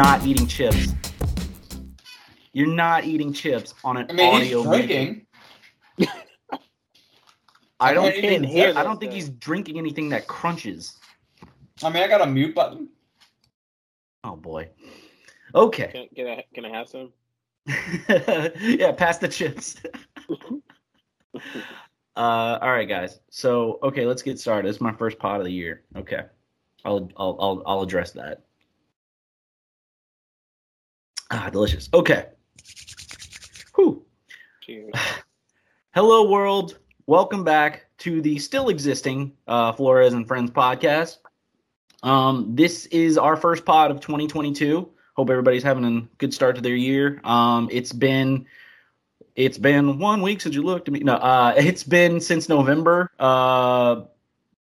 you are not eating chips. You're not eating chips on an I mean, audio. he's medium. drinking. I don't I think hear I don't think thing. he's drinking anything that crunches. I mean, I got a mute button. Oh boy. Okay. Can, can I can I have some? yeah, pass the chips. uh, all right, guys. So, okay, let's get started. This is my first pot of the year. Okay, I'll I'll I'll, I'll address that. Ah, delicious. Okay. Whew. Cheers. Hello, world. Welcome back to the still existing uh, Flores and Friends podcast. Um, this is our first pod of 2022. Hope everybody's having a good start to their year. Um, it's been it's been one week since you looked at me. No, uh, it's been since November. Uh,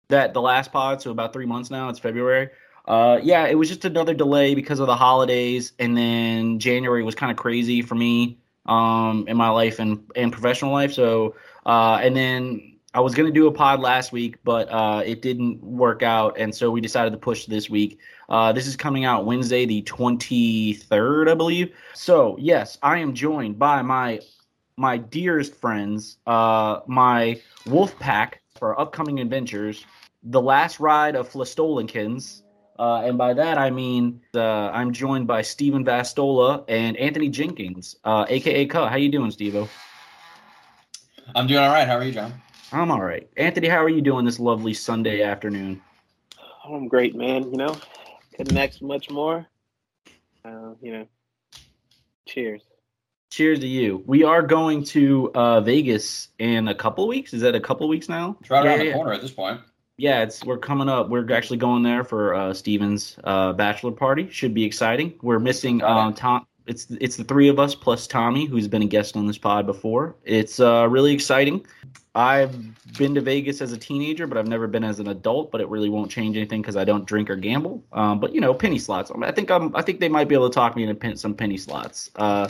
that the last pod, so about three months now. It's February. Uh, yeah, it was just another delay because of the holidays, and then January was kind of crazy for me um, in my life and and professional life. So, uh, and then I was gonna do a pod last week, but uh, it didn't work out, and so we decided to push this week. Uh, this is coming out Wednesday, the twenty third, I believe. So, yes, I am joined by my my dearest friends, uh, my wolf pack for upcoming adventures, the last ride of Flastolinkins. Uh, and by that I mean uh, I'm joined by Stephen Vastola and Anthony Jenkins, uh, aka Cut. How you doing, Steve? I'm doing all right. How are you, John? I'm all right. Anthony, how are you doing this lovely Sunday afternoon? I'm great, man. You know, couldn't ask much more. Uh, you know, cheers. Cheers to you. We are going to uh, Vegas in a couple weeks. Is that a couple weeks now? It's right Yeah, around yeah. the corner at this point. Yeah, it's we're coming up. We're actually going there for uh, Steven's uh, bachelor party. Should be exciting. We're missing um, Tom. It's it's the three of us plus Tommy, who's been a guest on this pod before. It's uh, really exciting. I've been to Vegas as a teenager, but I've never been as an adult. But it really won't change anything because I don't drink or gamble. Um, but you know, penny slots. I, mean, I think I'm. I think they might be able to talk me into pin, some penny slots. Uh,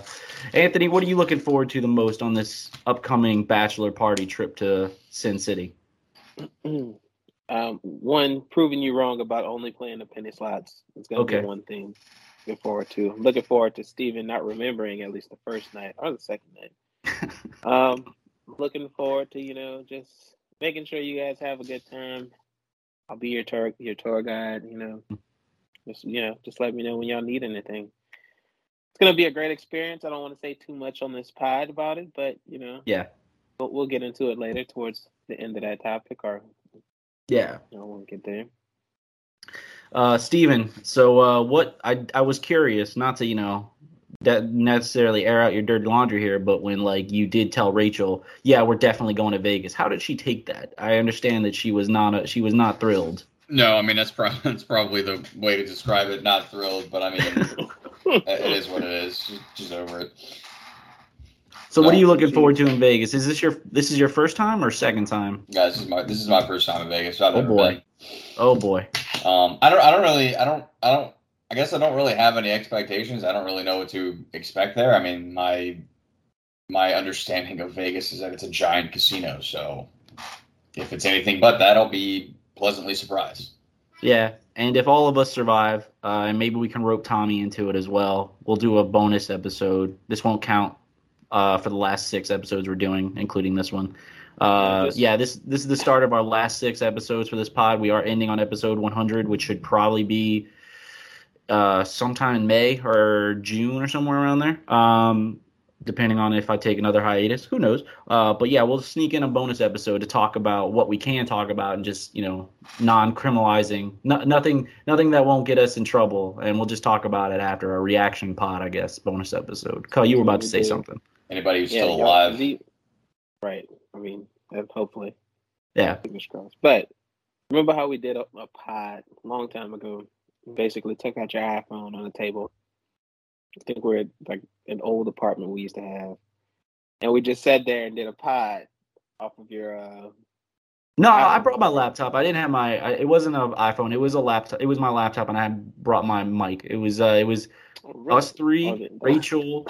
Anthony, what are you looking forward to the most on this upcoming bachelor party trip to Sin City? um, one, proving you wrong about only playing the penny slots. It's gonna Okay. be one thing. Looking forward to. I'm looking forward to Steven not remembering at least the first night or the second night. Um, looking forward to you know just making sure you guys have a good time. I'll be your tour your tour guide. You know, just you know, just let me know when y'all need anything. It's gonna be a great experience. I don't want to say too much on this pod about it, but you know, Yeah, we'll, we'll get into it later towards the end of that topic, or yeah. you know, when we get there. Uh, Steven, so uh, what I I was curious, not to you know that necessarily air out your dirty laundry here, but when like you did tell Rachel, yeah, we're definitely going to Vegas. How did she take that? I understand that she was not a, she was not thrilled. No, I mean that's, pro- that's probably the way to describe it. Not thrilled, but I mean it is what it is. Just, just over it. So what are you looking forward to in Vegas? Is this your this is your first time or second time? Guys, this is my this is my first time in Vegas. I've Oh, never boy. been. Oh boy. Um, I don't I don't really I don't I don't I guess I don't really have any expectations. I don't really know what to expect there. I mean my my understanding of Vegas is that it's a giant casino, so if it's anything but that, I'll be pleasantly surprised. Yeah, and if all of us survive, uh, and maybe we can rope Tommy into it as well, we'll do a bonus episode. This won't count uh, for the last six episodes we're doing, including this one. Uh, yeah, this this is the start of our last six episodes for this pod. We are ending on episode 100, which should probably be uh, sometime in May or June or somewhere around there. Um, depending on if I take another hiatus, who knows? Uh, but yeah, we'll sneak in a bonus episode to talk about what we can talk about and just you know non-criminalizing, no, nothing, nothing that won't get us in trouble, and we'll just talk about it after a reaction pod, I guess, bonus episode. Cole, you were about to say something. Anybody who's Yeah, still alive. the- right. I mean, uh, hopefully, Yeah, fingers crossed. But remember how we did a, a pod a long time ago? Basically, took out your iPhone on the table. I think we're at like an old apartment we used to have, and we just sat there and did a pod off of your. uh no, I brought my laptop. I didn't have my. I, it wasn't an iPhone. It was a laptop. It was my laptop, and I had brought my mic. It was. Uh, it was us three, Oh, Rachel,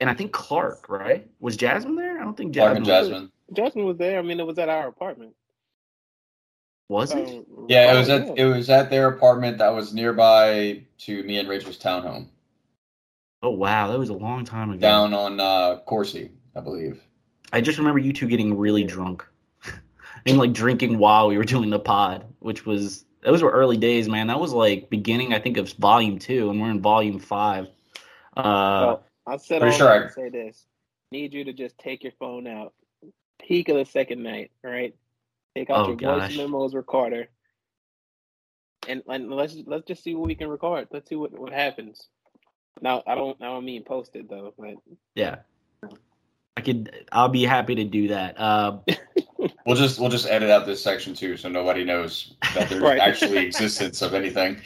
and I think Clark. Right? Was Jasmine there? I don't think Jasmine. Clark Jasmine. and was- Jasmine. Jasmine was there. I mean, it was at our apartment. Was it? Um, Yeah, it was at it was at their apartment that was nearby to me and Rachel's townhome Oh wow, that was a long time ago. down on uh, Corsi, I believe. I just remember you two getting really drunk and like drinking while we were doing the pod, which was those were early days, man. That was like beginning, I think, of volume two, and we're in volume five. Uh, So I said Pretty all sure that I- to say this. Need you to just take your phone out. Peak of the second night, all right? Take out Oh, your gosh. voice memos recorder. And, and let's let's just see what we can record. Let's see what, what happens. Now I don't I don't mean post it though, but yeah, I could. I'll be happy to do that. Uh, We'll just we'll just edit out this section too, so nobody knows that there's Right. actually existence of anything.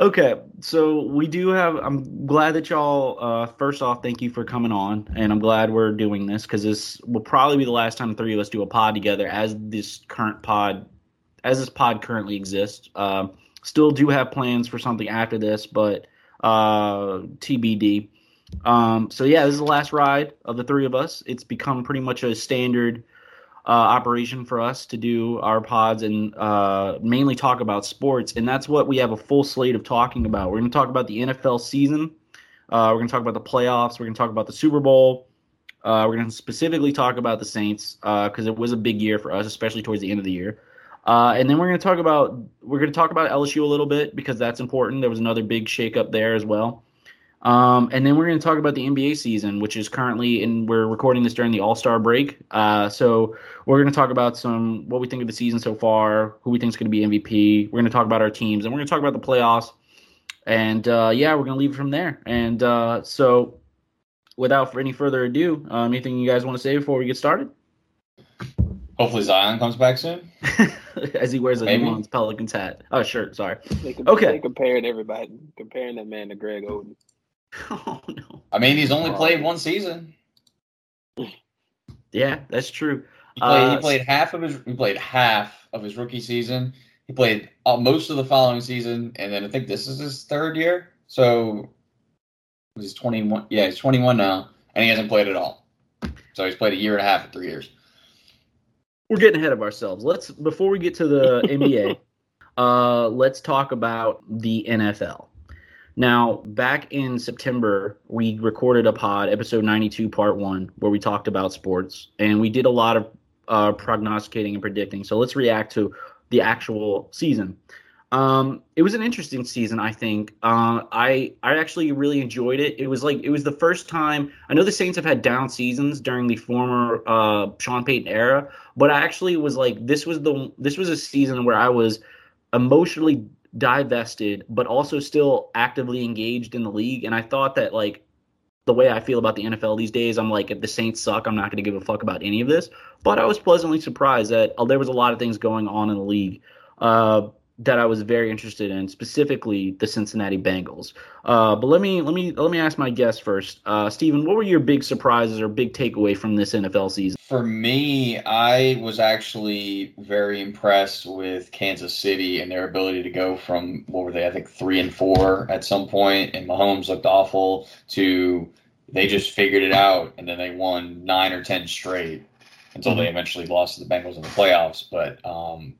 Okay, so we do have. I'm glad that y'all. Uh, first off, thank you for coming on, and I'm glad we're doing this because this will probably be the last time the three of us do a pod together as this current pod, as this pod currently exists. Um, still do have plans for something after this, but uh, TBD. Um, so yeah, this is the last ride of the three of us. It's become pretty much a standard uh, operation for us to do our pods and uh, mainly talk about sports, and that's what we have a full slate of talking about. We're going to talk about the NFL season. Uh, we're going to talk about the playoffs. We're going to talk about the Super Bowl. Uh, we're going to specifically talk about the Saints because it was a big year for us, especially towards the end of the year. Uh, and then we're going to talk about we're going to talk about LSU a little bit because that's important. There was another big shakeup there as well. Um, and then we're going to talk about the NBA season, which is currently, and we're recording this during the All Star break. Uh, so we're going to talk about some what we think of the season so far, who we think is going to be MVP. We're going to talk about our teams, and we're going to talk about the playoffs. And uh, yeah, we're going to leave it from there. And uh, so, without any further ado, um, anything you guys want to say before we get started? Hopefully Zion comes back soon. As he wears a Maybe. New Orleans Pelicans hat. Oh, shirt. Sorry. they, com- Okay. they compared everybody comparing that man to Greg Oden. Oh no. I mean, he's only played one season. Yeah, that's true. He played, Uh, he played half of his he played half of his rookie season. He played uh, most of the following season, and then I think this is his third year. So he's twenty one. Yeah, he's twenty one now, and he hasn't played at all. So he's played a year and a half in three years. we're getting ahead of ourselves. Let's before we get to the NBA, uh, let's talk about the NFL. Now, back in September, we recorded a pod, episode 92, part one, where we talked about sports, and we did a lot of uh, prognosticating and predicting. So let's react to the actual season. Um, it was an interesting season, I think. Uh, I I actually really enjoyed it. It was like it was the first time. I know the Saints have had down seasons during the former uh, Sean Payton era, but I actually was like this was the this was a season where I was emotionally divested, but also still actively engaged in the league. And I thought that like the way I feel about the NFL these days, I'm like if the Saints suck, I'm not going to give a fuck about any of this. But I was pleasantly surprised that uh, there was a lot of things going on in the league. Uh, that I was very interested in, specifically the Cincinnati Bengals. Uh, but let me let me let me ask my guest first, uh, Steven, What were your big surprises or big takeaway from this NFL season? For me, I was actually very impressed with Kansas City and their ability to go from what were they? I think three and four at some point, and Mahomes looked awful. To they just figured it out, and then they won nine or ten straight until they eventually lost to the Bengals in the playoffs. But um,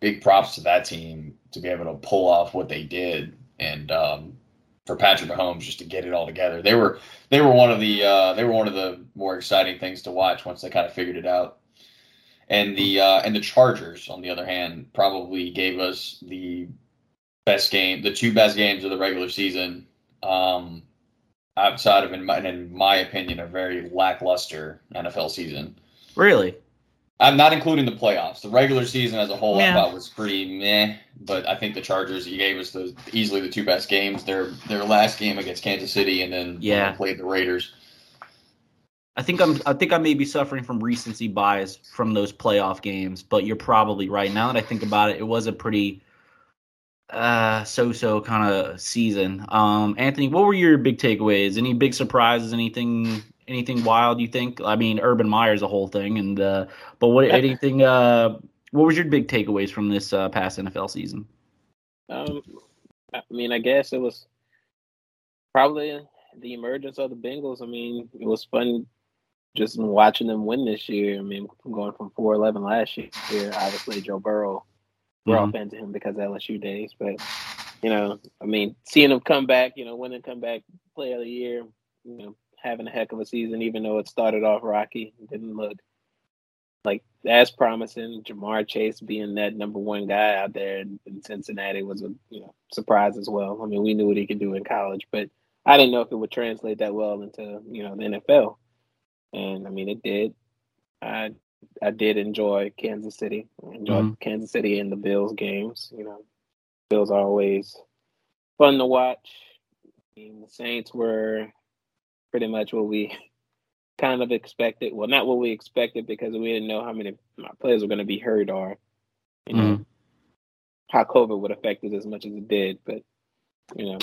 big props to that team to be able to pull off what they did, and um, for Patrick Mahomes just to get it all together. They were they were one of the uh, they were one of the more exciting things to watch once they kind of figured it out. And the uh, and the Chargers, on the other hand, probably gave us the best game, the two best games of the regular season. Um, outside of, in my, in my opinion, a very lackluster NFL season. Really? I'm not including the playoffs. The regular season as a whole, Yeah. I thought was pretty meh. But I think the Chargers you gave us the easily the two best games. Their their last game against Kansas City, and then when they Yeah. played the Raiders. I think I'm I think I may be suffering from recency bias from those playoff games, but you're probably right. Now that I think about it, it was a pretty uh so-so kind of season. Um Anthony, what were your big takeaways? Any big surprises, anything anything wild you think? I mean, Urban Meyer's a whole thing and uh but what anything uh what was your big takeaways from this uh, past NFL season? Um, I mean, I guess it was probably the emergence of the Bengals. I mean, it was fun just watching them win this year. I mean, going from four eleven last year, obviously Joe Burrow. We're all Mhm. fans of him because of LSU days, but you know, I mean, seeing him come back, you know, winning comeback player of the year, you know, having a heck of a season, even though it started off rocky, didn't look like as promising. Ja'Marr Chase being that number one guy out there in, in Cincinnati was a you know surprise as well. I mean, we knew what he could do in college, but I didn't know if it would translate that well into you know the NFL. And I mean, it did. I I did enjoy Kansas City. I enjoyed Mhm. Kansas City and the Bills games. You know, Bills are always fun to watch. I mean, the Saints were pretty much what we kind of expected. Well, not what we expected because we didn't know how many my players were going to be hurt or, you know, how COVID would affect it as much as it did. But, you know,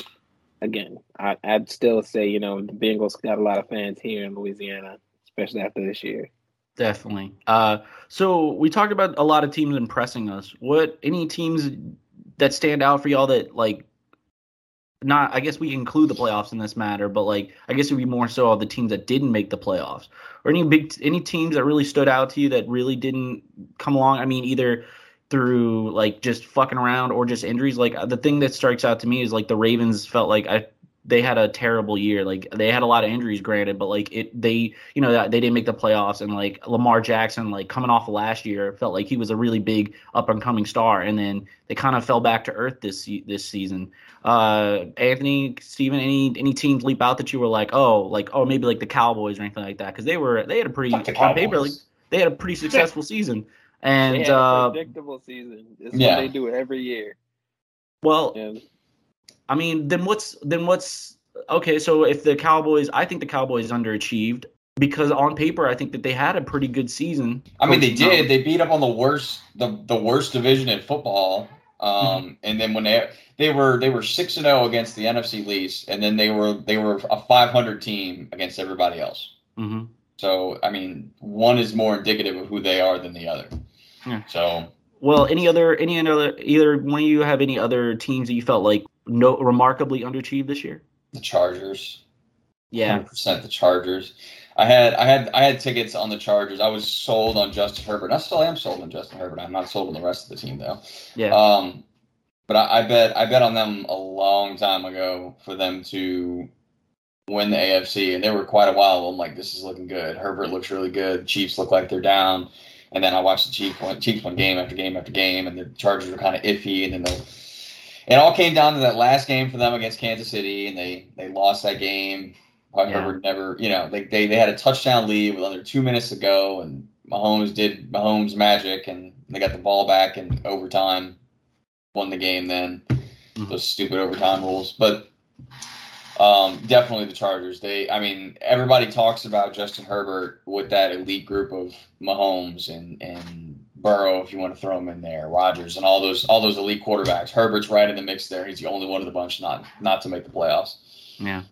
again, I, I'd still say, you know, the Bengals got a lot of fans here in Louisiana, especially after this year. Definitely. Uh, so we talked about a lot of teams impressing us. What any teams that stand out for y'all that like not I guess we include the playoffs in this matter, but like I guess it would be more so of the teams that didn't make the playoffs. Or any big any teams that really stood out to you that really didn't come along. I mean either through like just fucking around or just injuries. Like the thing that strikes out to me is like the Ravens felt like I they had a terrible year. Like they had a lot of injuries, granted, but like it, they, you know, they didn't make the playoffs. And like Lamar Jackson, like coming off of last year, felt like he was a really big up and coming star. And then they kind of fell back to earth this this season. Uh, Anthony, Steven, any any teams leap out that you were like, oh, like oh maybe like the Cowboys or anything like that because they were they had a pretty Fuck on paper like, they had a pretty successful season. They And had a uh, predictable season. It's Yeah. what they do every year. well, And I mean, then what's then what's okay? So if the Cowboys, I think the Cowboys underachieved because on paper, I think that they had a pretty good season. I mean, they did. They beat up on the worst, the the worst division in football. Um, Mm-hmm. and then when they they were they were six and zero against the NFC least, and then they were they were a 500 team against everybody else. Mhm. So I mean, one is more indicative of who they are than the other. Yeah. So Well, any other any other either one of you have any other teams that you felt like no remarkably underachieved this year? the Chargers. Yeah. percent the Chargers. I had I had I had tickets on the Chargers. I was sold on Justin Herbert. I still am sold on Justin Herbert. I'm not sold on the rest of the team though. Yeah. Um, but I, I bet I bet on them a long time ago for them to win the AFC, and they were quite a while. I'm like, this is looking good. Herbert looks really good. Chiefs look like they're down, and then I watched the Chiefs win, Chiefs win game after game after game, and the Chargers were kind of iffy, and then the it all came down to that last game for them against Kansas City, and they they lost that game. But Yeah. Herbert never, you know, they, they they had a touchdown lead with under two minutes to go, and Mahomes did Mahomes magic, and they got the ball back in overtime, won the game. Then Mhm. those stupid overtime rules, but um, definitely the Chargers. They, I mean, everybody talks about Justin Herbert with that elite group of Mahomes and and Burrow, if you want to throw him in there, Rodgers, and all those all those elite quarterbacks. Herbert's right in the mix there. He's the only one of the bunch not not to make the playoffs. Yeah.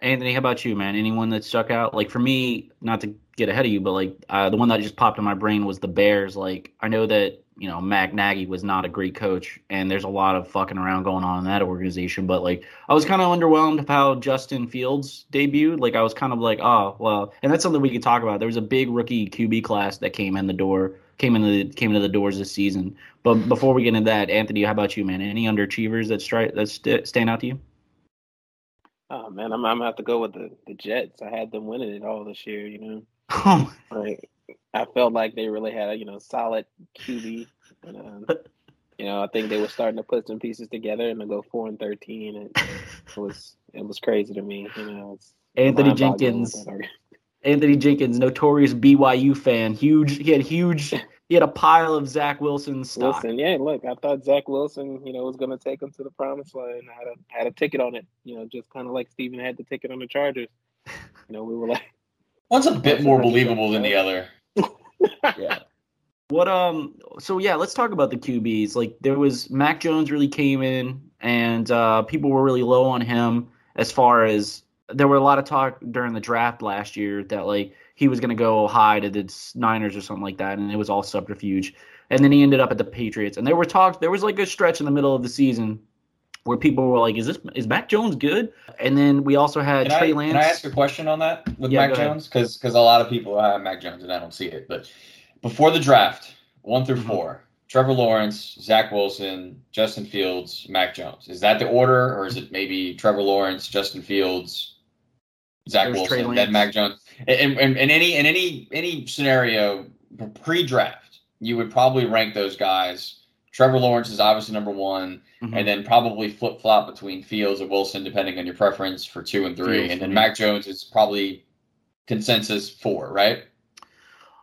Anthony, how about you, man? Anyone that stuck out? Like for me, not to get ahead of you, but like uh, the one that just popped in my brain was the Bears. Like I know that you know Matt Nagy was not a great coach, and there's a lot of fucking around going on in that organization. But like I was kind of underwhelmed of how Justin Fields debuted. Like I was kind of like, oh well, and that's something we could talk about. There was a big rookie QB class that came in the door, came into the, came into the doors this season. But before we get into that, Anthony, how about you, man? Any underachievers that strike that st- stand out to you? oh man, I'm I'm gonna have to go with the, the Jets. I had them winning it all this year, you know. Oh, Like I felt like they really had a you know solid QB. And, um, you know, I think they were starting to put some pieces together and to go four and thirteen. And it was it was crazy to me. You know, it's Anthony Jenkins. What that org- Anthony Jenkins, notorious BYU fan, huge. He had huge. He had a pile of Zach Wilson stock. Listen, yeah, look, I thought Zach Wilson, you know, was going to take him to the promised land. I had a had a ticket on it, you know, just kind of like Steven had the ticket on the Chargers. You know, we were like, One's a bit more believable than the other. yeah. What um so yeah, let's talk about the QBs. Like there was Mac Jones really came in and uh people were really low on him as far as there were a lot of talk during the draft last year that like he was going to go high to the Niners or something like that and it was all subterfuge. And then he ended up at the Patriots and there were talks there was like a stretch in the middle of the season where people were like, "Is this is Mac Jones good?" And then we also had Can Trey I, Lance. can I ask a question on that with Yeah, Mac. Jones? Because because a lot of people have Mac Jones and I don't see it. But before the draft, one through Mhm. four, Trevor Lawrence, Zach Wilson, Justin Fields, Mac Jones. Is that the order, or is it maybe Trevor Lawrence, Justin Fields, Zach There's Wilson, then Mac Jones? In, in, in any in any any scenario pre-draft, you would probably rank those guys. Trevor Lawrence is obviously number one Mhm. and then probably flip flop between Fields and Wilson, depending on your preference for two and three. Fields and then. Mac Jones is probably consensus four, right?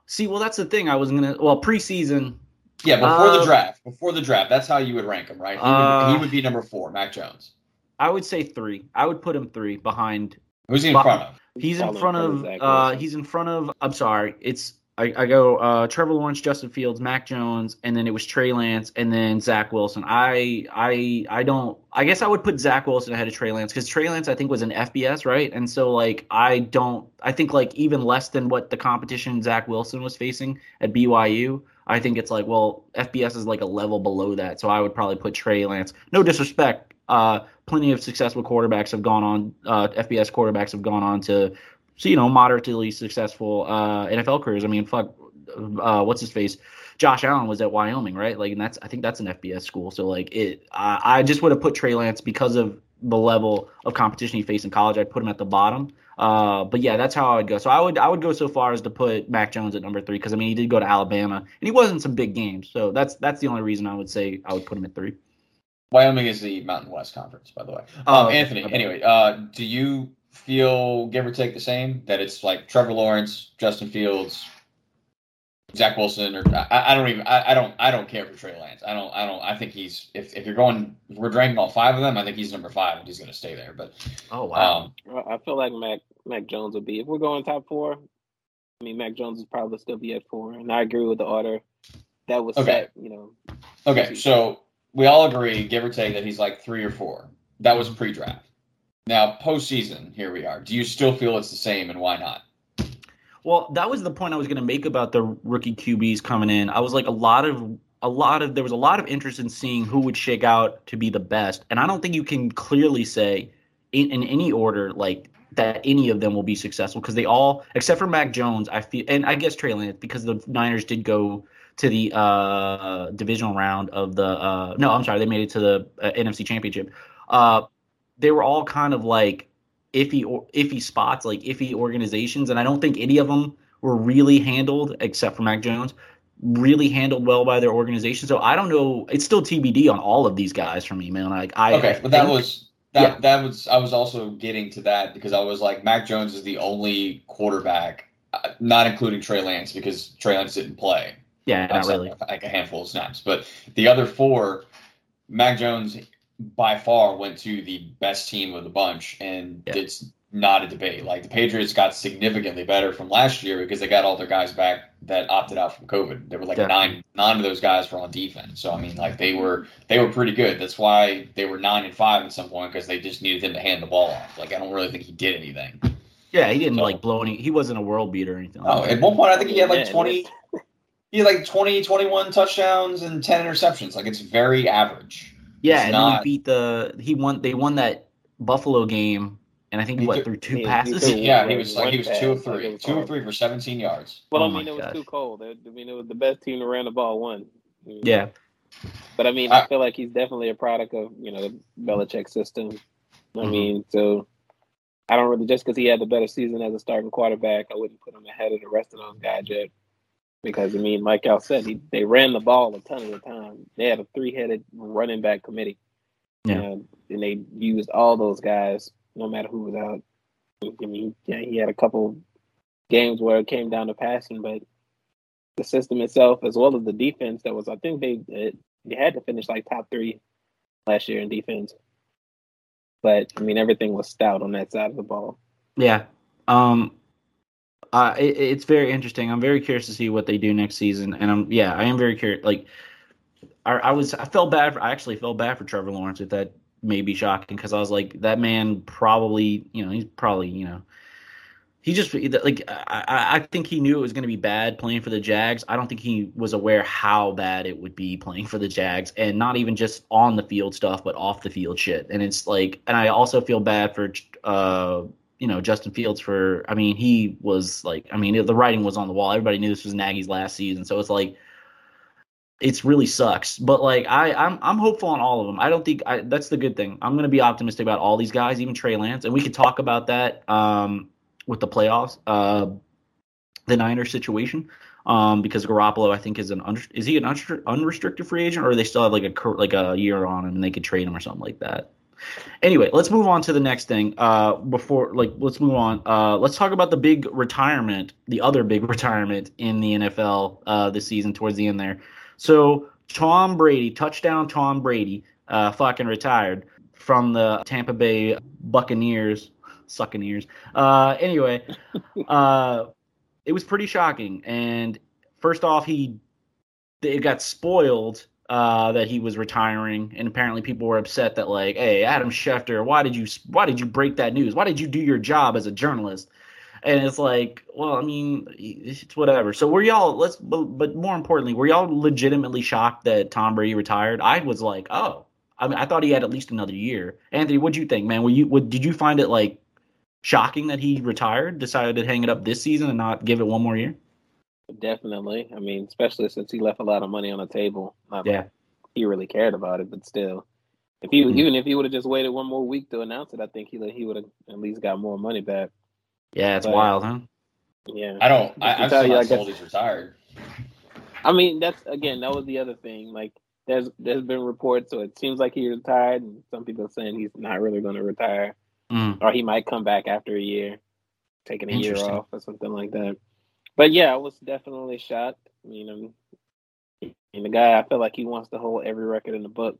See, well, that's the thing. I was gonna. Well, preseason. Yeah, before Uh, the draft. Before the draft, that's how you would rank him, right? He, Uh, would, he would be number four, Mac Jones. I would say three. I would put him three behind. Who's he in But- front of? He's in front of. Uh, he's in front of. I'm sorry. It's I, I go uh, Trevor Lawrence, Justin Fields, Mac Jones, and then it was Trey Lance, and then Zach Wilson. I I I don't. I guess I would put Zach Wilson ahead of Trey Lance because Trey Lance I think was an FBS right, and so like I don't. I think like even less than what the competition Zach Wilson was facing at BYU. I think it's like well FBS is like a level below that, so I would probably put Trey Lance. No disrespect. Uh, plenty of successful quarterbacks have gone on. Uh, FBS quarterbacks have gone on to so you know moderately successful uh, NFL careers. I mean, fuck, uh, what's his face? Josh Allen was at Wyoming, right? Like, and that's I think that's an FBS school. So like it, I, I just would have put Trey Lance because of the level of competition he faced in college. I'd put him at the bottom. Uh, but yeah, that's how I would go. So I would I would go so far as to put Mac Jones at number three because I mean he did go to Alabama and he wasn't some big games. So that's that's the only reason I would say I would put him at three. Wyoming is the Mountain West Conference, by the way. Oh, Um, okay. Anthony, Okay. anyway, uh, do you feel, give or take, the same? That it's like Trevor Lawrence, Justin Fields, Zach Wilson, or I, I don't even, I, I don't, I don't care for Trey Lance. I don't, I don't, I think he's, if, if you're going, if we're ranking all five of them, I think he's number five and he's going to stay there. But, Oh wow. um, I feel like Mac Mac Jones would be if we're going top four. I mean, Mac Jones would probably still be at four, and I agree with the order that was Okay. set. You know, Okay, so we all agree, give or take, that he's like three or four. That was mm-hmm. pre-draft. Now postseason, here we are. Do you still feel it's the same, and why not? Well, that was the point I was going to make about the rookie QBs coming in. I was like a lot of a lot of there was a lot of interest in seeing who would shake out to be the best, and I don't think you can clearly say in, in any order like that any of them will be successful because they all except for Mac Jones, I feel, and I guess Trey Lance because the Niners did go to the uh, divisional round of the uh, no, I'm sorry, they made it to the uh, NFC Championship. Uh, they were all kind of like iffy or iffy spots, like iffy organizations, and I don't think any of them were really handled, except for Mac Jones, really handled well by their organization. So I don't know. It's still TBD on all of these guys for me, man. Like I Okay, but that was that yeah. that was I was also getting to that because I was like Mac Jones is the only quarterback, uh, not including Trey Lance because Trey Lance didn't play. Yeah, not outside uh, really. of, like a handful of snaps, but the other four, Mac Jones by far went to the best team of the bunch, and Yeah. it's not a debate. Like the Patriots got significantly better from last year because they got all their guys back that opted out from COVID. There were like Definitely. nine nine of those guys were on defense. So I mean, like they were they were pretty good. That's why they were nine and five at some point because they just needed him to hand the ball off. Like I don't really think he did anything. Yeah, he didn't So- like blow any. He wasn't a world beater or anything. Oh, like at one point I think he had like Yeah, twenty. He had like 20, 21 touchdowns and 10 interceptions. Like it's very average. yeah, it's and then he beat the. He won. They won that Buffalo game, and I think He what took- through two he- he passes. took- Yeah, he was like he was one two of pass, like, three, two of three for seventeen yards. well, Oh I mean, it was gosh. too cold. I mean, it was the best team that ran the ball won. yeah, But I mean, I- I feel like he's definitely a product of you know the Belichick system. I Mhm. mean, so I don't really just because he had the better season as a starting quarterback, I wouldn't put him ahead of the rest of those guys yet. Because I mean, like y'all said, he, they ran the ball a ton of the time. They had a three-headed running back committee, Yeah. and, and they used all those guys no matter who was out. I mean, yeah, he had a couple games where it came down to passing, but the system itself, as well as the defense, that was I think they they had to finish like top three last year in defense. But I mean, everything was stout on that side of the ball. yeah. Um, uh, it, it's very interesting. I'm very curious to see what they do next season, and I'm yeah, I am very curious. Like, I, I was I felt bad. For, I actually felt bad for Trevor Lawrence. If that may be shocking, because I was like, that man probably, you know, he's probably, you know, he just like I, I think he knew it was going to be bad playing for the Jags. I don't think he was aware how bad it would be playing for the Jags, and not even just on the field stuff, but off the field shit. And it's like, and I also feel bad for uh you know Justin Fields for. I mean, he was like, I mean, the writing was on the wall. Everybody knew this was Nagy's last season, so it's like it's really sucks. But like I, I'm I'm hopeful on all of them. I don't think I, that's the good thing. I'm gonna be optimistic about all these guys, even Trey Lance, and we could talk about that. Um, with the playoffs, uh, the Niners situation, um, because Garoppolo I think is an is he an unrestricted free agent or they still have like a like a year on him and they could trade him or something like that. Anyway, let's move on to the next thing. Uh, before like let's move on. Uh, let's talk about the big retirement, the other big retirement in the NFL uh, this season towards the end there. So Tom Brady, touchdown Tom Brady, uh, fucking retired from the Tampa Bay Buccaneers sucking ears. Uh, anyway, uh, it was pretty shocking. And first off, he it got spoiled uh, that he was retiring, and apparently people were upset that like, hey, Adam Schefter, why did you why did you break that news? Why did you do your job as a journalist? And it's like, well, I mean, it's whatever. So were y'all? Let's, but, but more importantly, were y'all legitimately shocked that Tom Brady retired? I was like, oh, I mean, I thought he had at least another year. Anthony, what'd you think, man? Were you? What, did you find it like shocking that he retired, decided to hang it up this season and not give it one more year? Definitely. I mean, especially since he left a lot of money on the table. Not yeah. he really cared about it, but still. If he mm-hmm. even if he would have just waited one more week to announce it, I think he he would have at least got more money back. Yeah, it's but, wild, huh? Yeah. I don't. I, I'm still you, not sold he's retired. I mean, that's again. That was the other thing. Like, there's there's been reports, so it seems like he retired, and some people are saying he's not really going to retire mm. or he might come back after a year, taking a year off or something like that. But yeah, I was definitely shocked. I mean, I'm, and the guy, I feel like he wants to hold every record in the book.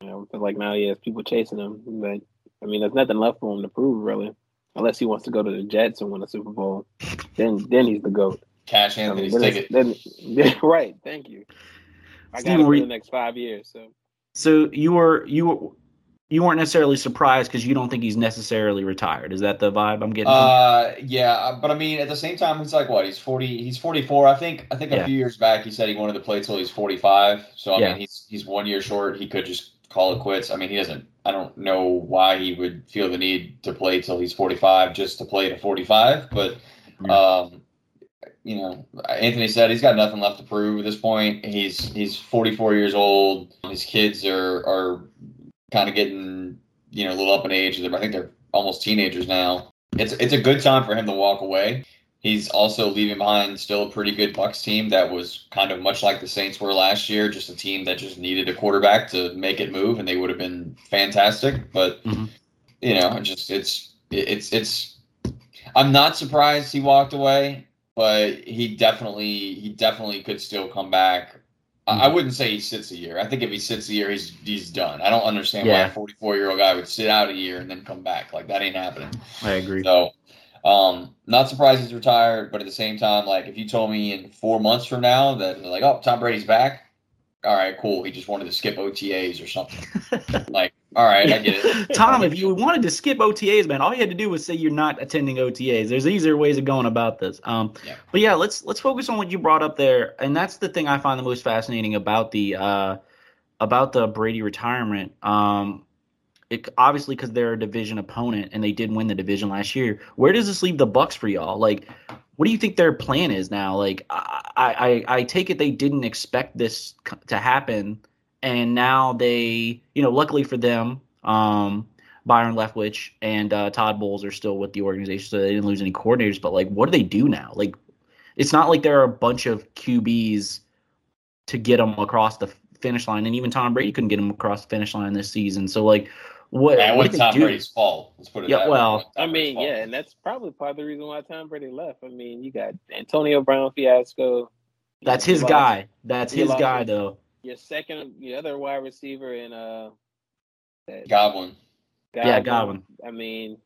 You know, I feel like now he has people chasing him, but I mean, there's nothing left for him to prove really, unless he wants to go to the Jets and win a Super Bowl. then, then he's the goat. Cash Anthony's I mean, ticket. Then, right. Thank you. I got it for the next five years. So. So you were you were you weren't necessarily surprised because you don't think he's necessarily retired. Is that the vibe I'm getting? Uh, yeah, uh, but I mean, at the same time, he's like what? He's forty. He's forty four. I think. I think a yeah. few years back, he said he wanted to play till he's forty five. So I yeah. mean, he's he's one year short. He could just call it quits. I mean, he doesn't. I don't know why he would feel the need to play till he's forty five just to play to forty five. But, yeah. um, you know, Anthony said he's got nothing left to prove at this point. He's he's forty four years old. His kids are are kind of getting you know a little up in age. I think they're almost teenagers now. It's it's a good time for him to walk away. He's also leaving behind still a pretty good Bucs team that was kind of much like the Saints were last year, just a team that just needed a quarterback to make it move, and they would have been fantastic. But mm-hmm. you know, just it's it's it's. I'm not surprised he walked away, but he definitely he definitely could still come back I wouldn't say he sits a year. I think if he sits a year, he's he's done. I don't understand yeah. why a 44 year old guy would sit out a year and then come back. Like that ain't happening. I agree. So, um, not surprised he's retired, but at the same time, like if you told me in four months from now that like, oh, Tom Brady's back, all right, cool. He just wanted to skip OTAs or something. like, all right, I get it. Tom, if you wanted to skip OTAs, man, all you had to do was say you're not attending OTAs. There's easier ways of going about this. Um, yeah. but yeah, let's let's focus on what you brought up there, and that's the thing I find the most fascinating about the uh, about the Brady retirement. Um, it, obviously because they're a division opponent and they did win the division last year. Where does this leave the Bucs for y'all? Like, what do you think their plan is now? Like, I, I, I take it they didn't expect this to happen, and now they, you know, luckily for them, um, Byron Leftwich and uh, Todd Bowles are still with the organization, so they didn't lose any coordinators. But like, what do they do now? Like, it's not like there are a bunch of QBs to get them across the finish line, and even Tom Brady couldn't get them across the finish line this season. So like, what? Yeah, what Tom Brady's fault. Let's put it. Yeah, well, I mean, yeah, and that's probably part of the reason why Tom Brady left. I mean, you got Antonio Brown fiasco. That's his lost, guy. That's his guy, though. Your second, your other wide receiver in uh, Godwin. Godwin. Yeah, Godwin. I mean,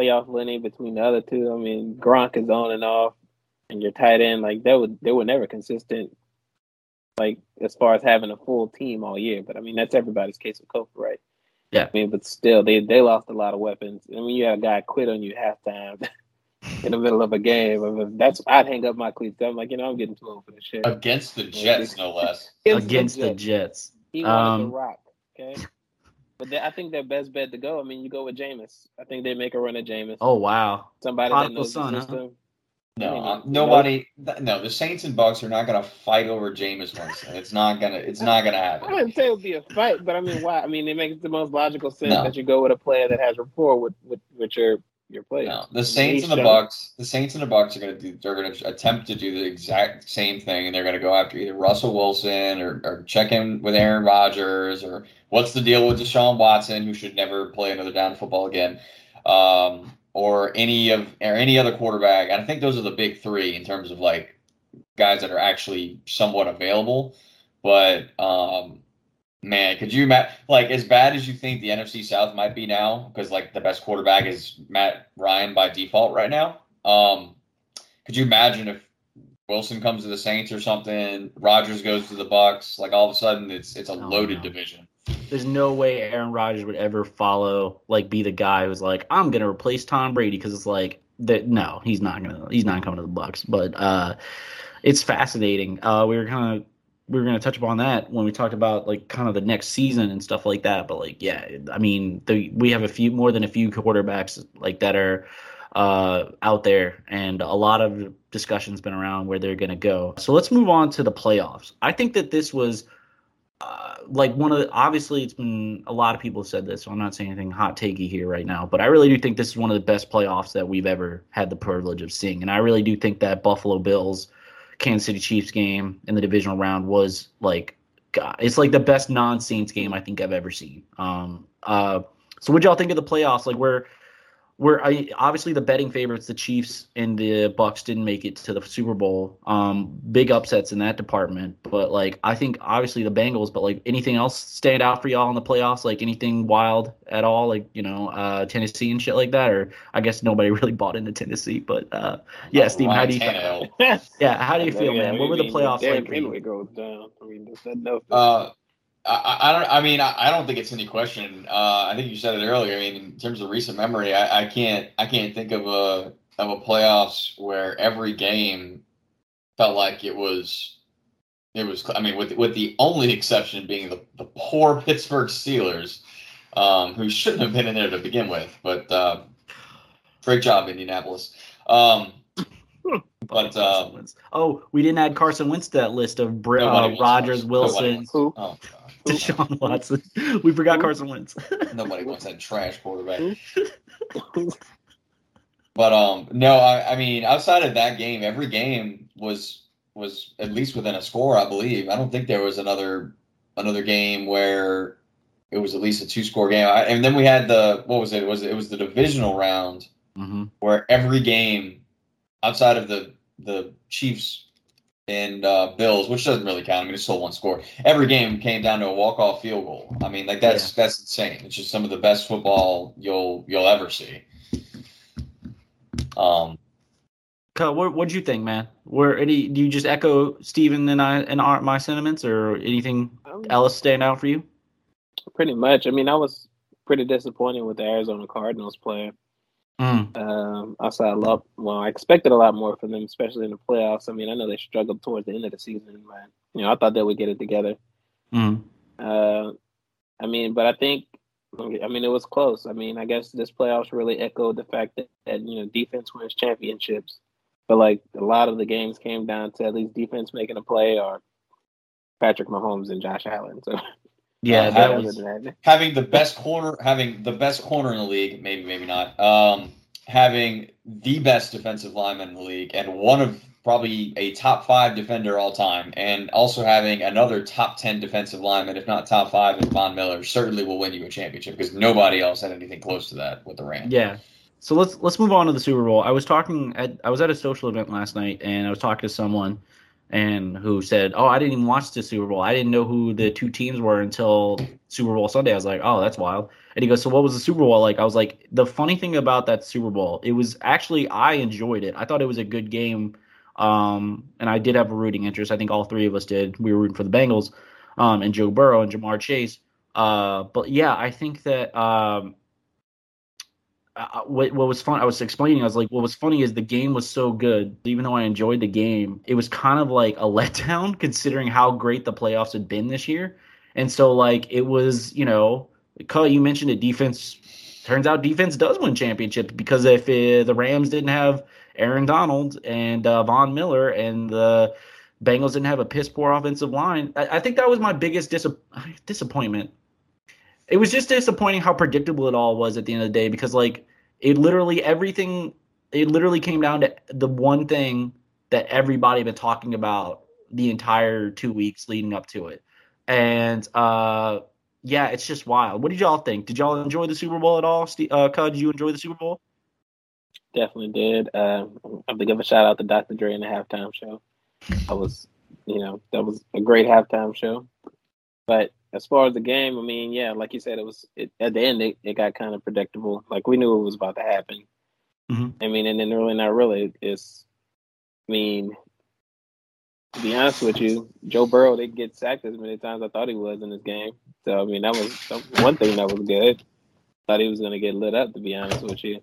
playoff winning between the other two. I mean, Gronk is on and off, and your tight end like they would they were never consistent. Like as far as having a full team all year, but I mean that's everybody's case of Kofi, right? Yeah. I mean, but still, they they lost a lot of weapons. I mean, you had a guy quit on you halftime. in the middle of a game. That's I'd hang up my cleats. I'm like, you know, I'm getting too old for this shit. Against the Jets, no less. Against the Jets. He wanted Um, to rock. Okay. But they, I think their best bet to go. I mean, you go with Jameis. I think they make a run at Jameis. Oh wow. Somebody prodigal that knows son, the huh? system. No, I mean, uh, nobody. th- No, the Saints and Bucs are not going to fight over Jameis Winston. It's not gonna. It's not gonna happen. I happen. wouldn't say it would be a fight, but I mean, why? I mean, it makes the most logical sense No. that you go with a player that has rapport with with, with your your player. No, the Saints and the Bucs. The Saints and the Bucs are going to do. They're going to attempt to do the exact same thing, and they're going to go after either Russell Wilson or, or check in with Aaron Rodgers or what's the deal with Deshaun Watson, who should never play another down football again, um, or any of or any other quarterback. And I think those are the big three in terms of like guys that are actually somewhat available. But um, man, could you imagine like as bad as you think the NFC South might be now, because like the best quarterback is Matt Ryan by default right now. Um, could you imagine if Wilson comes to the Saints or something, Rodgers goes to the Bucs, like all of a sudden it's it's a Oh, loaded no. division. There's no way Aaron Rodgers would ever follow, like, be the guy who's like, I'm gonna replace Tom Brady because it's like that. No, he's not gonna. He's not coming to the Bucs. But uh, it's fascinating. Uh, we were kind of we were gonna touch upon that when we talked about like kind of the next season and stuff like that. But like, yeah, I mean, the, we have a few more than a few quarterbacks like that are uh, out there, and a lot of discussions been around where they're gonna go. So let's move on to the playoffs. I think that this was uh, like one of the, obviously it's been a lot of people have said this so i'm not saying anything hot takey here right now but i really do think this is one of the best playoffs that we've ever had the privilege of seeing and i really do think that buffalo bills kansas city chiefs game in the divisional round was like God, it's like the best non-saints game i think i've ever seen. Um uh so what y'all think of the playoffs? Like where where I obviously the betting favorites, the Chiefs and the Bucs didn't make it to the Super Bowl. Um, big upsets in that department, but like I think obviously the Bengals. But like anything else stand out for y'all in the playoffs? Like anything wild at all? Like you know uh, Tennessee and shit like that? Or I guess nobody really bought into Tennessee. But uh, yeah, Steve, how do you? Tannehill. Yeah, how do you feel, man? What were the playoffs like? for you? Henry goes down. I mean, there's nothing else. Uh, I, I I don't. I mean, I, I don't think it's any question. Uh, I think you said it earlier. I mean, in terms of recent memory, I, I can't. I can't think of a of a playoffs where every game felt like it was. It was. I mean, with with the only exception being the, the poor Pittsburgh Steelers, um, who shouldn't have been in there to begin with. But uh, great job, Indianapolis. Um, But, uh, oh, we didn't add Carson Wentz to that list of Br- uh, wants Rodgers, Nobody Wilson, oh, God. Deshaun Watson. We forgot? Carson Wentz. Nobody wants that trash quarterback. But um, no, I, I mean, outside of that game, every game was was at least within a score, I believe. I don't think there was another another game where it was at least a two score game. I, and then we had the what was it? It was it was the divisional round hmm where every game outside of the the Chiefs and uh, Bills, which doesn't really count. I mean, it's still one score. Every game came down to a walk off field goal. I mean, like that's that's insane. It's just some of the best football you'll you'll ever see. Um, Cut, what what'd you think, man? Were any do you just echo Steven and I and our, my sentiments, or anything else stand out for you? pretty much. I mean, I was pretty disappointed with the Arizona Cardinals player. Mm. Um, I saw a lot. Well, I expected a lot more from them, especially in the playoffs. I mean, I know they struggled towards the end of the season, but you know, I thought they would get it together. Mm. Uh, I mean, but I think, I mean, it was close. I mean, I guess this playoffs really echoed the fact that, that you know defense wins championships. But like a lot of the games came down to at least defense making a play or Patrick Mahomes and Josh Allen. So Yeah, Uh, that was having the best corner, having the best corner in the league, maybe maybe not. Um, having the best defensive lineman in the league, and one of probably a top five defender all time, and also having another top ten defensive lineman, if not top five, in Von Miller, certainly will win you a championship because nobody else had anything close to that with the Rams. Yeah. So let's let's move on to the Super Bowl. I was talking at I was at a social event last night and I was talking to someone and who said, "Oh, I didn't even watch the Super Bowl. I didn't know who the two teams were until Super Bowl Sunday." I was like, "Oh, that's wild." And he goes, "So what was the Super Bowl like?" I was like, "The funny thing about that Super Bowl, it was actually I enjoyed it. I thought it was a good game." Um, and I did have a rooting interest. I think all three of us did. We were rooting for the Bengals, um, and Joe Burrow and Ja'Marr Chase. Uh, but yeah, I think that um, what what was fun? I was explaining. I was like, what was funny is the game was so good. Even though I enjoyed the game, it was kind of like a letdown considering how great the playoffs had been this year. And so, like, it was, you know, you mentioned it. Defense turns out defense does win championships because if uh, the Rams didn't have Aaron Donald and uh, Von Miller and the Bengals didn't have a piss poor offensive line, I, I think that was my biggest dis- disappointment it was just disappointing how predictable it all was at the end of the day because like it literally everything it literally came down to the one thing that everybody been talking about the entire two weeks leading up to it. And uh yeah it's just wild. What did y'all think? Did y'all enjoy the super bowl at all? Uh Cud, did you enjoy the super bowl? Definitely did. Uh, i have to give a shout out to dr dre in the halftime show. That was you know that was a great halftime show. But as far as the game, I mean, yeah, like you said, it was it, at the end it, it got kind of predictable. Like we knew it was about to happen. Mm-hmm. I mean, and then really not really. It's, I mean, to be honest with you, Joe Burrow didn't get sacked as many times as I thought he was in this game. So I mean, that was one thing that was good. Thought he was going to get lit up. To be honest with you.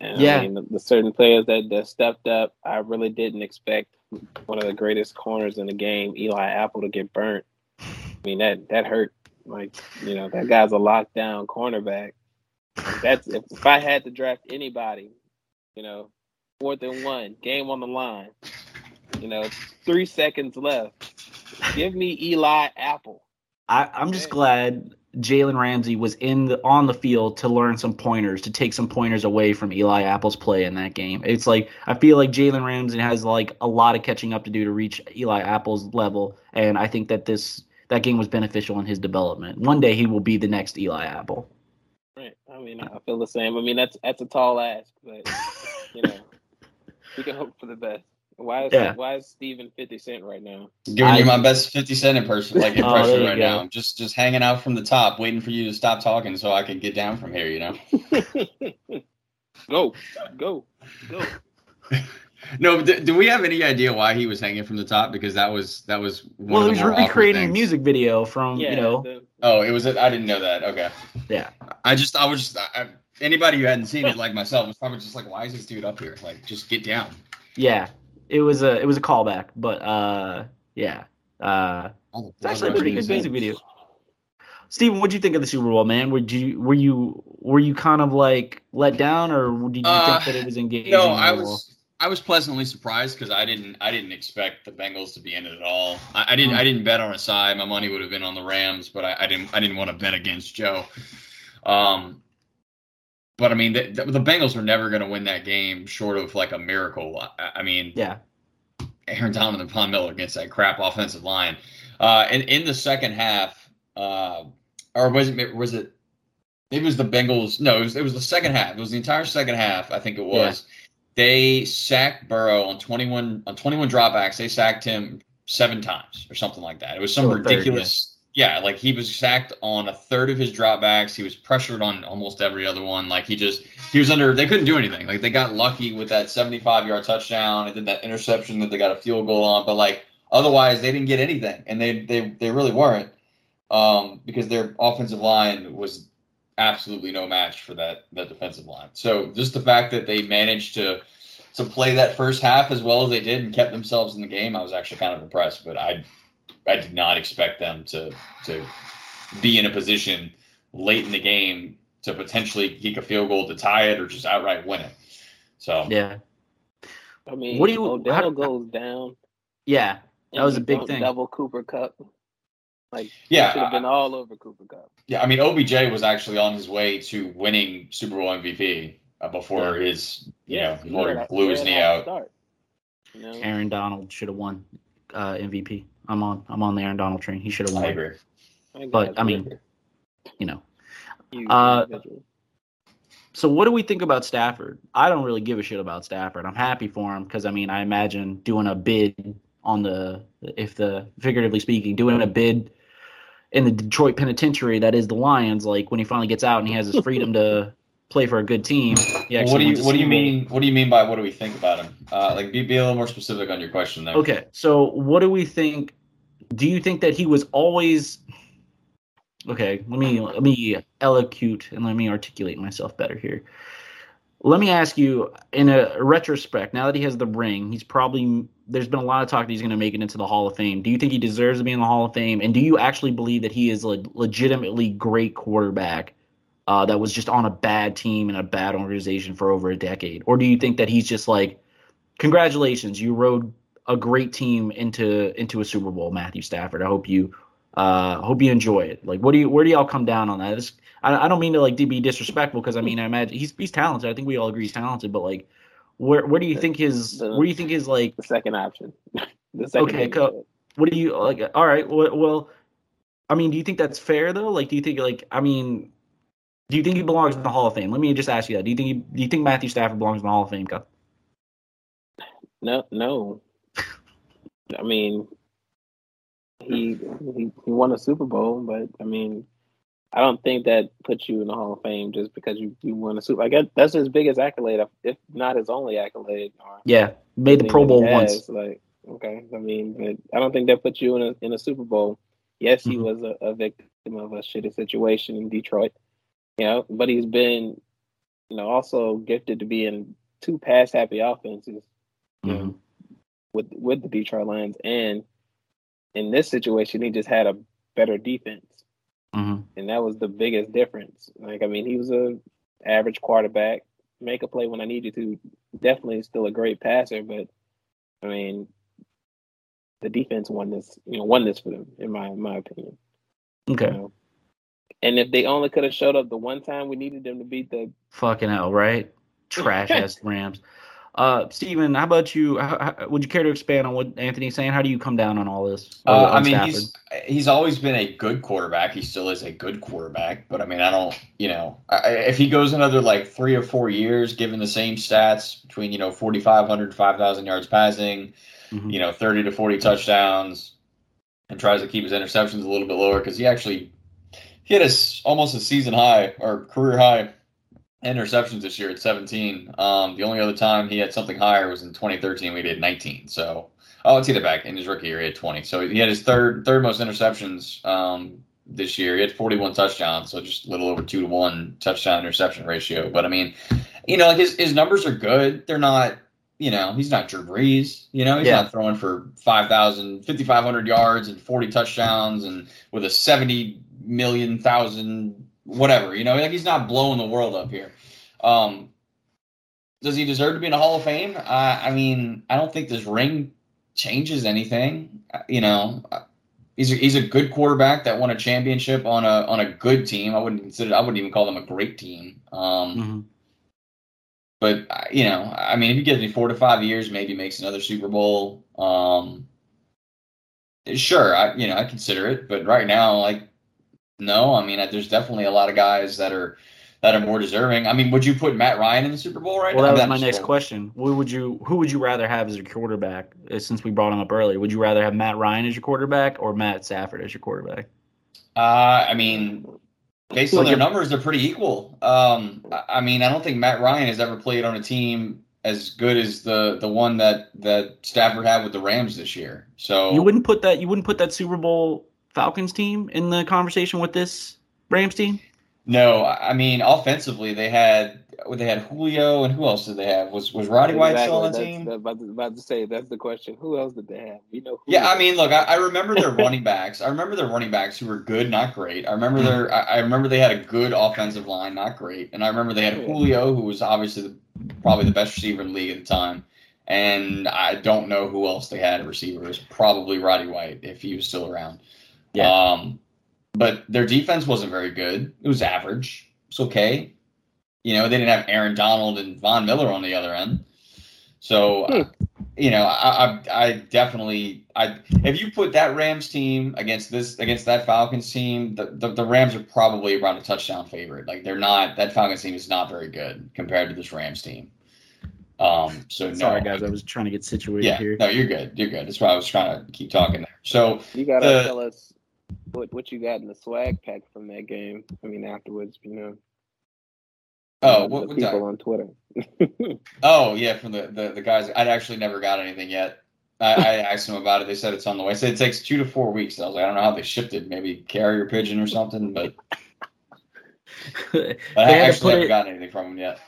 And, yeah. I mean, the, the certain players that, that stepped up, I really didn't expect one of the greatest corners in the game, Eli Apple, to get burnt. I mean that that hurt. Like you know that guy's a lockdown cornerback. That's if, if I had to draft anybody, you know, fourth and one, game on the line. You know, three seconds left. Give me Eli Apple. I, I'm just glad Jalen Ramsey was in the on the field to learn some pointers, to take some pointers away from Eli Apple's play in that game. It's like I feel like Jalen Ramsey has like a lot of catching up to do to reach Eli Apple's level, and I think that this that game was beneficial in his development. One day he will be the next Eli Apple. Right. I mean, I feel the same. I mean, that's that's a tall ask, but you know, we can hope for the best. Why is yeah. why is Steven Fifty Cent right now? Giving I, you my best Fifty Cent oh, impression, like oh, impression oh, right go. now. just just hanging out from the top, waiting for you to stop talking so I can get down from here. You know. go, go, go. No, do, do, we have any idea why he was hanging from the top? Because that was that was well, he was recreating a music video from yeah, you know. The, oh, it was. I didn't know that. Okay. Yeah. I just I was just I, anybody who hadn't seen it like myself was probably just like, why is this dude up here? Like, just get down. Yeah, it was a it was a callback, but uh, yeah, uh, oh, it's actually a pretty good music video. Steven, what do you think of the Super Bowl, man? Were you were you were you kind of like let down, or did you uh, think that it was engaging? No, I was. I was pleasantly surprised because I didn't I didn't expect the Bengals to be in it at all. I, I didn't I didn't bet on a side. My money would have been on the Rams, but I, I didn't I didn't want to bet against Joe. Um, but I mean the, the, the Bengals were never going to win that game short of like a miracle. I, I mean, yeah, Aaron Donald and Von Miller against that crap offensive line. Uh, and in the second half, uh, or was it was it? It was the Bengals. No, it was it was the second half. It was the entire second half. I think it was. Yeah they sacked Burrow on 21 on 21 dropbacks. They sacked him seven times or something like that. It was some oh, ridiculous. Yeah. like he was sacked on a third of his dropbacks. He was pressured on almost every other one. Like he just he was under. They couldn't do anything. Like they got lucky with that 75 yard touchdown and then that interception that they got a field goal on. But like otherwise, they didn't get anything, and they they they really weren't um, because their offensive line was absolutely no match for that that defensive line. So just the fact that they managed to to play that first half as well as they did and kept themselves in the game, I was actually kind of impressed. But I I did not expect them to to be in a position late in the game to potentially kick a field goal to tie it or just outright win it. So yeah. I mean, what do you? Odell how, goes down. Yeah, that was a big thing. Double Cooper Kupp. Like yeah, should have been all over Cooper Kupp. Yeah, I mean OBJ was actually on his way to winning Super Bowl MVP uh, before yeah. his you yeah, know before he blew his knee out. Start, you know? Aaron Donald should have won uh, MVP. I'm on I'm on the Aaron Donald train. He should have won. I agree. But I mean, you know. Uh, so what do we think about Stafford? I don't really give a shit about Stafford. I'm happy for him because I mean I imagine doing a bid on the if the figuratively speaking doing a bid in the Detroit penitentiary that is the Lions, like when he finally gets out and he has his freedom to play for a good team. what do you What do you mean? What do you mean by what do we think about him? Uh, like, be, be a little more specific on your question there. Okay, so what do we think? Do you think that he was always? Okay, let me let me elocute and let me articulate myself better here. Let me ask you, in a retrospect, now that he has the ring, he's probably there's been a lot of talk that he's going to make it into the Hall of Fame. Do you think he deserves to be in the Hall of Fame? And do you actually believe that he is a legitimately great quarterback uh, that was just on a bad team and a bad organization for over a decade? Or do you think that he's just like, congratulations, you rode a great team into into a Super Bowl, Matthew Stafford. I hope you uh, hope you enjoy it. Like, what do you where do y'all come down on that? This, I, I don't mean to like be disrespectful because I mean I imagine he's he's talented. I think we all agree he's talented, but like where where do you think his the, where do you think his like the second option? the second okay, co- what do you like? All right, well, well, I mean, do you think that's fair though? Like, do you think like I mean, do you think he belongs in the Hall of Fame? Let me just ask you that. Do you think he, do you think Matthew Stafford belongs in the Hall of Fame? Co? No, no. I mean, he, he he won a Super Bowl, but I mean, I don't think that puts you in the Hall of Fame just because you, you won a Super. I guess that's his biggest accolade, if not his only accolade. yeah, made the Pro Bowl once. Like, okay, I mean, but I don't think that puts you in a in a Super Bowl. Yes, he mm-hmm. was a, a, victim of a shitty situation in Detroit, you know, but he's been, you know, also gifted to be in two pass happy offenses, you mm-hmm. know, with with the Detroit Lions, and in this situation, he just had a better defense. Mm-hmm. And that was the biggest difference. Like, I mean, he was a average quarterback, make a play when I needed to. Definitely still a great passer, but I mean, the defense won this. You know, won this for them, in my in my opinion. Okay. You know? And if they only could have showed up the one time we needed them to beat the fucking hell, right? Trash ass Rams. Uh, Steven, how about you? How, how, would you care to expand on what Anthony's saying? How do you come down on all this? Uh, I mean, Stafford? he's he's always been a good quarterback. He still is a good quarterback. But I mean, I don't, you know, I, if he goes another like three or four years, given the same stats between you know 4,500, 5,000 yards passing, mm-hmm. you know, 30 to 40 touchdowns, and tries to keep his interceptions a little bit lower because he actually he had a, almost a season high or career high interceptions this year at 17. Um, the only other time he had something higher was in 2013. We did 19. So, oh, let's get it back. In his rookie year, he had 20. So he had his third third most interceptions um, this year. He had 41 touchdowns, so just a little over two to one touchdown interception ratio. But I mean, you know, like his his numbers are good. They're not. You know, he's not Drew Brees. You know, he's yeah. not throwing for 5,000, 5,500 yards and 40 touchdowns and with a 70 million thousand whatever. You know, like he's not blowing the world up here. Um, does he deserve to be in a Hall of Fame? Uh, I mean, I don't think this ring changes anything. You know, he's a, he's a good quarterback that won a championship on a on a good team. I wouldn't consider. I wouldn't even call them a great team. Um, mm-hmm. But uh, you know, I mean, if he gives me four to five years, maybe makes another Super Bowl. Um, sure, I you know I consider it. But right now, like no, I mean, there's definitely a lot of guys that are that are more deserving. I mean, would you put Matt Ryan in the Super Bowl right well, now? Well, that was my next question. Who would you who would you rather have as your quarterback? Uh, since we brought him up earlier, would you rather have Matt Ryan as your quarterback or Matt Stafford as your quarterback? Uh, I mean, based on their numbers, they're pretty equal. Um, I mean, I don't think Matt Ryan has ever played on a team as good as the the one that that Stafford had with the Rams this year. So you wouldn't put that you wouldn't put that Super Bowl Falcons team in the conversation with this Rams team? No, I mean offensively they had they had Julio and who else did they have? Was was Roddy White still on the that's, team? About to, about to say that's the question. Who else did they have? You know. yeah, I mean, look, I, I remember their running backs. I remember their running backs who were good, not great. I remember their. I, I remember they had a good offensive line, not great, and I remember they had Julio, who was obviously the, probably the best receiver in the league at the time. And I don't know who else they had at receiver. It was probably Roddy White if he was still around. Yeah. Um, but their defense wasn't very good. It was average. It's okay. You know, they didn't have Aaron Donald and Von Miller on the other end. So, hmm. uh, you know, I, I, I, definitely, I if you put that Rams team against this against that Falcons team, the, the, the Rams are probably around a touchdown favorite. Like they're not that Falcons team is not very good compared to this Rams team. Um, so sorry no, guys, I was trying to get situated yeah, here. No, you're good. You're good. That's why I was trying to keep talking there. So you gotta the, tell us what what you got in the swag pack from that game. I mean, afterwards, you know. Oh, uh, what, people on Twitter? oh yeah, from the, the the guys. I'd actually never got anything yet. I, I asked them about it. They said it's on the way. I said it takes two to four weeks. I was like, I don't know how they shipped it. Maybe carrier pigeon or something, but, but I actually haven't it, gotten anything from them yet.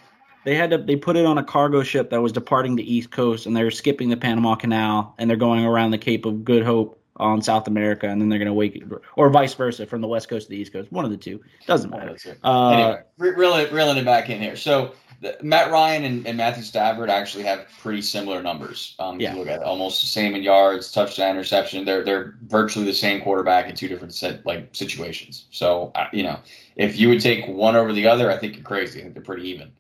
They had to. They put it on a cargo ship that was departing the East Coast, and they're skipping the Panama Canal, and they're going around the Cape of Good Hope on South America, and then they're going to wake, or vice versa, from the West Coast to the East Coast. One of the two doesn't matter. Uh, anyway, reeling, reeling it back in here. So Matt Ryan and, and, Matthew Stafford actually have pretty similar numbers. Um, yeah. look at it. almost the same in yards, touchdown, interception. They're they're virtually the same quarterback in two different set, like situations. So uh, you know, if you would take one over the other, I think you're crazy. I think they're pretty even.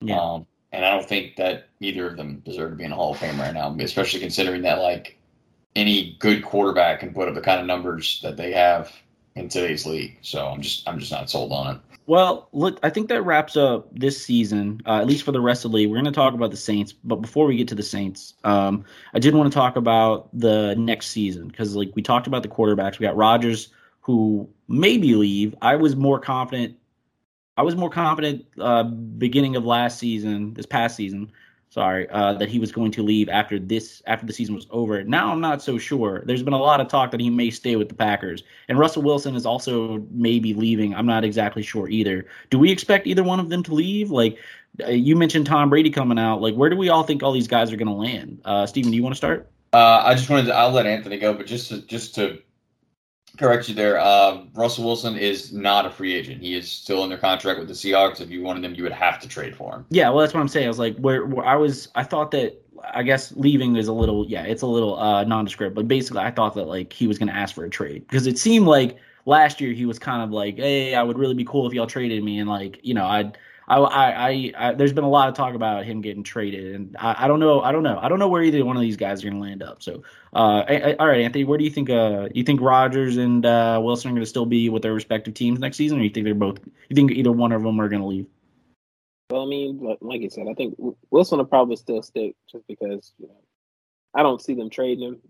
Yeah. Um, and I don't think that either of them deserve to be in a Hall of Fame right now, especially considering that like any good quarterback can put up the kind of numbers that they have in today's league. So I'm just I'm just not sold on it. Well, look, I think that wraps up this season, uh, at least for the rest of the league. We're going to talk about the Saints, but before we get to the Saints, um, I did want to talk about the next season because, like, we talked about the quarterbacks. We got Rodgers, who maybe leave. I was more confident. I was more confident uh, beginning of last season, this past season, sorry, uh, that he was going to leave after this after the season was over. Now I'm not so sure. There's been a lot of talk that he may stay with the Packers, and Russell Wilson is also maybe leaving. I'm not exactly sure either. Do we expect either one of them to leave? Like uh, you mentioned, Tom Brady coming out. Like where do we all think all these guys are going to land? Uh, Steven, do you want to start? Uh, I just wanted to. I'll let Anthony go, but just to, just to correct you there. Uh, Russell Wilson is not a free agent. He is still under contract with the Seahawks. If you wanted him, you would have to trade for him. Yeah, well, that's what I'm saying. I was like, where, where I was, I thought that. I guess leaving is a little, yeah, it's a little uh, nondescript. But basically, I thought that like he was going to ask for a trade because it seemed like last year he was kind of like, hey, I would really be cool if y'all traded me, and like, you know, I'd I, I, I, there's been a lot of talk about him getting traded, and I, I don't know, I don't know, I don't know where either one of these guys are going to land up. So, uh, I, I, all right, Anthony, where do you think? Uh, you think Rodgers and uh, Wilson are going to still be with their respective teams next season, or you think they're both? You think either one of them are going to leave? Well, I mean, like you said, I think Wilson will probably still stick just because you know I don't see them trading him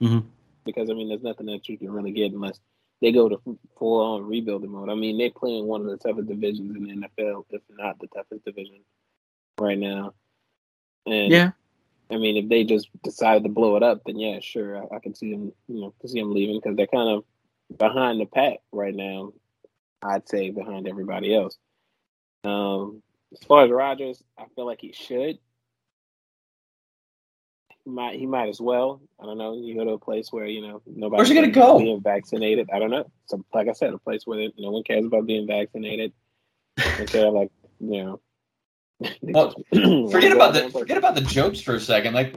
mm-hmm. because I mean, there's nothing that you can really get unless they go to full on rebuilding mode. I mean, they're playing one of the toughest divisions in the NFL, if not the toughest division right now. And yeah, I mean, if they just decide to blow it up, then yeah, sure, I, I can see them, you know, see them leaving because they're kind of behind the pack right now. I'd say behind everybody else. Um, as far as Rodgers, I feel like he should might he might as well. I don't know. You go to a place where you know nobody. Where's he gonna go? Being vaccinated. I don't know. So, like I said, a place where no one cares about being vaccinated. They like you know. well, forget about the forget about the jokes for a second. Like,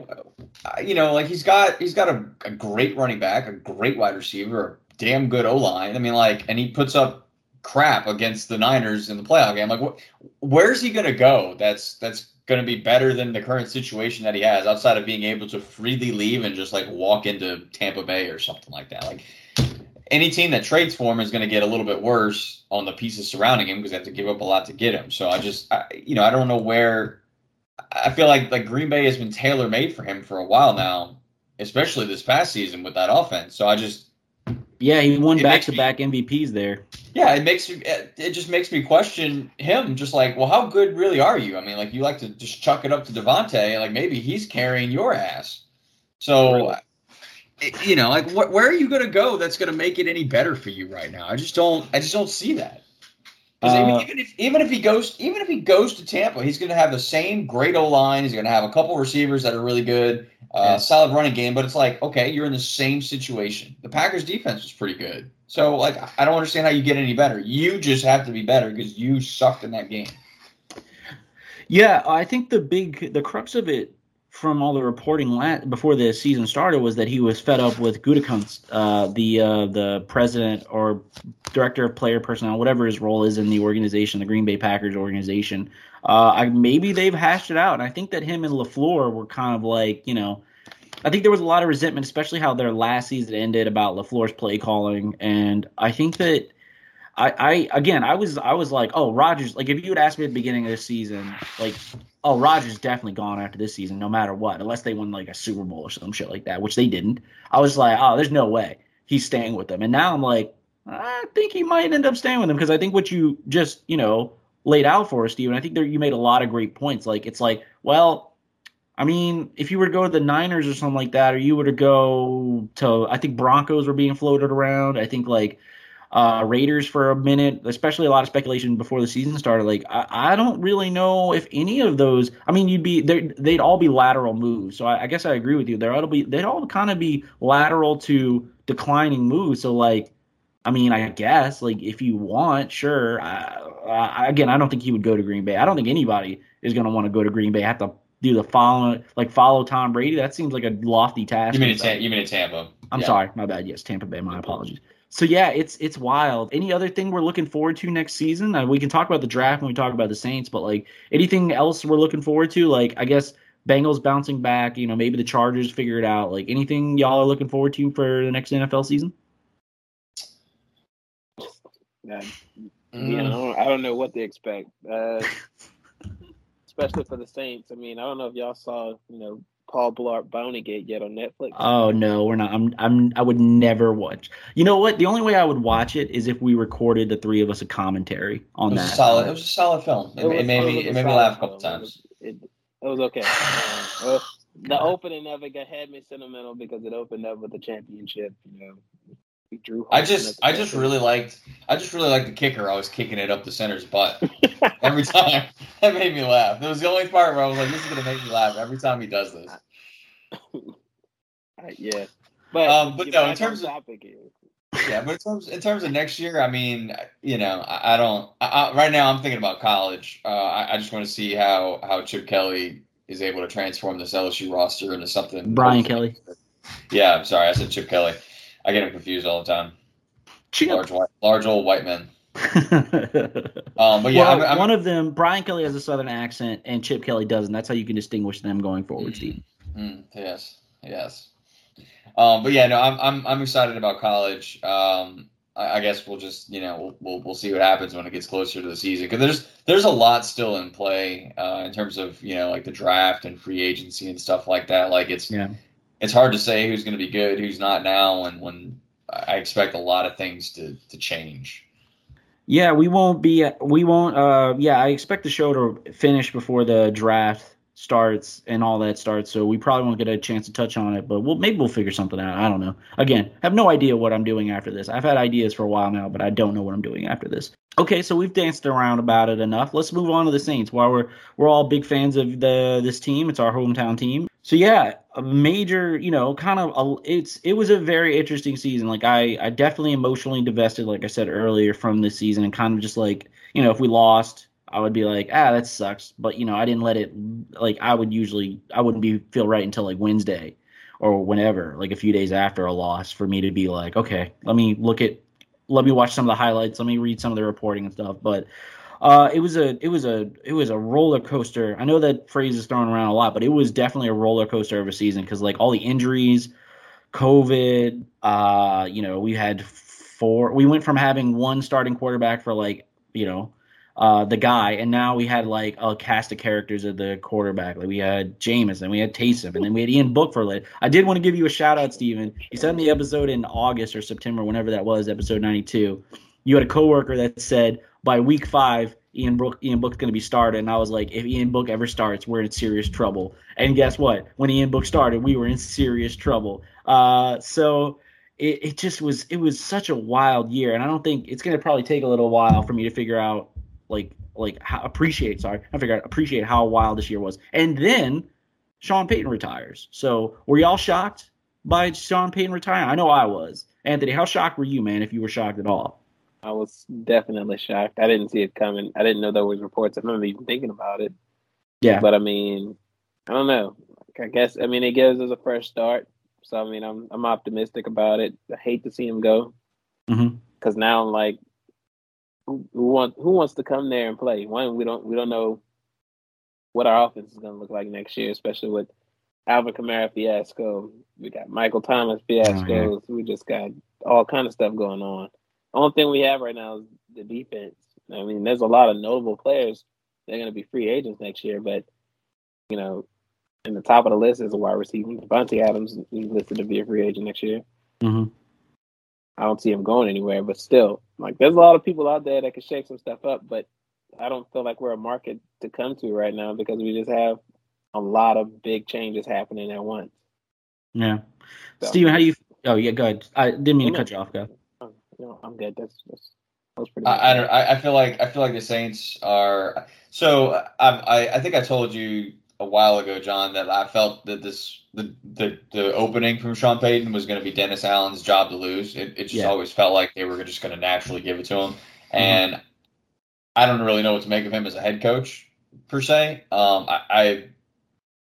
uh, you know, like he's got he's got a, a great running back, a great wide receiver, a damn good O line. I mean, like, and he puts up crap against the Niners in the playoff game. Like, wh- where's he gonna go? That's that's going to be better than the current situation that he has outside of being able to freely leave and just like walk into Tampa Bay or something like that. Like any team that trades for him is going to get a little bit worse on the pieces surrounding him because they have to give up a lot to get him. So I just, I, you know, I don't know where. I feel like like Green Bay has been tailor made for him for a while now, especially this past season with that offense. So I just yeah, he won back to back MVPs there. Yeah, it makes you. It just makes me question him. Just like, well, how good really are you? I mean, like you like to just chuck it up to Davante, like maybe he's carrying your ass. So, you know, like wh- where are you going to go? That's going to make it any better for you right now? I just don't. I just don't see that. Uh, even if even if he goes even if he goes to Tampa, he's going to have the same great O line. He's going to have a couple receivers that are really good, uh, yeah. solid running game. But it's like, okay, you're in the same situation. The Packers' defense is pretty good, so like I don't understand how you get any better. You just have to be better because you sucked in that game. Yeah, I think the big the crux of it from all the reporting before the season started was that he was fed up with Gutekunst, uh, the uh, the president or director of player personnel, whatever his role is in the organization, the Green Bay Packers organization. Uh, I, maybe they've hashed it out, and I think that him and LaFleur were kind of like, you know, I think there was a lot of resentment, especially how their last season ended about LaFleur's play calling, and I think that I, I again, I was I was like, oh, Rodgers. Like if you had asked me at the beginning of the season, like, oh, Rodgers definitely gone after this season, no matter what, unless they won like a Super Bowl or some shit like that, which they didn't. I was like, oh, there's no way he's staying with them. And now I'm like, I think he might end up staying with them because I think what you just you know laid out for us, Steven, I think there you made a lot of great points. Like it's like, well, I mean, if you were to go to the Niners or something like that, or you were to go to, I think Broncos were being floated around. I think like uh, Raiders for a minute, especially a lot of speculation before the season started. Like, I, I don't really know if any of those. I mean, you'd be they'd all be lateral moves. So I, I guess I agree with you. There ought to be they'd all kind of be lateral to declining moves. So like, I mean, I guess like if you want, sure. I, I, again, I don't think he would go to Green Bay. I don't think anybody is going to want to go to Green Bay. I Have to do the following, like follow Tom Brady. That seems like a lofty task. You mean in, you mean in Tampa? I'm yeah. sorry, my bad. Yes, Tampa Bay. My apologies. So yeah, it's it's wild. Any other thing we're looking forward to next season? Uh, we can talk about the draft when we talk about the Saints, but like anything else we're looking forward to? Like I guess Bengals bouncing back. You know, maybe the Chargers figure it out. Like anything y'all are looking forward to for the next NFL season? Yeah, mm. I, don't, I don't know what to expect. Uh, especially for the Saints. I mean, I don't know if y'all saw, you know, Paul Blart Bounty Gate yet on Netflix. Oh no, we're not. I'm I'm I would never watch. You know what? The only way I would watch it is if we recorded the three of us a commentary on it that. solid. It was a solid film. It, it, was, it made me it made me laugh a couple film. times. It, it, was okay. Um, the opening of it had me sentimental because it opened up with the championship. You know, Drew. I just, I just really liked, I just really liked the kicker. I was kicking it up the center's butt every time. That made me laugh. That was the only part where I was like, "This is gonna make me laugh every time he does this." yeah, but um, but no, in terms of topic yeah, but in terms in terms of next year, I mean, you know, I, I don't. I, I, right now, I'm thinking about college. Uh, I, just want to see how how Chip Kelly is able to transform this LSU roster into something. Brian Kelly. Yeah, I'm sorry, I said Chip Kelly. I get them confused all the time. Chip. Large, white, large old white men. um, but yeah, well, I'm, I'm, one of them, Brian Kelly has a southern accent, and Chip Kelly doesn't. That's how you can distinguish them going forward, Steve. Mm, yes, yes. Um, but yeah, no, I'm I'm I'm excited about college. Um, I, I, guess we'll just you know we'll, we'll we'll see what happens when it gets closer to the season because there's there's a lot still in play uh, in terms of you know like the draft and free agency and stuff like that. Like it's yeah it's hard to say who's going to be good, who's not now, and when I expect a lot of things to to change. Yeah, we won't be. We won't. Uh, yeah, I expect the show to finish before the draft starts and all that starts. So we probably won't get a chance to touch on it, but we'll maybe we'll figure something out. I don't know. Again, have no idea what I'm doing after this. I've had ideas for a while now, but I don't know what I'm doing after this. Okay, so we've danced around about it enough. Let's move on to the Saints. While we're we're all big fans of the this team, it's our hometown team. So yeah, a major, you know, kind of a, it's it was a very interesting season. Like I I definitely emotionally divested, like I said earlier, from this season, and kind of just like you know if we lost, I would be like ah that sucks. But you know I didn't let it like I would usually I wouldn't be feel right until like Wednesday or whenever, like a few days after a loss, for me to be like okay, let me look at let me watch some of the highlights. Let me read some of the reporting and stuff. But uh, it was a it was a it was a roller coaster. I know that phrase is thrown around a lot, but it was definitely a roller coaster of a season because like all the injuries, COVID. Uh, you know, we had four. We went from having one starting quarterback for like you know uh, the guy, and now we had like a cast of characters of the quarterback. Like we had Jameis, and we had Taysom, and then we had Ian Book for late. I did want to give you a shout out, Steven. You sent me the episode in August or September, whenever that was, episode ninety two. You had a coworker that said by week five, Ian Book Ian Book's going to be started, and I was like, if Ian Book ever starts, we're in serious trouble. And guess what? When Ian Book started, we were in serious trouble. Uh, so it, it just was it was such a wild year, and I don't think it's going to probably take a little while for me to figure out like like how, appreciate sorry I figure out appreciate how wild this year was. And then Sean Payton retires. So were y'all shocked by Sean Payton retiring? I know I was. Anthony, how shocked were you, man? If you were shocked at all? I was definitely shocked. I didn't see it coming. I didn't know there was reports. I'm not even thinking about it. Yeah. But I mean, I don't know. I guess I mean it gives us a fresh start. So I mean, I'm I'm optimistic about it. I hate to see him go because mm-hmm. now I'm like, who, who wants who wants to come there and play? One, we don't we don't know what our offense is going to look like next year, especially with Alvin Kamara fiasco. We got Michael Thomas fiascos. Oh, yeah. We just got all kind of stuff going on. Only thing we have right now is the defense. I mean, there's a lot of notable players. They're going to be free agents next year, but you know, in the top of the list is a wide receiver. Davante Adams is listed to be a free agent next year. Mm-hmm. I don't see him going anywhere, but still, like there's a lot of people out there that can shake some stuff up, but I don't feel like we're a market to come to right now because we just have a lot of big changes happening at once. Yeah. So- Steven, how do you? Oh yeah, go ahead. I didn't mean to cut you off. Go. No, I'm good. That's that's that was pretty. I, I don't. I, I feel like I feel like the Saints are. So I, I I think I told you a while ago, John, that I felt that this the the, the opening from Sean Payton was going to be Dennis Allen's job to lose. It, it just Yeah. always felt like they were just going to naturally give it to him, and I don't really know what to make of him as a head coach per se. Um, I. I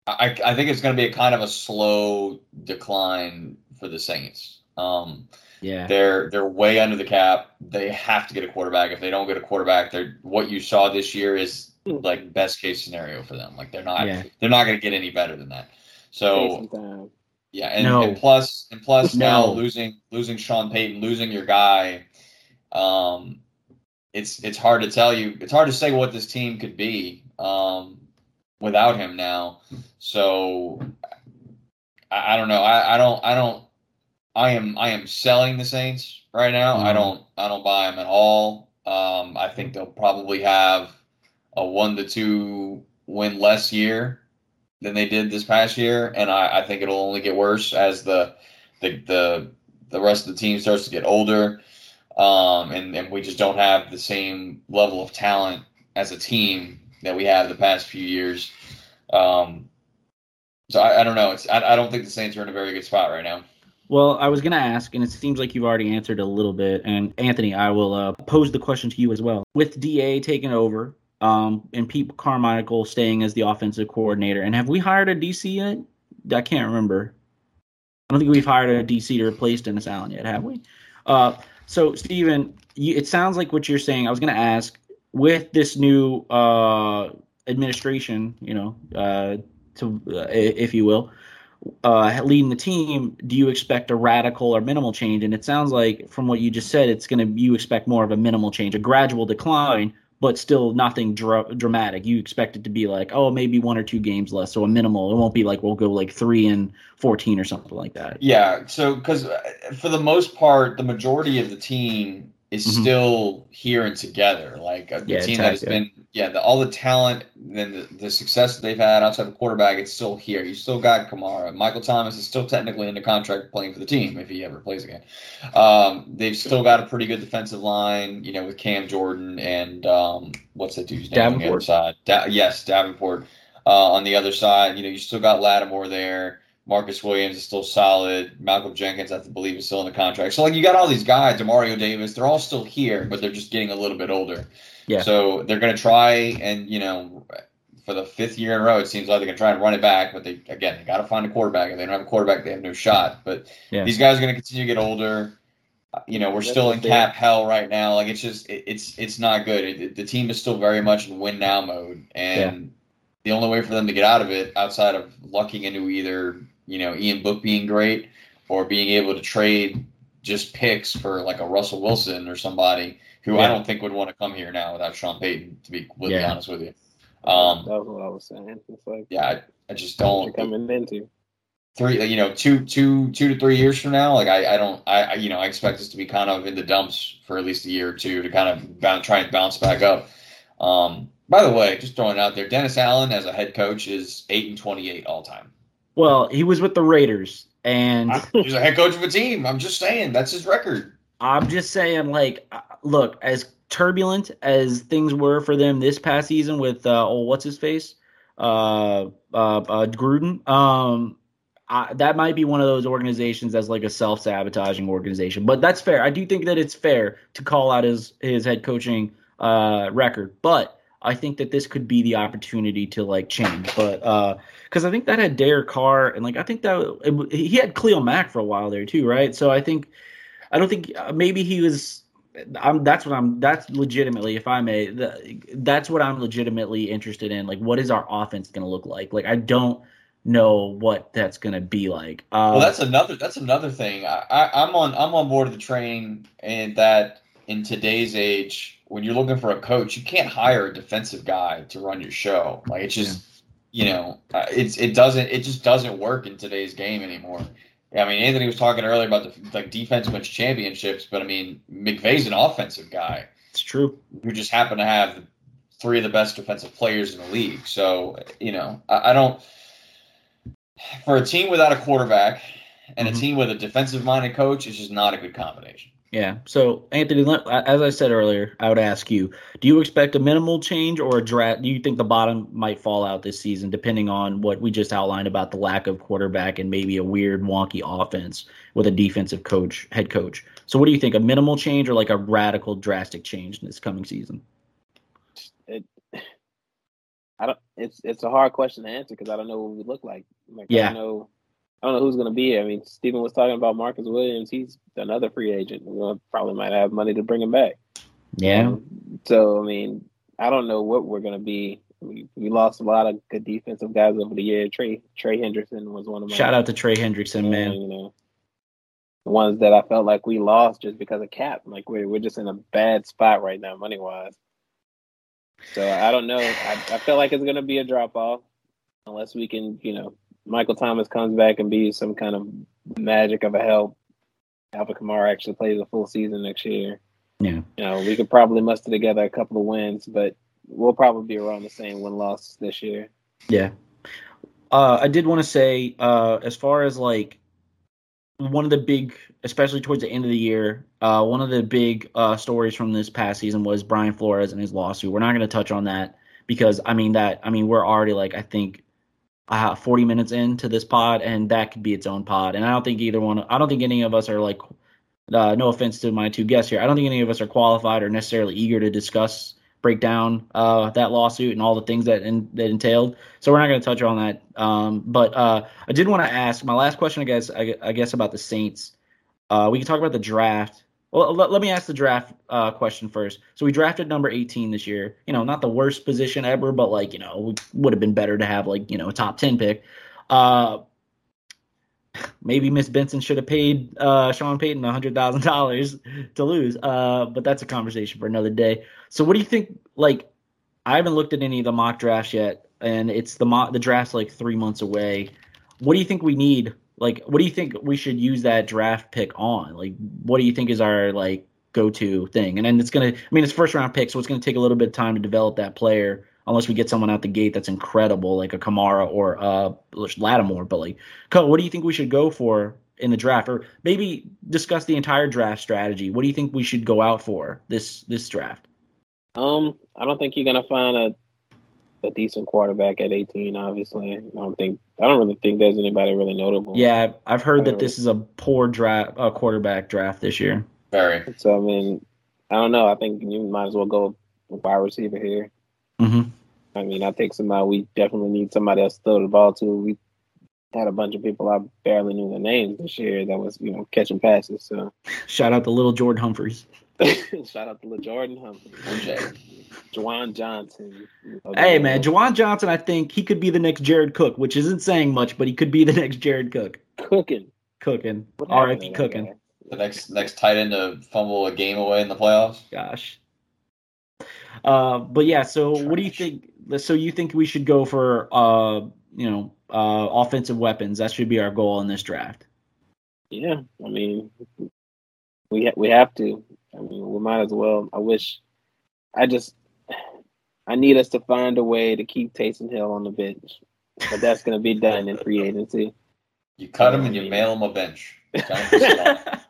I, I think it's going to be a kind of a slow decline for the Saints. Um, Yeah. they're they're way under the cap. They have to get a quarterback. If they don't get a quarterback, they're what you saw this year is like best case scenario for them. Like they're not Yeah. they're not going to get any better than that. So Take some time. yeah, and, No. and plus and plus now losing losing Sean Payton, losing your guy, um, it's it's hard to tell you. It's hard to say what this team could be um, without him now. So I, I don't know. I, I don't I don't I am I am selling the Saints right now. I Mhm. don't I don't buy them at all. Um, I think they'll probably have a one to two win less year than they did this past year, and I, I think it'll only get worse as the the the, the rest of the team starts to get older, um, and and we just don't have the same level of talent as a team that we have the past few years. Um, so I, I don't know. It's I, I don't think the Saints are in a very good spot right now. Well, I was going to ask, and it seems like you've already answered a little bit. And Anthony, I will uh, pose the question to you as well. With DA taking over, um, and Pete Carmichael staying as the offensive coordinator, and have we hired a DC yet? I can't remember. I don't think we've hired a DC to replace Dennis Allen yet, have we? Uh, so, Stephen, it sounds like what you're saying. I was going to ask, with this new uh, administration, you know, uh, to uh, if you will, uh, leading the team, do you expect a radical or minimal change? And it sounds like from what you just said, it's going to you expect more of a minimal change, a gradual decline, but still nothing dra- dramatic. You expect it to be like, oh, maybe one or two games less, so a minimal. It won't be like we'll go like three and fourteen or something like that. Yeah, so because for the most part, the majority of the team is Mhm. still here and together. Like uh, the Yeah, team that has been, yeah, the, all the talent and the, the success that they've had outside of quarterback, it's still here. You still got Kamara. Michael Thomas is still technically under contract playing for the team if he ever plays again. Um, they've still got a pretty good defensive line, you know, with Cam Jordan and um, what's that dude's name on the other side? Da- yes, Davenport. Uh, on the other side, you know, you still got Lattimore there. Marcus Williams is still solid. Malcolm Jenkins, I believe, is still in the contract. So, like, you got all these guys, Demario Davis, they're all still here, but they're just getting a little bit older. Yeah. So they're going to try and, you know, for the fifth year in a row, it seems like they're going to try and run it back. But they, again, they got to find a quarterback. If they don't have a quarterback, they have no shot. But Yeah. these guys are going to continue to get older. Uh, You know, we're That's still in thing. cap hell right now. Like it's just, it, it's it's not good. It, it- the team is still very much in win now mode, and the only way for them to get out of it, outside of lucking into either you know Ian Book being great or being able to trade just picks for like a Russell Wilson or somebody who I don't think would want to come here now without Sean Payton. To be completely Yeah. honest with you, um, that was what I was saying. It's like yeah, I, I just don't coming into. three you know two two two to three years from now like i, I don't I, I you know i expect this to be kind of in the dumps for at least a year or two to kind of bounce, try and bounce back up um by the way just throwing it out there dennis allen as a head coach is 8 and 28 all time Well, he was with the Raiders, and he's a head coach of a team i'm just saying that's his record I'm just saying, like, uh, look, as turbulent as things were for them this past season with uh, oh, what's his face, uh, uh, uh Gruden. Um, I, that might be one of those organizations that's like a self sabotaging organization, but that's fair. I do think that it's fair to call out his his head coaching uh record, but I think that this could be the opportunity to like change. But uh, because I think that had Derek Carr and like I think that it, he had Khalil Mack for a while there too, right? So I think. I don't think uh, maybe he was. I'm. That's what I'm. That's legitimately, if I may, the, that's what I'm legitimately interested in. Like, what is our offense going to look like? Like, I don't know what that's going to be like. Uh, well that's another that's another thing I, I i'm on i'm on board of the train and that in today's age when you're looking for a coach you can't hire a defensive guy to run your show like it's just you know uh, it's it doesn't it just doesn't work in today's game anymore I mean, Anthony was talking earlier about the like defense wins championships, but I mean, McVay's an offensive guy it's true. who just happened to have three of the best defensive players in the league. So you know, I, I don't. For a team without a quarterback and Mhm. a team with a defensive-minded coach, it's just not a good combination. Yeah. So, Anthony, as I said earlier, I would ask you: Do you expect a minimal change or a draft? Do you think the bottom might fall out this season, depending on what we just outlined about the lack of quarterback and maybe a weird, wonky offense with a defensive coach, head coach? So, what do you think? A minimal change or like a radical, drastic change in this coming season? It, I don't. It's it's a hard question to answer because I don't know what we look like. Like I Yeah. don't know. I don't know who's going to be. here. I mean, Stephen was talking about Marcus Williams. He's another free agent. We'll probably might have money to bring him back. Yeah. Um, so I mean, I don't know what we're going to be. We we lost a lot of good defensive guys over the year. Trey Trey Hendrickson was one of my Shout out to Trey Hendrickson, man. you know, the ones that I felt like we lost just because of cap. Like we're we're just in a bad spot right now, money wise. So I don't know. I, I feel like it's gonna be a drop off unless we can, you know, Michael Thomas comes back and be some kind of magic of a help. Alvin Kamara actually plays a full season next year. Yeah. You know, we could probably muster together a couple of wins, but we'll probably be around the same win loss this year. Yeah. Uh, I did want to say, uh, as far as like one of the big, especially towards the end of the year, uh, one of the big uh, stories from this past season was Brian Flores and his lawsuit. We're not going to touch on that because I mean that I mean we're already like I think uh, 40 minutes into this pod, and that could be its own pod. And I don't think either one. I don't think any of us are like. Uh, no offense to my two guests here. I don't think any of us are qualified or necessarily eager to discuss break down uh, that lawsuit and all the things that in, that entailed. So we're not going to touch on that. Um, but uh, I did want to ask my last question. I guess I, I guess about the Saints. Uh, we can talk about the draft. Well, let, let me ask the draft uh, question first. So we drafted number 18 this year. You know, not the worst position ever, but like you know, would have been better to have like you know a top 10 pick. Uh, maybe Miss Benson should have paid uh, Sean Payton hundred thousand dollars to lose. Uh, but that's a conversation for another day. So what do you think? Like, I haven't looked at any of the mock drafts yet, and it's the mock the draft's like three months away. What do you think we need? Like, what do you think we should use that draft pick on? Like, what do you think is our like go to thing? And then it's gonna, I mean, it's first round pick, so it's gonna take a little bit of time to develop that player. Unless we get someone out the gate that's incredible, like a Kamara or uh Lattimore. But like, Co, what do you think we should go for in the draft, or maybe discuss the entire draft strategy? What do you think we should go out for this this draft? Um, I don't think you're gonna find a a decent quarterback at 18. Obviously, I don't think I don't really think there's anybody really notable. Yeah, I've heard that Uh, this is a poor draft, uh, quarterback draft this year. Very. So I mean, I don't know. I think you might as well go wide receiver here. Mm-hmm. I mean, I think somebody we definitely need somebody else to throw the ball to. We had a bunch of people I barely knew their names this year that was you know catching passes. So Shout out to little Jordan Humphreys. shout out to Lil'Jordan Humphrey, MJ. Juwan Johnson. you know, Hey man, Juwan Johnson, I think he could be the next Jared Cook, which isn't saying much, but he could be the next Jared Cook. cooking. Cooking, What R.I.P. Cooking. guy? The next next tight end to fumble a game away in the playoffs. Gosh. Uh, but yeah, so what do you think? So you think we should go for uh, you know, uh, offensive weapons? That should be our goal in this draft. Yeah, I mean, we ha- we have to. I mean, we might as well. I wish. I just. I need us to find a way to keep Taysom Hill on the bench, but that's going to be done in free agency. You cut him and you mail him a bench. Tell him to on.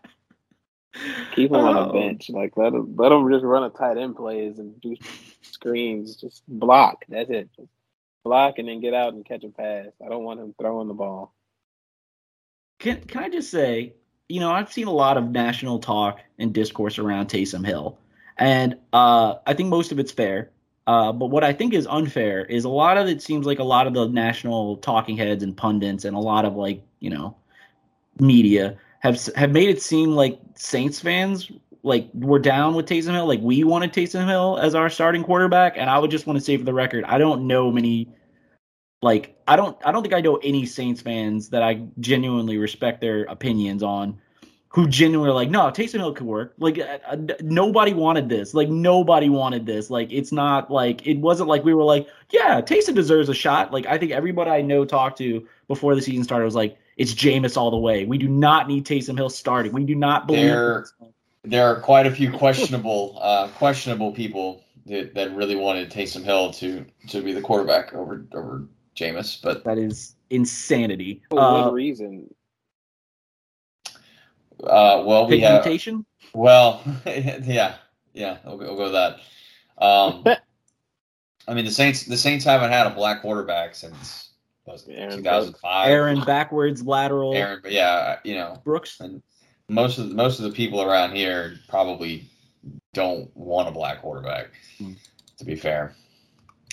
Keep him on Oh. the bench. Like let him let him just run a tight end plays and do screens. Just block. That's it. Just block and then get out and catch a pass. I don't want him throwing the ball. Can can I just say, you know, I've seen a lot of national talk and discourse around Taysom Hill, and uh, I think most of it's fair. Uh, but what I think is unfair is a lot of it seems like a lot of the national talking heads and pundits and a lot of like you know media have have made it seem like Saints fans like we're down with Taysom Hill, like we wanted Taysom Hill as our starting quarterback. And I would just want to say for the record, I don't know many like I don't I don't think I know any Saints fans that I genuinely respect their opinions on who genuinely are like no Taysom Hill could work. Like uh, uh, nobody wanted this. Like nobody wanted this. Like it's not like it wasn't like we were like yeah Taysom deserves a shot. Like I think everybody I know talked to before the season started was like it's Jameis all the way. We do not need Taysom Hill starting. We do not believe There- There are quite a few questionable uh, questionable people that, that really wanted Taysom Hill to to be the quarterback over over Jameis, but That is insanity. For Uh, what reason? uh, well, we have pigmentation? well, yeah, yeah, we'll, go- we'll go with that. Um, I mean, the Saints the Saints haven't had a black quarterback since was it, 2005. Aaron backwards lateral. Aaron, but yeah, you know, Brooks. and most of the, most of the people around here probably don't want a black quarterback. Hmm. To be fair,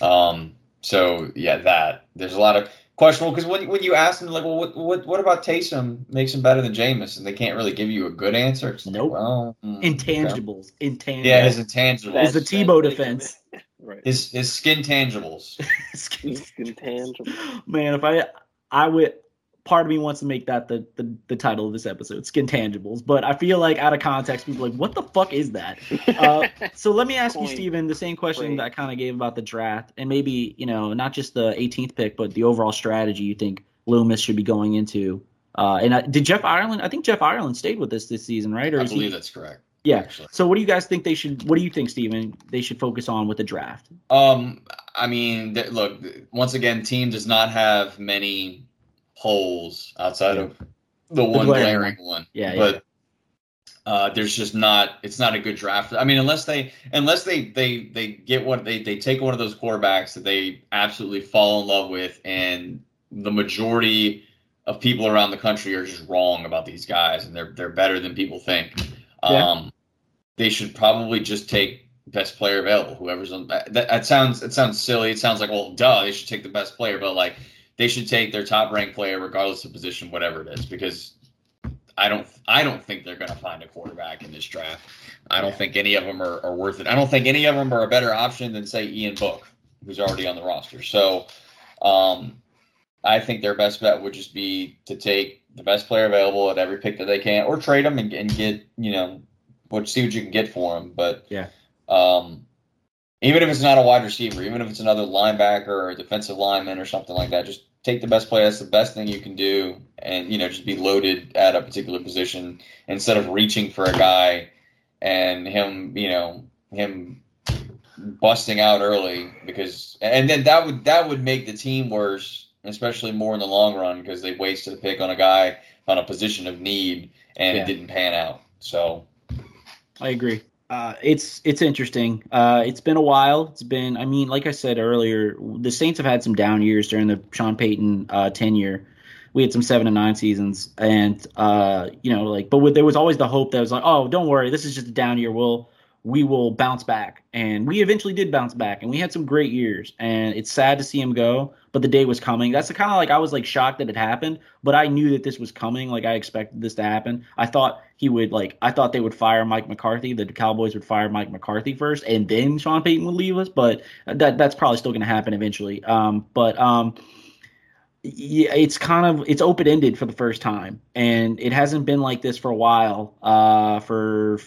um, so yeah, that there's a lot of questionable because when when you ask them like, well, what what what about Taysom makes him better than Jameis, and they can't really give you a good answer. It's like, Nope. well, hmm, okay. Intangibles. Intangibles. Yeah, his intangibles, Is the Tebow defense. right. his his skin tangibles. skin tangibles. Man, if I I would part of me wants to make that the, the the title of this episode, skin tangibles. But I feel like out of context, people are like, what the fuck is that? Uh, so let me ask you, stephen the same question that I kind of gave about the draft, and maybe you know not just the 18th pick, but the overall strategy you think Loomis should be going into. Uh, and I, did Jeff Ireland? I think Jeff Ireland stayed with us this season, right? Or I believe he? that's correct. Yeah. actually. So what do you guys think they should? What do you think, stephen They should focus on with the draft? Um, I mean, th- look, once again, team does not have many holes outside of the one glaring one. Yeah, but uh, there's just not. It's not a good draft. I mean, unless they unless they they they get what they they take one of those quarterbacks that they absolutely fall in love with, and the majority of people around the country are just wrong about these guys, and they're they're better than people think. Yeah. Um, they should probably just take best player available. Whoever's on that, that sounds it sounds silly. It sounds like well, duh, they should take the best player, but like they should take their top ranked player regardless of position, whatever it is, because I don't I don't think they're going to find a quarterback in this draft. I don't think any of them are, are worth it. I don't think any of them are a better option than say Ian Book, who's already on the roster. So um, I think their best bet would just be to take the best player available at every pick that they can, or trade them and, and get you know what see what you can get for them. But Yeah. um, even if it's not a wide receiver, even if it's another linebacker or a defensive lineman or something like that, just take the best player. That's the best thing you can do, and you know just be loaded at a particular position instead of reaching for a guy and him, you know, him busting out early because and then that would that would make the team worse, especially more in the long run because they wasted a pick on a guy on a position of need and Yeah. it didn't pan out. So I agree. Uh, it's it's interesting. Uh, it's been a while. It's been. I mean, like I said earlier, the Saints have had some down years during the Sean Payton uh, tenure. We had some seven and nine seasons, and uh, you know, like, but with, there was always the hope that was like, oh, don't worry, this is just a down year. We'll we will bounce back, and we eventually did bounce back, and we had some great years. And it's sad to see him go, but the day was coming. That's the kind of like I was like shocked that it happened, but I knew that this was coming. Like I expected this to happen. I thought he would like I thought they would fire Mike McCarthy. The Cowboys would fire Mike McCarthy first, and then Sean Payton would leave us. But that that's probably still going to happen eventually. Um, but um, yeah, it's kind of it's open ended for the first time, and it hasn't been like this for a while. Uh, for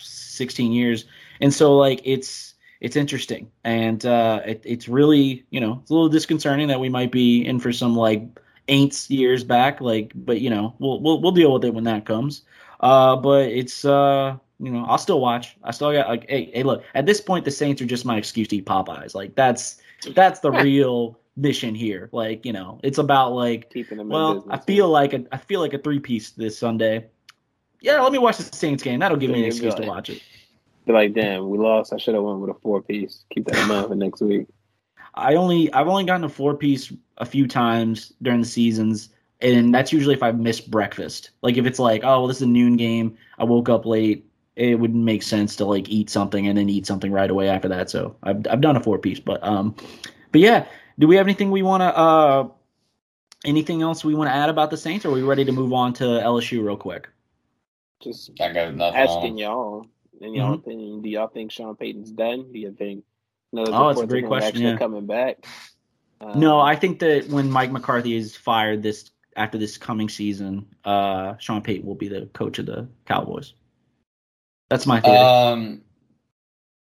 16 years, and so like it's it's interesting, and uh, it, it's really you know it's a little disconcerting that we might be in for some like ain'ts years back, like but you know we'll we'll we'll deal with it when that comes. Uh, but it's uh you know I'll still watch. I still got like hey hey look at this point the Saints are just my excuse to eat Popeyes. Like that's that's the real mission here. Like you know it's about like Keeping them in well business. I feel like a I feel like a three piece this Sunday. Yeah, let me watch the Saints game. That'll give me an excuse to watch it. They're like, damn, we lost. I should have went with a four piece. Keep that in mind for next week. I only I've only gotten a four piece a few times during the seasons, and that's usually if I've missed breakfast. Like if it's like, oh, well, this is a noon game, I woke up late, it wouldn't make sense to like eat something and then eat something right away after that. So I've I've done a four piece, but um, but yeah, do we have anything we want to uh, anything else we want to add about the Saints? Or are we ready to move on to LSU real quick? Just I got nothing. asking on. y'all, in y'all opinion, do y'all think Sean Payton's done? Do you think no, there's Oh, it's a great question, Actually yeah. coming back. Um, No, I think that when Mike McCarthy is fired this after this coming season, uh, Sean Payton will be the coach of the Cowboys. That's my theory. Um,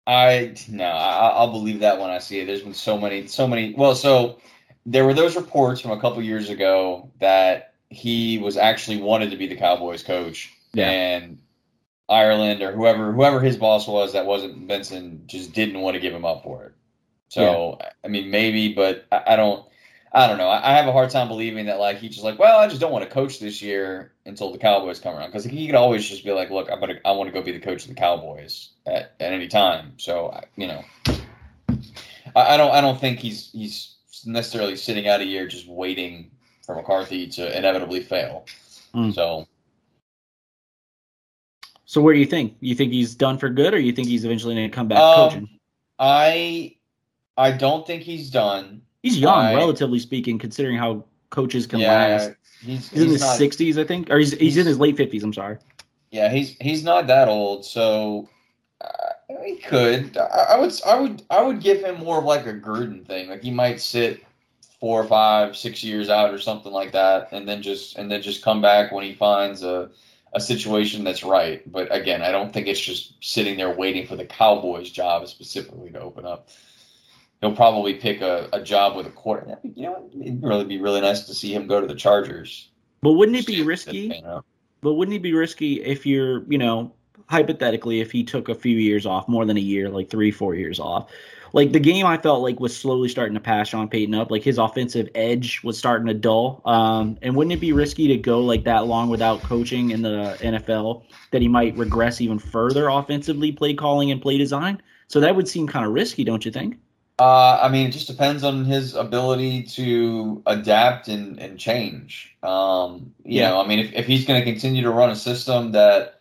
I no, I, I'll believe that when I see it. There's been so many, so many. Well, so there were those reports from a couple years ago that he was actually wanted to be the Cowboys coach, Yeah. and Ireland or whoever whoever his boss was that wasn't Benson just didn't want to give him up for it. So I mean maybe, but I, I don't I don't know. I, I have a hard time believing that like he's just like, well, I just don't want to coach this year until the Cowboys come around because he could always just be like, look, I'm gonna I want to go be the coach of the Cowboys at, at any time. So you know, I, I don't I don't think he's he's necessarily sitting out a year just waiting for McCarthy to inevitably fail. Mm. So So where do you think? You think he's done for good, or you think he's eventually going to come back Um, coaching? I I don't think he's done. He's young, I- relatively speaking, considering how coaches can yeah, last. he's, He's, in his not, sixties, I think, or he's, he's in his late fifties. I'm sorry. Yeah, he's he's not that old, so uh, he could. I, I would I would I would give him more of like a Gruden thing. Like he might sit four or five, six years out or something like that, and then just and then just come back when he finds a a situation that's right. But again, I don't think it's just sitting there waiting for the Cowboys job specifically to open up. He'll probably pick a, a job with a quarter. You know, it'd really be really nice to see him go to the Chargers. But wouldn't it be risky? But wouldn't it be risky if you're, you know, hypothetically, if he took a few years off, more than a year, like three, four years off? Like the game, I felt like was slowly starting to pass Sean Payton up. Like his offensive edge was starting to dull. Um, and wouldn't it be risky to go like that long without coaching in the NFL that he might regress even further offensively, play calling and play design? So that would seem kind of risky, don't you think? Uh, I mean, it just depends on his ability to adapt and, and change. Um, you Yeah. know, I mean, if, if he's going to continue to run a system that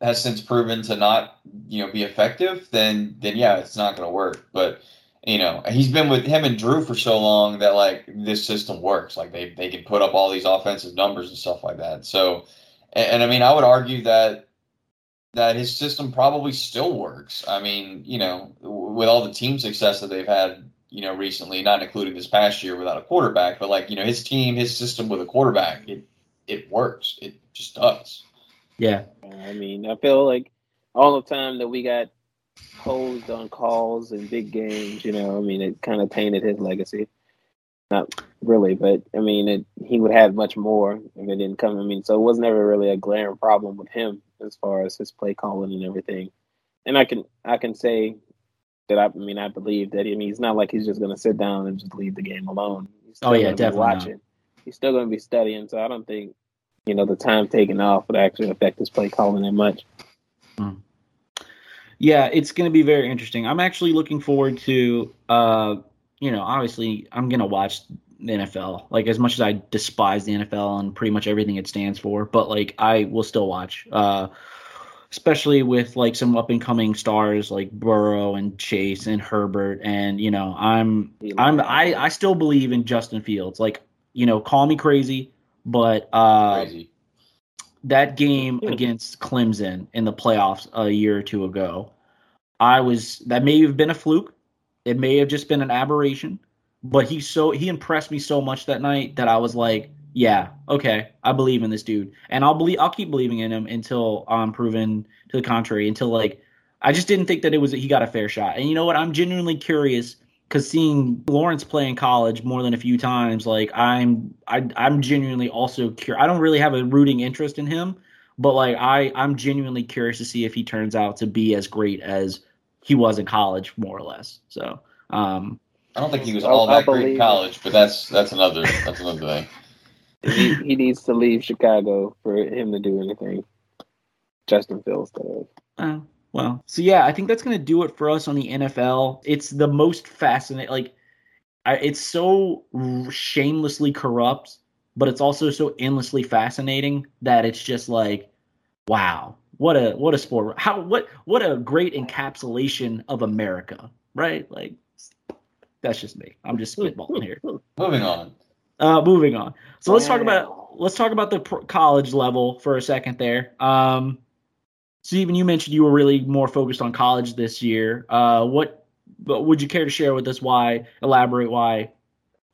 has since proven to not, you know, be effective, then then yeah, it's not going to work. But you know, he's been with him and Drew for so long that like this system works. Like they they can put up all these offensive numbers and stuff like that. So, and, and I mean, I would argue that that his system probably still works. I mean, you know, with all the team success that they've had, you know, recently, not including this past year without a quarterback, but like, you know, his team, his system with a quarterback, it it works. It just does. Yeah. I mean, I feel like all the time that we got posed on calls and big games, you know, I mean, it kind of tainted his legacy. Not really, but I mean, it, he would have much more if it didn't come. I mean, so it was never really a glaring problem with him as far as his play calling and everything. And I can I can say that I, I mean I believe that I mean he's not like he's just going to sit down and just leave the game alone. He's Oh, yeah, gonna definitely not. watching. He's still going to be studying, so I don't think you know the time taken off would actually affect his play calling that much. Yeah, it's going to be very interesting. I'm actually looking forward to, uh, you know, obviously I'm going to watch the NFL. Like as much as I despise the NFL and pretty much everything it stands for, but like I will still watch. Uh, especially with like some up and coming stars like Burrow and Chase and Herbert, and you know, I'm I'm I I still believe in Justin Fields. Like you know, call me crazy, but uh, Crazy. that game against Clemson in the playoffs a year or two ago, I was that may have been a fluke. It may have just been an aberration, but he so he impressed me so much that night that I was like, yeah, okay, I believe in this dude, and I'll believe I'll keep believing in him until I'm proven to the contrary. Until like, I just didn't think that it was he got a fair shot. And you know what? I'm genuinely curious because seeing Lawrence play in college more than a few times, like I'm I, I'm genuinely also curious. I don't really have a rooting interest in him, but like I I'm genuinely curious to see if he turns out to be as great as he was in college, more or less. So. um I don't think he was all I'll that great in believe it. college, but that's that's another that's another thing. he, he needs to leave Chicago for him to do anything. Justin Fields does. Oh, well. So yeah, I think that's gonna do it for us on the NFL. It's the most fascinating. Like, I, it's so shamelessly corrupt, but it's also so endlessly fascinating that it's just like, wow, what a what a sport. How what what a great encapsulation of America, right? Like, that's just me. I'm just spitballing here. Moving on. Uh, moving on. So let's talk about let's talk about the pro- college level for a second there. Um, Stephen, you mentioned you were really more focused on college this year. Uh, what, would you care to share with us why? Elaborate why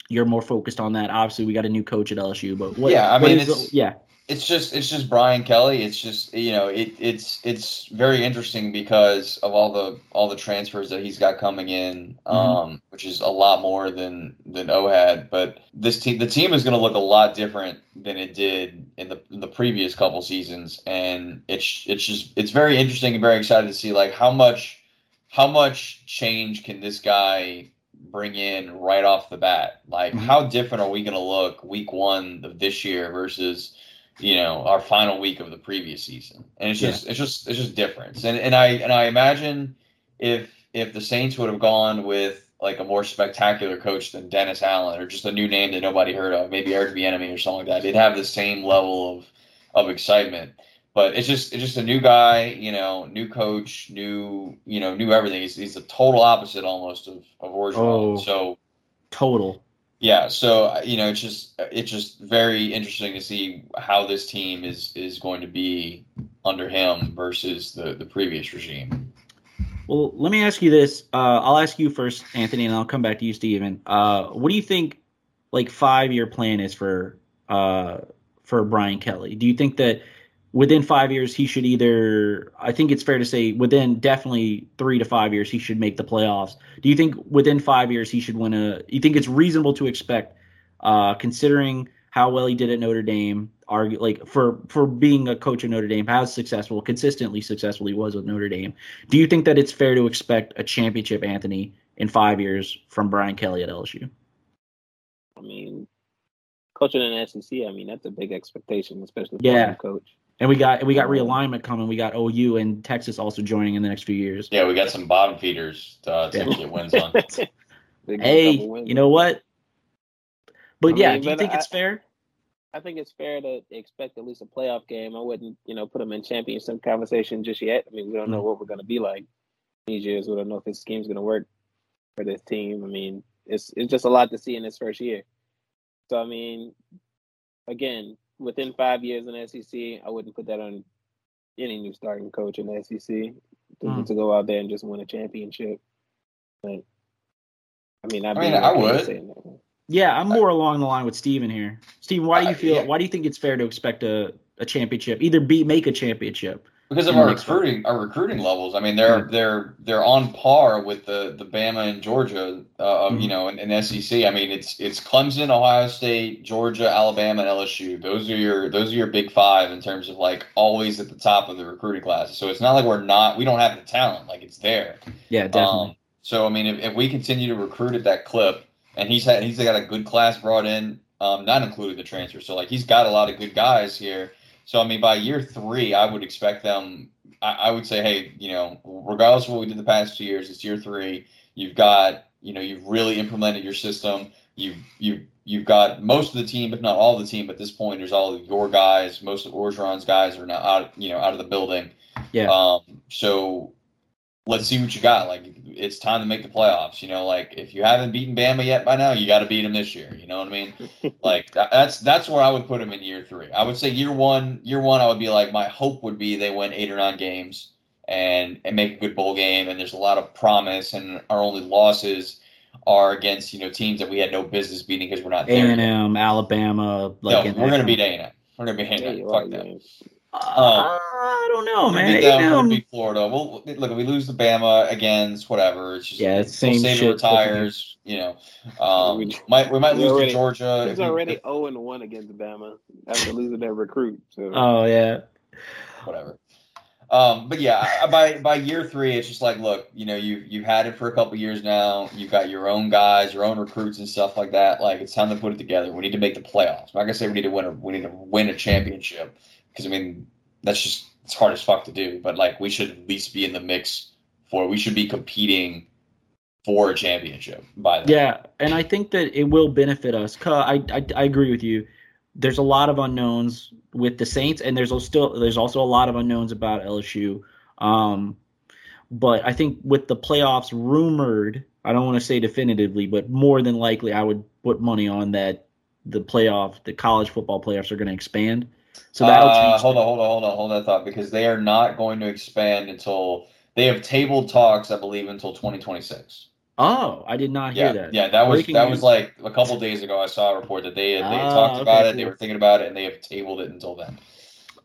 you're more focused on that. Obviously, we got a new coach at LSU, but what? Yeah, I mean, is yeah, it's just it's just Brian Kelly. It's just you know it it's it's very interesting because of all the all the transfers that he's got coming in, Mm-hmm. um, which is a lot more than than O had. But this team the team is going to look a lot different than it did in the in the previous couple seasons, and it's it's just it's very interesting and very excited to see like how much how much change can this guy bring in right off the bat? Like Mhm. how different are we going to look week one of this year versus you know our final week of the previous season and it's just it's just it's just difference and and i and i imagine if if the saints would have gone with like a more spectacular coach than dennis allen or just a new name that nobody heard of maybe eric Bieniemy or something like that they'd have the same level of of excitement but it's just it's just a new guy you know new coach new you know new everything he's, he's the total opposite almost of of Orgeron. Oh. so Total. Yeah, so you know, it's just it's just very interesting to see how this team is is going to be under him versus the the previous regime. Well, let me ask you this. Uh, I'll ask you first, Anthony, and I'll come back to you, Steven. Uh, what do you think, like, five year plan is for uh, for Brian Kelly? Do you think that within five years he should either? I think it's fair to say within definitely three to five years he should make the playoffs. Do you think within five years he should win a? You think it's reasonable to expect, uh, considering how well he did at Notre Dame, argue like for for being a coach at Notre Dame, how successful, consistently successful he was with Notre Dame. Do you think that it's fair to expect a championship, Anthony, in five years from Brian Kelly at LSU? I mean, coaching in the SEC, I mean, that's a big expectation, especially for Yeah. a coach. And we got we got realignment coming. We got OU and Texas also joining in the next few years. Yeah, we got some bottom feeders to, uh, to Yeah. get wins on. They get a Hey, wins. you know what? But I yeah, mean, do you think I- it's fair? I think it's fair to expect at least a playoff game. I wouldn't, you know, put them in championship conversation just yet. I mean, we don't know Mm. what we're going to be like these years. We don't know if this scheme's going to work for this team. I mean, it's it's just a lot to see in this first year. So I mean, again, within five years in the SEC, I wouldn't put that on any new starting coach in the SEC to, Mm. to go out there and just win a championship. But I mean, I'd I mean, I okay would. Yeah, I'm more along the line with Steven here. Steven, why do you Uh, feel? yeah. Why do you think it's fair to expect a, a championship? Either be make a championship. Because of our recruiting, our recruiting levels. I mean, they're they're they're on par with the the Bama and Georgia, uh, Mhm. you know, in, in SEC. I mean, it's it's Clemson, Ohio State, Georgia, Alabama, and LSU. Those are your those are your big five in terms of like always at the top of the recruiting classes. So it's not like we're not we don't have the talent, like it's there. Yeah, definitely. Um, so I mean, if, if we continue to recruit at that clip, and he's had he's got a good class brought in, um, not including the transfer. So like he's got a lot of good guys here. So I mean, by year three, I would expect them. I, I would say, hey, you know, regardless of what we did the past two years, it's year three. You've got, you know, you've really implemented your system. You've you you've got most of the team, if not all the team, at this point. There's all of your guys. Most of Orgeron's guys are now out, you know, out of the building. Yeah. Um, so let's see what you got. Like it's time to make the playoffs. You know, like if you haven't beaten Bama yet by now, you got to beat them this year. You know what I mean? like that, that's that's where I would put them in year three. I would say year one, year one, I would be like my hope would be they win eight or nine games and and make a good bowl game. And there's a lot of promise, and our only losses are against you know teams that we had no business beating because we're not A there. and. M, Alabama. Like no, we're gonna beat A and M. We're gonna beat A and M. Fuck that. Man. Uh, I don't know, We're man. gonna beat them, we're gonna A&M beat Florida. We'll look if we lose the Bama again. It's whatever. It's just Yeah, it's until same Saban shit. retires. You know, um, We- might we might lose already- to Georgia. He's already 0 and 1 against Bama after losing that recruit. So Oh yeah. whatever. Um, but yeah, by by year three, it's just like, look, you know, you you've had it for a couple years now. You've got your own guys, your own recruits and stuff like that. Like it's time to put it together. We need to make the playoffs. I'm not gonna say we need to win a we need to win a championship because I mean that's just it's hard as fuck to do. But like we should at least be in the mix for. We should be competing for a championship by then. Yeah, and I think that it will benefit us. I, I I agree with you. There's a lot of unknowns with the Saints, and there's still there's also a lot of unknowns about LSU. Um, but I think with the playoffs rumored, I don't want to say definitively, but more than likely, I would put money on that the playoff, the college football playoffs are going to expand. So that'll Uh, hold on, hold on, hold on, hold that thought because they are not going to expand until they have tabled talks, I believe, until 2026. Oh, I did not hear Yeah, that. yeah, that was Breaking that news. was like a couple days ago. I saw a report that they had, they had Ah, talked about okay, it, they were thinking about it, and they have tabled it until then.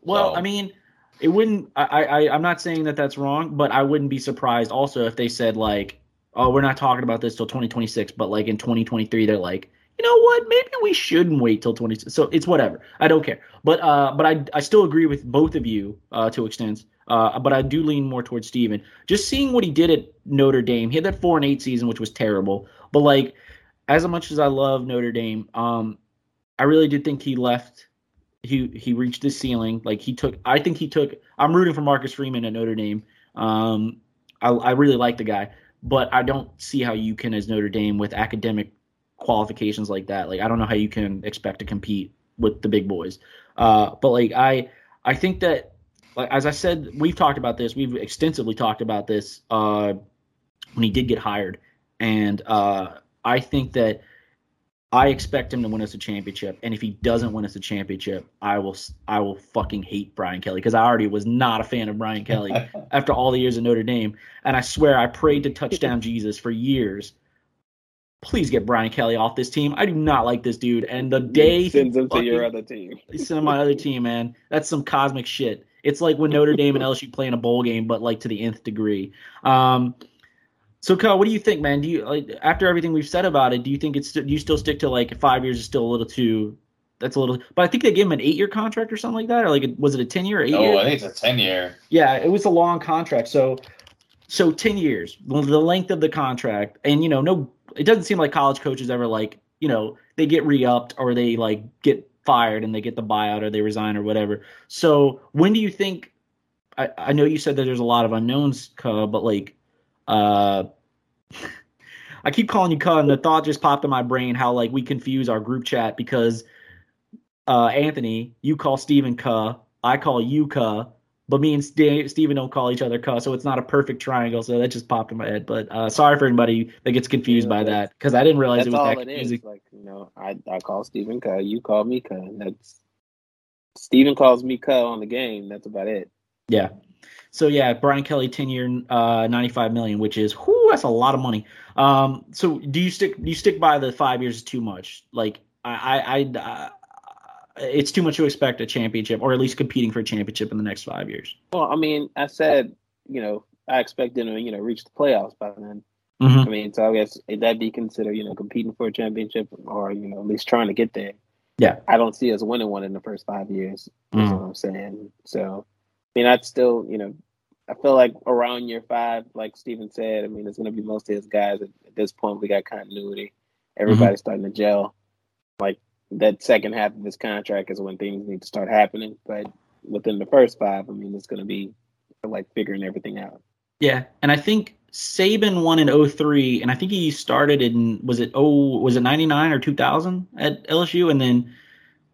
Well, So- I mean, it wouldn't. I, I, I'm not saying that that's wrong, but I wouldn't be surprised also if they said like, "Oh, we're not talking about this till 2026," but like in 2023, they're like, "You know what? Maybe we shouldn't wait till 20." So it's whatever. I don't care. But uh, but I I still agree with both of you uh, to extents. Uh, but I do lean more towards Steven. Just seeing what he did at Notre Dame, he had that four and eight season, which was terrible. But like, as much as I love Notre Dame, um, I really did think he left he he reached his ceiling. Like he took, I think he took. I'm rooting for Marcus Freeman at Notre Dame. Um, I, I really like the guy, but I don't see how you can, as Notre Dame, with academic qualifications like that. Like I don't know how you can expect to compete with the big boys. Uh, but like I, I think that, like as I said, we've talked about this. We've extensively talked about this uh, when he did get hired, and uh, I think that I expect him to win us a championship, and if he doesn't win us a championship, I will I will fucking hate Brian Kelly because I already was not a fan of Brian Kelly after all the years of Notre Dame, and I swear I prayed to touchdown Jesus for years. Please get Brian Kelly off this team. I do not like this dude, and the day he sends them to your other team. He He's sending my other team, man. That's some cosmic shit. It's like when Notre Dame and LSU play in a bowl game, but like to the nth degree. Um, so, Kyle, what do you think, man? Do you like after everything we've said about it? Do you think it's do you still stick to like five years is still a little too? That's a little, but I think they gave him an eight year contract or something like that, or like was it a ten year or eight Oh. I think it's a ten year. Yeah, it was a long contract. So, so ten years, the length of the contract, and you know, no, it doesn't seem like college coaches ever like, you know, they get re-upped or they like get fired and they get the buyout or they resign or whatever. So, when do you think? I, I know you said that there's a lot of unknowns, Ka, but like, uh, I keep calling you Ka, and the thought just popped in my brain how like we confuse our group chat because uh, Anthony, you call Steven Ka, I call you Ka, but me and St- Steven don't call each other Ka, so it's not a perfect triangle. So that just popped in my head. But uh, sorry for anybody that gets confused Yeah, by that because I didn't realize That's it was all that it confusing. is. Like you know, I I call Stephen Cuh, you call me Cuh. That's Stephen calls me Cuh on the game. That's about it. Yeah. So yeah, Brian Kelly, ten year, uh, ninety five million, which is whoo, that's a lot of money. Um, so do you stick? Do you stick by the five years is too much? Like I, I, I it's too much to expect a championship, or at least competing for a championship in the next five years. Well, I mean, I said you know I expect them to you know reach the playoffs by then. Mm-hmm. I mean, so I guess that'd be considered you know competing for a championship or you know at least trying to get there. Yeah. I don't see us winning one in the first five years. That's Mhm. what I'm saying. So, I mean, I'd still, you know, I feel like around year five, like Steven said, I mean, it's going to be mostly his guys. At, at this point, we got continuity. Everybody's starting to gel. Like that second half of his contract is when things need to start happening. But within the first five, I mean, it's going to be like figuring everything out. Yeah, and I think Saban won in 03, and I think he started in was it oh was it 99 or 2000 at LSU, and then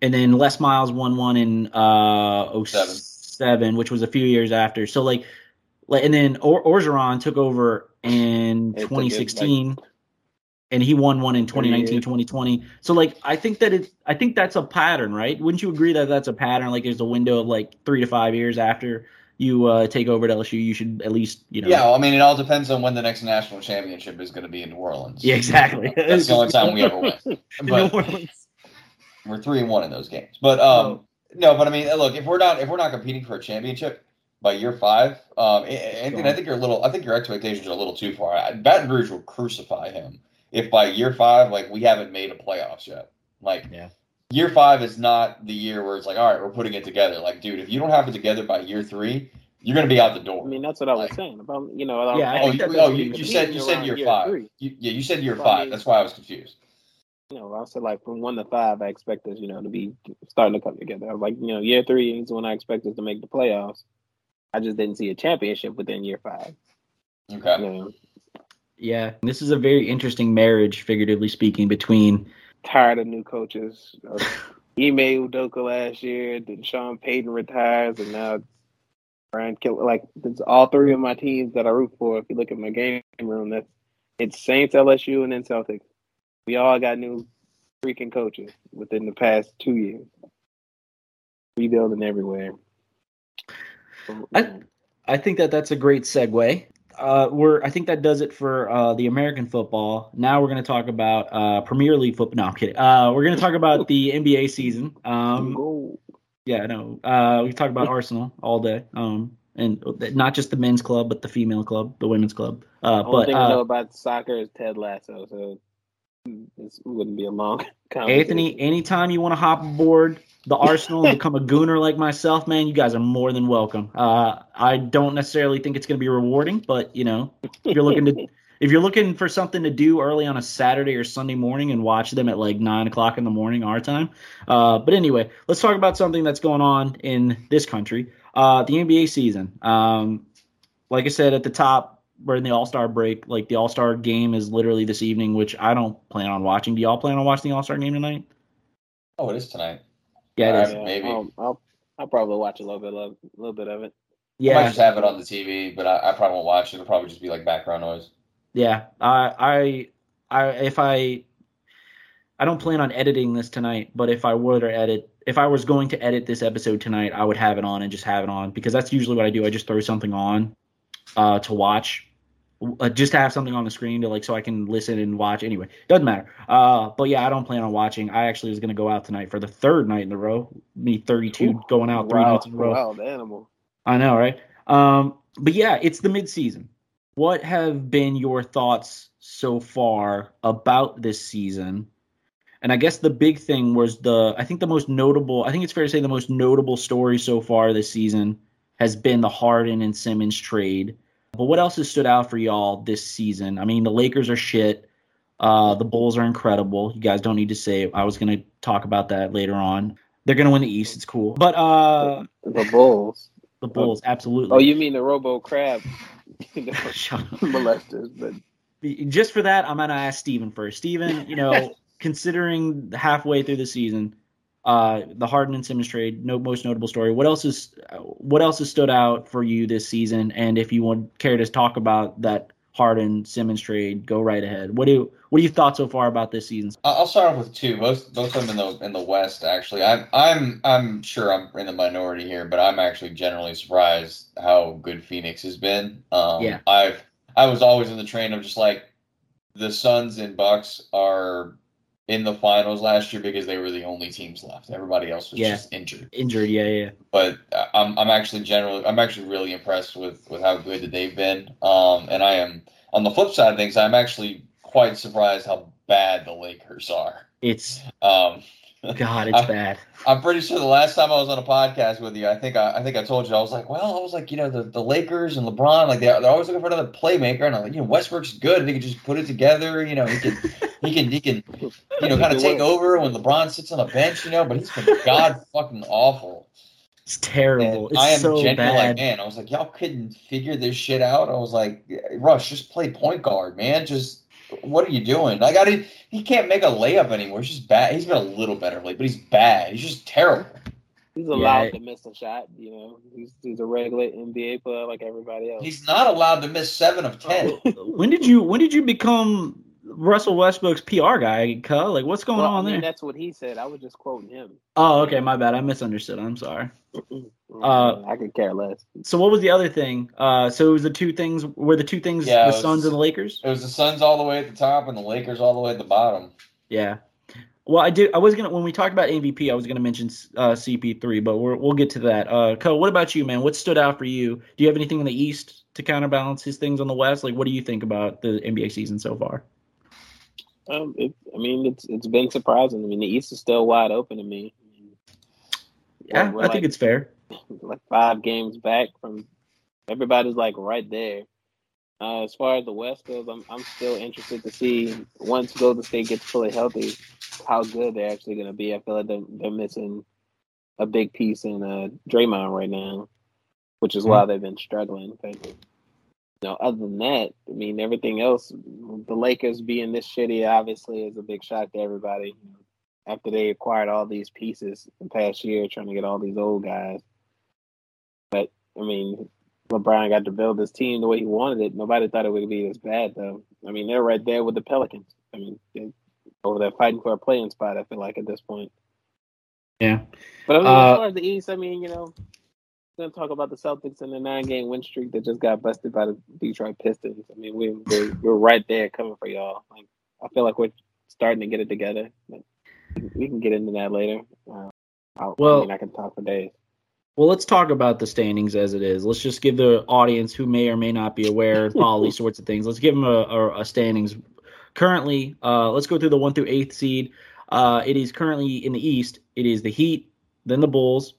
and then Les Miles won one in uh 07, which was a few years after. So like, like and then or- Orgeron took over in It took it, 2016. And he won one in 2019 Yeah. 2020 so like i think that it's i think that's a pattern right wouldn't you agree that that's a pattern like there's a window of like three to five years after you uh, take over at lsu you should at least you know Yeah, well, I mean, it all depends on when the next national championship is going to be in New Orleans. Yeah, exactly. That's the only time we ever win. In New But Orleans. we're three and one in those games. But um, no, but I mean, look, if we're not if we're not competing for a championship by year five, um, and, and I think you're a little, I think your expectations are a little too far. Baton Rouge will crucify him if by year five, like we haven't made a playoffs yet. Like, Yeah. year five is not the year where it's like, all right, we're putting it together. Like, dude, if you don't have it together by year three, you're gonna be out the door. I mean, that's what I was Like- saying about you know. Yeah, I oh, you, that oh, you, you you said you said year, year five. You, yeah, you said year Well, I five. mean- That's why I was confused. You know, I said like from one to five, I expect us, you know, to be starting to come together. I was like, you know, year three is when I expect us to make the playoffs. I just didn't see a championship within year five. Okay. You know, Yeah, this is a very interesting marriage, figuratively speaking, between tired of new coaches. Uh, Ime Udoka last year, then Sean Payton retires, and now it's Brian Kelly. Like it's all three of my teams that I root for. If you look at my game room, that's it's Saints, LSU, and then Celtics. We all got new freaking coaches within the past two years. Rebuilding everywhere. I- I think that that's a great segue. Uh, we're I think that does it for uh, the American football. Now we're going to talk about uh, Premier League football. No, I'm kidding. Uh, we're going to talk about the NBA season. Um, yeah, no. Uh, we talk about Arsenal all day. Um, and not just the men's club, but the female club, the women's club. Uh, Only but thing I know uh, about soccer is Ted Lasso, so this wouldn't be a long. Anthony, anytime you want to hop aboard the Arsenal and become a gooner like myself, man, you guys are more than welcome. Uh, I don't necessarily think it's going to be rewarding, but you know, if you're looking to if you're looking for something to do early on a Saturday or Sunday morning and watch them at like nine o'clock in the morning our time. Uh, but anyway, let's talk about something that's going on in this country. Uh, the NBA season. Um, like I said at the top, we're in the All Star break. Like the All Star game is literally this evening, which I don't plan on watching. Do y'all plan on watching the All Star game tonight? Oh, it is tonight. Yeah, it All is. right. maybe. Um, I'll I'll probably watch a little bit of a little bit of it. Yeah, I might just have it on the TV, but I, I probably won't watch it. It'll probably just be like background noise. yeah. I, I, I, if I, I don't plan on editing this tonight, but if I were to edit, if I was going to edit this episode tonight, I would have it on and just have it on because that's usually what I do. I just throw something on, uh, to watch, uh, just to have something on the screen to like so I can listen and watch. Anyway, doesn't matter. Uh, but yeah, I don't plan on watching. I actually was gonna go out tonight for the third night in a row. Me 32 Ooh, going out three nights in a row. Wild animal. I know, right? Um, but yeah, it's the midseason. What have been your thoughts so far about this season? And I guess the big thing was the I think the most notable I think it's fair to say the most notable story so far this season has been the Harden and Simmons trade. But what else has stood out for y'all this season? I mean, the Lakers are shit. Uh, the Bulls are incredible. You guys don't need to say it. I was going to talk about that later on. They're going to win the East. It's cool. But uh, The Bulls. the Bulls, absolutely. Oh, you mean the Robo Crab Shut up. molesters? But Just for that, I'm gonna ask Steven first. Steven, you know, considering halfway through the season, uh, the Harden and Simmons trade, no most notable story. What else is what else has stood out for you this season? And if you would care to talk about that Harden Simmons trade, go right ahead. What do what do you thought so far about this season? I'll start off with two. Both both of them in the in the West. Actually, I'm I'm I'm sure I'm in the minority here, but I'm actually generally surprised how good Phoenix has been. Um, Yeah. I've I was always in the train of just like the Suns and Bucks are in the finals last year because they were the only teams left. Everybody else was Yeah. just injured. Injured, yeah, yeah. But I'm I'm actually generally I'm actually really impressed with with how good that they've been. Um, and I am on the flip side of things, I'm actually quite surprised how bad the Lakers are. It's Um, God, it's bad. I'm pretty sure the last time I was on a podcast with you, I think I, I think I told you I was like, well, I was like, you know, the, the Lakers and LeBron, like they they're always looking for another playmaker, and I'm like, you know, Westbrook's good, and he can just put it together, you know, he can he can he can you know kind of take over when LeBron sits on the bench, you know, but he's been god fucking awful. It's terrible. It's I am so genuinely like, man, I was like, y'all couldn't figure this shit out. I was like, Rush, just play point guard, man. Just what are you doing? Like I didn't he can't make a layup anymore. He's just bad. He's been a little better lately, but he's bad. He's just terrible. he's allowed Yeah. to miss a shot. You know, he's he's a regular NBA player like everybody else. He's not allowed to miss seven of ten. when did you when did you become Russell Westbrook's PR guy, Cuh? Like what's going Well, on I mean, there? that's what he said. I was just quoting him. Oh, okay, my bad. I misunderstood. I'm sorry. Uh, I could care less. So what was the other thing? Uh, so it was the two things. Were the two things Yeah, the was- Suns and the Lakers? It was the Suns all the way at the top and the Lakers all the way at the bottom. Yeah. Well, I did. I was gonna when we talked about MVP, I was gonna mention uh, CP3, but we're, we'll get to that. Uh, Co, what about you, man? What stood out for you? Do you have anything in the East to counterbalance his things on the West? Like, what do you think about the NBA season so far? Um, it, I mean, it's it's been surprising. I mean, the East is still wide open to me. I mean, Yeah, I think like- it's fair. like five games back from everybody's like right there. Uh, as far as the West goes, I'm I'm still interested to see once Golden State gets fully healthy, how good they're actually going to be. I feel like they're, they're missing a big piece in uh, Draymond right now, which is why they've been struggling. But you know, other than that, I mean, everything else, the Lakers being this shitty obviously is a big shock to everybody. After they acquired all these pieces the past year, trying to get all these old guys. But I mean, LeBron got to build his team the way he wanted it. Nobody thought it would be as bad, though. I mean, they're right there with the Pelicans. I mean, they, over there fighting for a playing spot. I feel like at this point. Yeah. But I mean, Uh, as far as the East, I mean, you know, gonna talk about the Celtics and the nine-game win streak that just got busted by the Detroit Pistons. I mean, we we're, we're right there coming for y'all. Like, I feel like we're starting to get it together. We can get into that later. Uh, I, Well- I mean, I can talk for days. Well, let's talk about the standings as it is. Let's just give the audience who may or may not be aware follow these sorts of things. Let's give them a, a, a standings. Currently, uh, let's go through the one through eighth seed. Uh, it is currently in the East. It is the Heat, then the Bulls,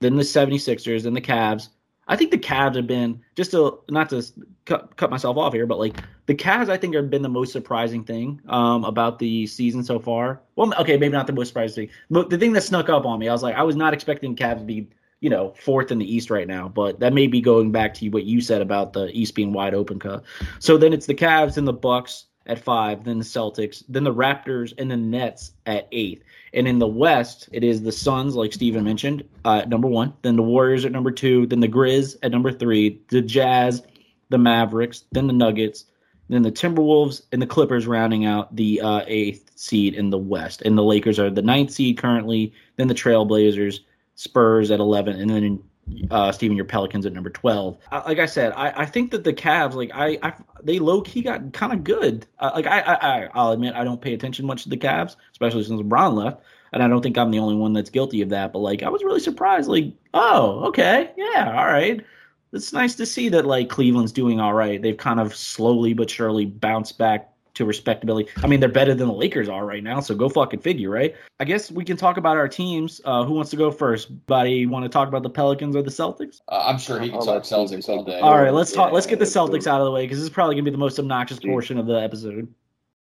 then the 76ers, then the Cavs. I think the Cavs have been just to not to cut, cut myself off here, but like the Cavs, I think have been the most surprising thing um, about the season so far. Well, okay, maybe not the most surprising thing, but the thing that snuck up on me, I was like, I was not expecting Cavs to be you know, fourth in the East right now. But that may be going back to what you said about the East being wide open. Cut. So then it's the Cavs and the Bucks at five, then the Celtics, then the Raptors and the Nets at eighth. And in the West, it is the Suns, like Steven mentioned, uh, number one, then the Warriors at number two, then the Grizz at number three, the Jazz, the Mavericks, then the Nuggets, then the Timberwolves and the Clippers rounding out the uh, eighth seed in the West. And the Lakers are the ninth seed currently, then the Trailblazers, Spurs at 11, and then uh, Steven, your Pelicans at number 12. Uh, like I said, I, I think that the Cavs, like I, I they low key got kind of good. Uh, like I, I, I'll admit I don't pay attention much to the Cavs, especially since LeBron left, and I don't think I'm the only one that's guilty of that. But like I was really surprised. Like, oh, okay, yeah, all right. It's nice to see that like Cleveland's doing all right. They've kind of slowly but surely bounced back to respectability. I mean, they're better than the Lakers are right now, so go fucking figure, right? I guess we can talk about our teams. Uh, who wants to go first? Buddy, want to talk about the Pelicans or the Celtics? Uh, I'm sure he can I'll talk Celtics take all day. All right, let's talk. Yeah, Let's get the Celtics out of the way because this is probably gonna be the most obnoxious Dude. portion of the episode.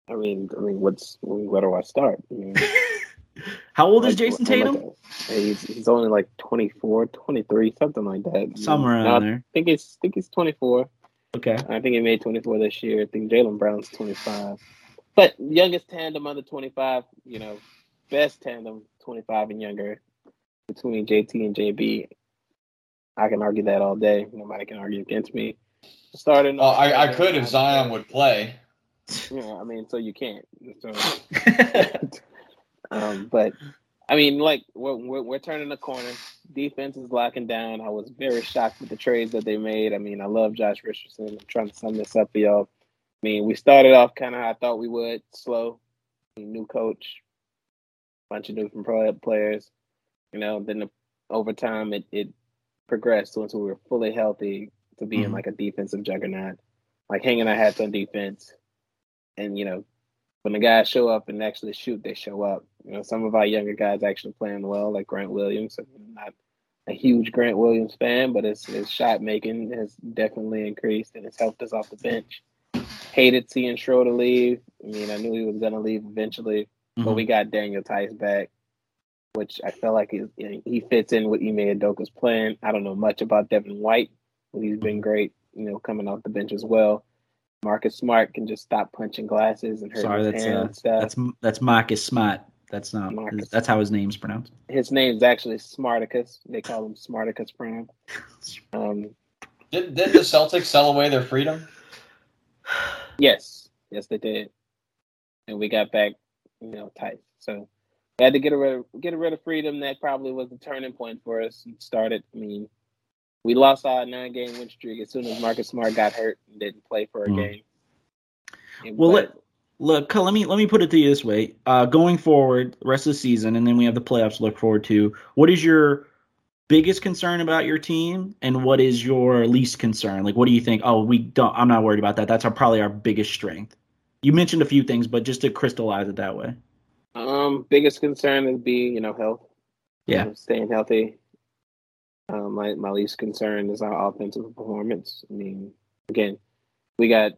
I mean, I mean, what's where do I start? I mean, How old is like, Jason what- what Tatum? am I gonna- He's, he's only like 24, 23, something like that. Somewhere No, around I there. think he's think it's 24. Okay. I think he made 24 this year. I think Jaylen Brown's 25. But youngest tandem under 25, you know, best tandem 25 and younger between JT and JB. I can argue that all day. Nobody can argue against me. Starting Well, off, I, I could if Zion would play. Yeah, I mean, so you can't. So, um, but I mean, like we're, we're we're turning the corner. Defense is locking down. I was very shocked with the trades that they made. I mean, I love Josh Richardson. I'm trying to sum this up for y'all. I mean, we started off kind of how I thought we would, slow. New coach, bunch of different pro- players. You know, then the, over time it it progressed once we were fully healthy to being Mhm. like a defensive juggernaut, like hanging our hats on defense. And you know, when the guys show up and actually shoot, they show up. You know, some of our younger guys actually playing well, like Grant Williams. I'm not a huge Grant Williams fan, but his, his shot making has definitely increased and it's helped us off the bench. Hated seeing Schroeder leave. I mean, I knew he was going to leave eventually, but mm-hmm. we got Daniel Theis back, which I feel like is, he fits in with Ime Udoka's plan. I don't know much about Derrick White, but he's been mm-hmm. great, you know, coming off the bench as well. Marcus Smart can just stop punching glasses and hurt Sorry, his that's hand uh, and stuff. that's that's Marcus Smart. That's not. Marcus. That's how his name's pronounced. his name's actually Smarticus. They call him Smarticus Prime. Um, Did, did the Celtics sell away their freedom? yes, yes, they did, and we got back, you know, tight. So we had to get rid of get rid of freedom. That probably was the turning point for us. It started. I mean, we lost our nine game win streak as soon as Marcus Smart got hurt and didn't play for a Mm. game. And- Well, let, look, let me let me put it to you this way: uh, going forward, the rest of the season, and then we have the playoffs to look forward to. What is your biggest concern about your team, and what is your least concern? Like, what do you think? Oh, we don't. I'm not worried about that. That's our probably our biggest strength. You mentioned a few things, but just to crystallize it that way. Um, biggest concern is be you know health. Yeah. You know, staying healthy. Um, my my least concern is our offensive performance. I mean, again, we got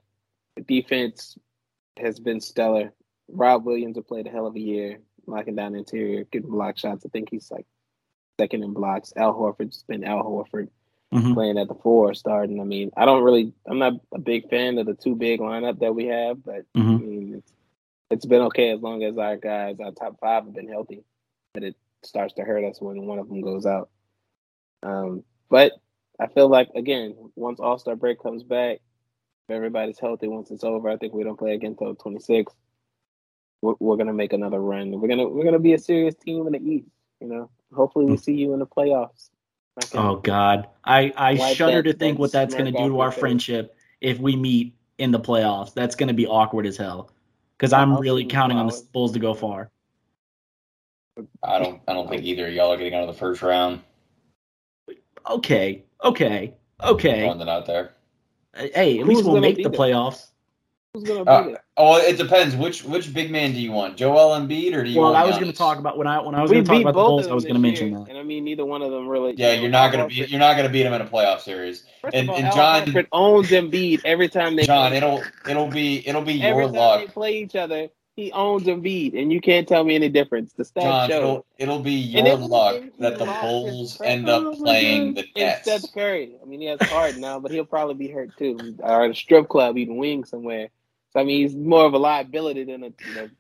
defense has been stellar. Rob Williams has played a hell of a year, locking down the interior, getting block shots. I think he's like second in blocks. Al Horford's been Al Horford Mhm. playing at the four, starting. I mean, I don't really, I'm not a big fan of the two big lineup that we have, but I Mhm. mean, it's, it's been okay as long as our guys, our top five, have been healthy. But it starts to hurt us when one of them goes out. Um, but I feel like again, once All Star break comes back, if everybody's healthy, once it's over, I think we don't play again until 26. We're, we're gonna make another run. We're gonna we're gonna be a serious team in the East. You know, hopefully we see you in the playoffs. Oh God, I I shudder that- to think what that's going to do to your our face. friendship if we meet in the playoffs. That's going to be awkward as hell. Because I'm really counting on the flowers. Bulls to go far. I don't I don't think either of y'all are getting out of the first round. Okay, okay, okay. Throwing that out there. Hey, at Who's least we'll make the it? playoffs. Who's gonna Uh. Oh, it depends. Which which big man do you want? Joel Embiid or do you Well, want? I was going to talk about when I when I was going to talk about the both Bulls. I was going to mention year, that. and I mean neither one of them really. Yeah, you know, you're not gonna be you're not gonna beat him in a playoff series. First and- of all, and Al John- Horford owns Embiid every time they John, play. it'll it'll be it'll be every your time luck. they play each other. He owns Embiid, and you can't tell me any difference. The stats John, show. it'll it'll be your it was luck against that the Lost Bulls end up playing the and Nets. Steph Curry. I mean, he has hard now, but he'll probably be hurt too, or at a strip club eating wings somewhere. So I mean, he's more of a liability than a. You know,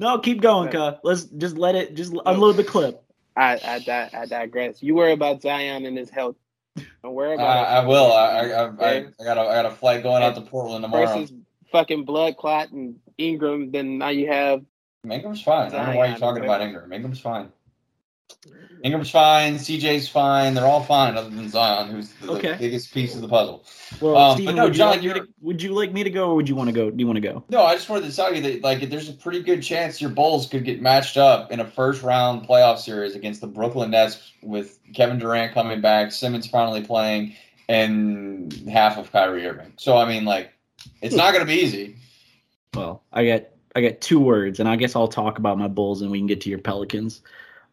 No, keep going, Right. Let's just let it just unload the clip. I, I di- I digress. You worry about Zion and his health. Don't worry Uh, about. I will. I I, I, I, I got a I got a flight going out to Portland tomorrow. versus fucking blood clot and Ingram. Then now you have Ingram's fine. I don't know why you're talking about Ingram. Ingram's fine. Ingram's fine. CJ's fine. They're all fine, other than Zion, who's the, Okay. biggest piece of the puzzle. Well, Um, Steven, but no, would, John, you like me to, would you like me to go, or would you want to go? Do you want to go? No, I just wanted to tell you that like there's a pretty good chance your Bulls could get matched up in a first round playoff series against the Brooklyn Nets with Kevin Durant coming back, Simmons finally playing, and half of Kyrie Irving. So I mean, like, it's not going to be easy. Well, I got I got two words, and I guess I'll talk about my Bulls, and we can get to your Pelicans.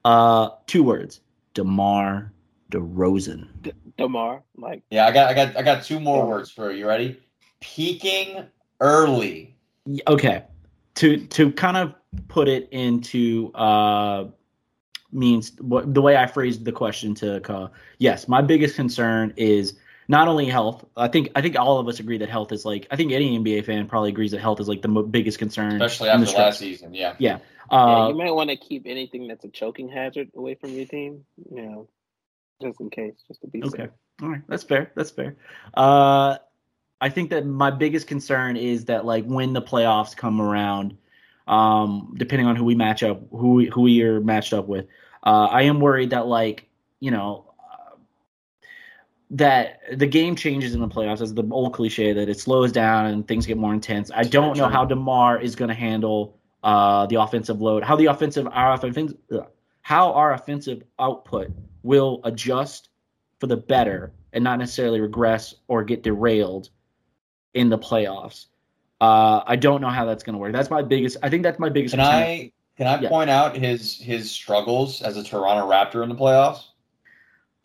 Uh, two words: Demar Derozan. D- Demar. Like Yeah, I got I got I got two more Yeah. words for you. You ready? Peaking early. Okay, to to kind of put it into uh means what the way I phrased the question to Ka. Yes, my biggest concern is not only health. I think I think all of us agree that health is like I think any NBA fan probably agrees that health is like the mo- biggest concern, Especially in the after last season, yeah. yeah, Uh, you might want to keep anything that's a choking hazard away from your team. You know, just in case, just to be Okay. safe. All right, that's fair. That's fair. Uh, I think that my biggest concern is that like when the playoffs come around, um, depending on who we match up, who we, who we are matched up with, uh, I am worried that like you know uh, that the game changes in the playoffs as the old cliche that it slows down and things get more intense. I don't know how Demar is going to handle uh, the offensive load, how the offensive our offensive how our offensive output will adjust for the better and not necessarily regress or get derailed in the playoffs. Uh, I don't know how that's going to work. That's my biggest. I think that's my biggest. Can concern. I can I Yeah. point out his his struggles as a Toronto Raptor in the playoffs?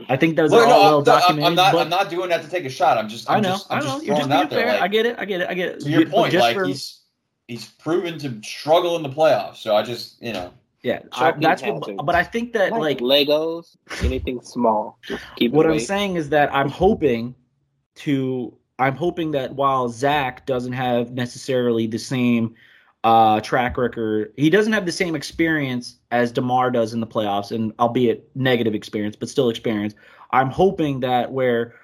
I think those Look, are no, all well I'm, I'm- documented. I'm not. but I'm not doing that to take a shot. I'm just. I I'm know. Just, I'm I know. just You're just being out there. fair. like, I get it. I get it. I get it. to your point, just like for- he's he's proven to struggle in the playoffs. So I just you know yeah, I, choking that's what. But I think that Like, like Legos, anything small, just keep what it I'm away. saying is that I'm hoping to I'm hoping that while Zach doesn't have necessarily the same uh, track record, he doesn't have the same experience as Demar does in the playoffs, and albeit negative experience, but still experience. I'm hoping that where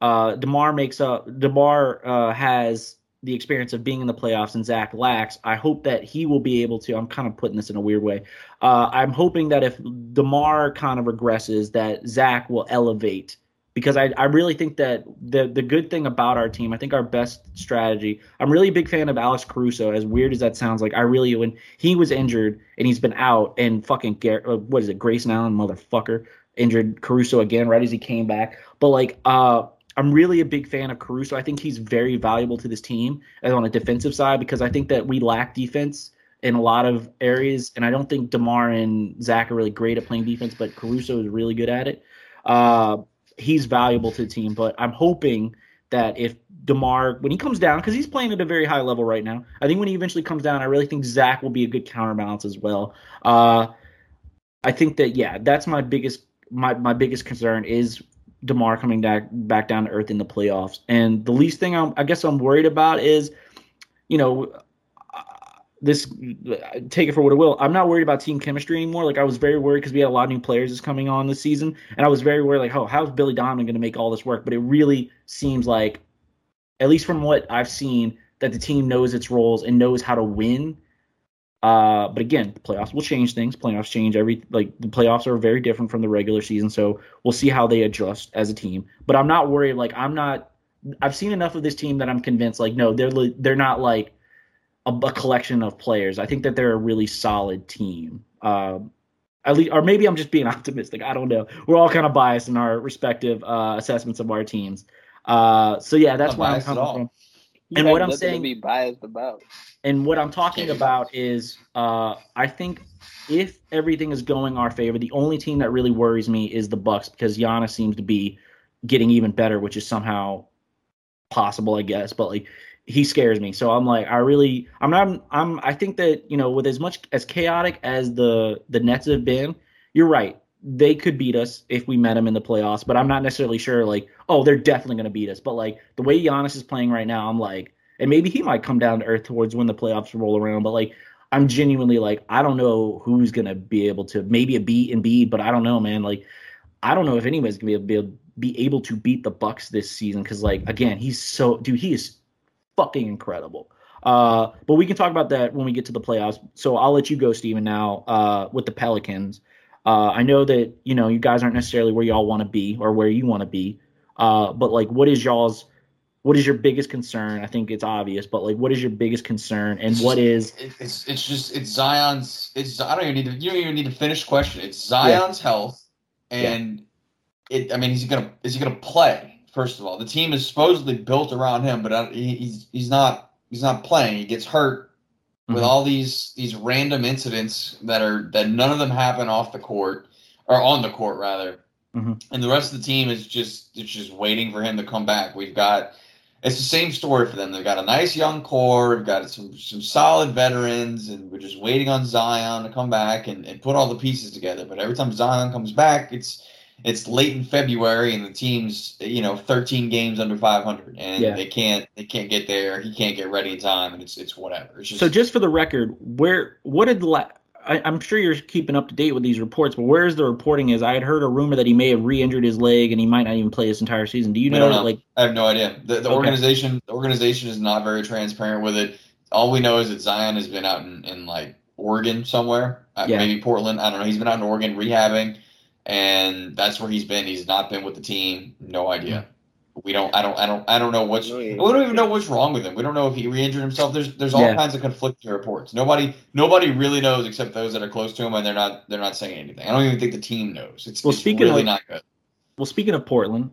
uh, Demar makes up, Demar uh, has the experience of being in the playoffs and Zach lacks. I hope that he will be able to. I'm kind of putting this in a weird way. Uh, I'm hoping that if Demar kind of regresses, that Zach will elevate because I, I really think that the the good thing about our team, I think our best strategy. I'm really a big fan of Alex Caruso. As weird as that sounds, like I really when he was injured and he's been out and fucking Gar- uh, what is it, Grayson Allen, motherfucker, injured Caruso again right as he came back. But like, uh, I'm really a big fan of Caruso. I think he's very valuable to this team on a defensive side because I think that we lack defense in a lot of areas, and I don't think Demar and Zach are really great at playing defense, but Caruso is really good at it. Uh, he's valuable to the team, but I'm hoping that if Demar, when he comes down, because he's playing at a very high level right now, I think when he eventually comes down, I really think Zach will be a good counterbalance as well. Uh, I think that yeah, that's my biggest my my biggest concern is Demar coming back back down to earth in the playoffs, and the least thing I'm, I guess I'm worried about is, you know, this take it for what it will. I'm not worried about team chemistry anymore. Like I was very worried because we had a lot of new players that's coming on this season, and I was very worried like, oh, how's Billy Donovan going to make all this work? But it really seems like, at least from what I've seen, that the team knows its roles and knows how to win Uh, but again, the playoffs will change things. Playoffs change every like the playoffs are very different from the regular season, so we'll see how they adjust as a team. But I'm not worried. Like I'm not. I've seen enough of this team that I'm convinced. Like no, they're they're not like a, a collection of players. I think that they're a really solid team. Um, at least, or maybe I'm just being optimistic. I don't know. We're all kind of biased in our respective uh, assessments of our teams. Uh, so yeah, that's why I'm coming from. And what I'm saying- be biased about. And what I'm talking about is, uh, I think if everything is going our favor, the only team that really worries me is the Bucks because Giannis seems to be getting even better, which is somehow possible, I guess. But like, he scares me. So I'm like, I really, I'm not, I'm, I think that you know, with as much as chaotic as the the Nets have been, you're right. They could beat us if we met them in the playoffs, but I'm not necessarily sure. Like, oh, they're definitely going to beat us. But like the way Giannis is playing right now, I'm like, and maybe he might come down to earth towards when the playoffs roll around. But like, I'm genuinely like, I don't know who's going to be able to maybe a beat and beat, but I don't know, man. Like, I don't know if anybody's going to be able, be able to beat the Bucks this season because like again, he's so dude, he is fucking incredible. Uh, but we can talk about that when we get to the playoffs. So I'll let you go, Steven, now uh, with the Pelicans. Uh, I know that you know you guys aren't necessarily where y'all want to be or where you want to be, uh, but like, what is y'all's what is your biggest concern? I think it's obvious, but like, what is your biggest concern, and It's what is It, it's it's just it's Zion's. It's I don't even need to. You don't even need to finish the question. It's Zion's health, and it. I mean, he's gonna is he gonna play? First of all, the team is supposedly built around him, but he's he's not he's not playing. He gets hurt with Mhm. all these these random incidents that are that none of them happen off the court or on the court rather, Mhm. and the rest of the team is just it's just waiting for him to come back. We've got it's the same story for them. They've got a nice young core, we've got some some solid veterans, and we're just waiting on Zion to come back and, and put all the pieces together. But every time Zion comes back, it's it's late in February and the team's you know 13 games under 500 and Yeah. they can't they can't get there. He can't get ready in time, and it's it's whatever. It's just so just for the record, where what did la- I, I'm sure you're keeping up to date with these reports, but where's the reporting? Is I had heard a rumor that he may have re-injured his leg and he might not even play this entire season. Do you know, know. like I have no idea. The, the Okay. organization the organization is not very transparent with it. All we know is that Zion has been out in, in like Oregon somewhere, uh, Yeah. maybe Portland. I don't know. He's been out in Oregon rehabbing, and that's where he's been. He's not been with the team. No idea. We don't. I don't. I don't. I don't know what's. No, We don't even know what's wrong with him. We don't know if he re-injured himself. There's there's all Yeah. kinds of conflicting reports. Nobody nobody really knows except those that are close to him, and they're not they're not saying anything. I don't even think the team knows. It's, Well, it's speaking really of- not good. well, speaking of Portland,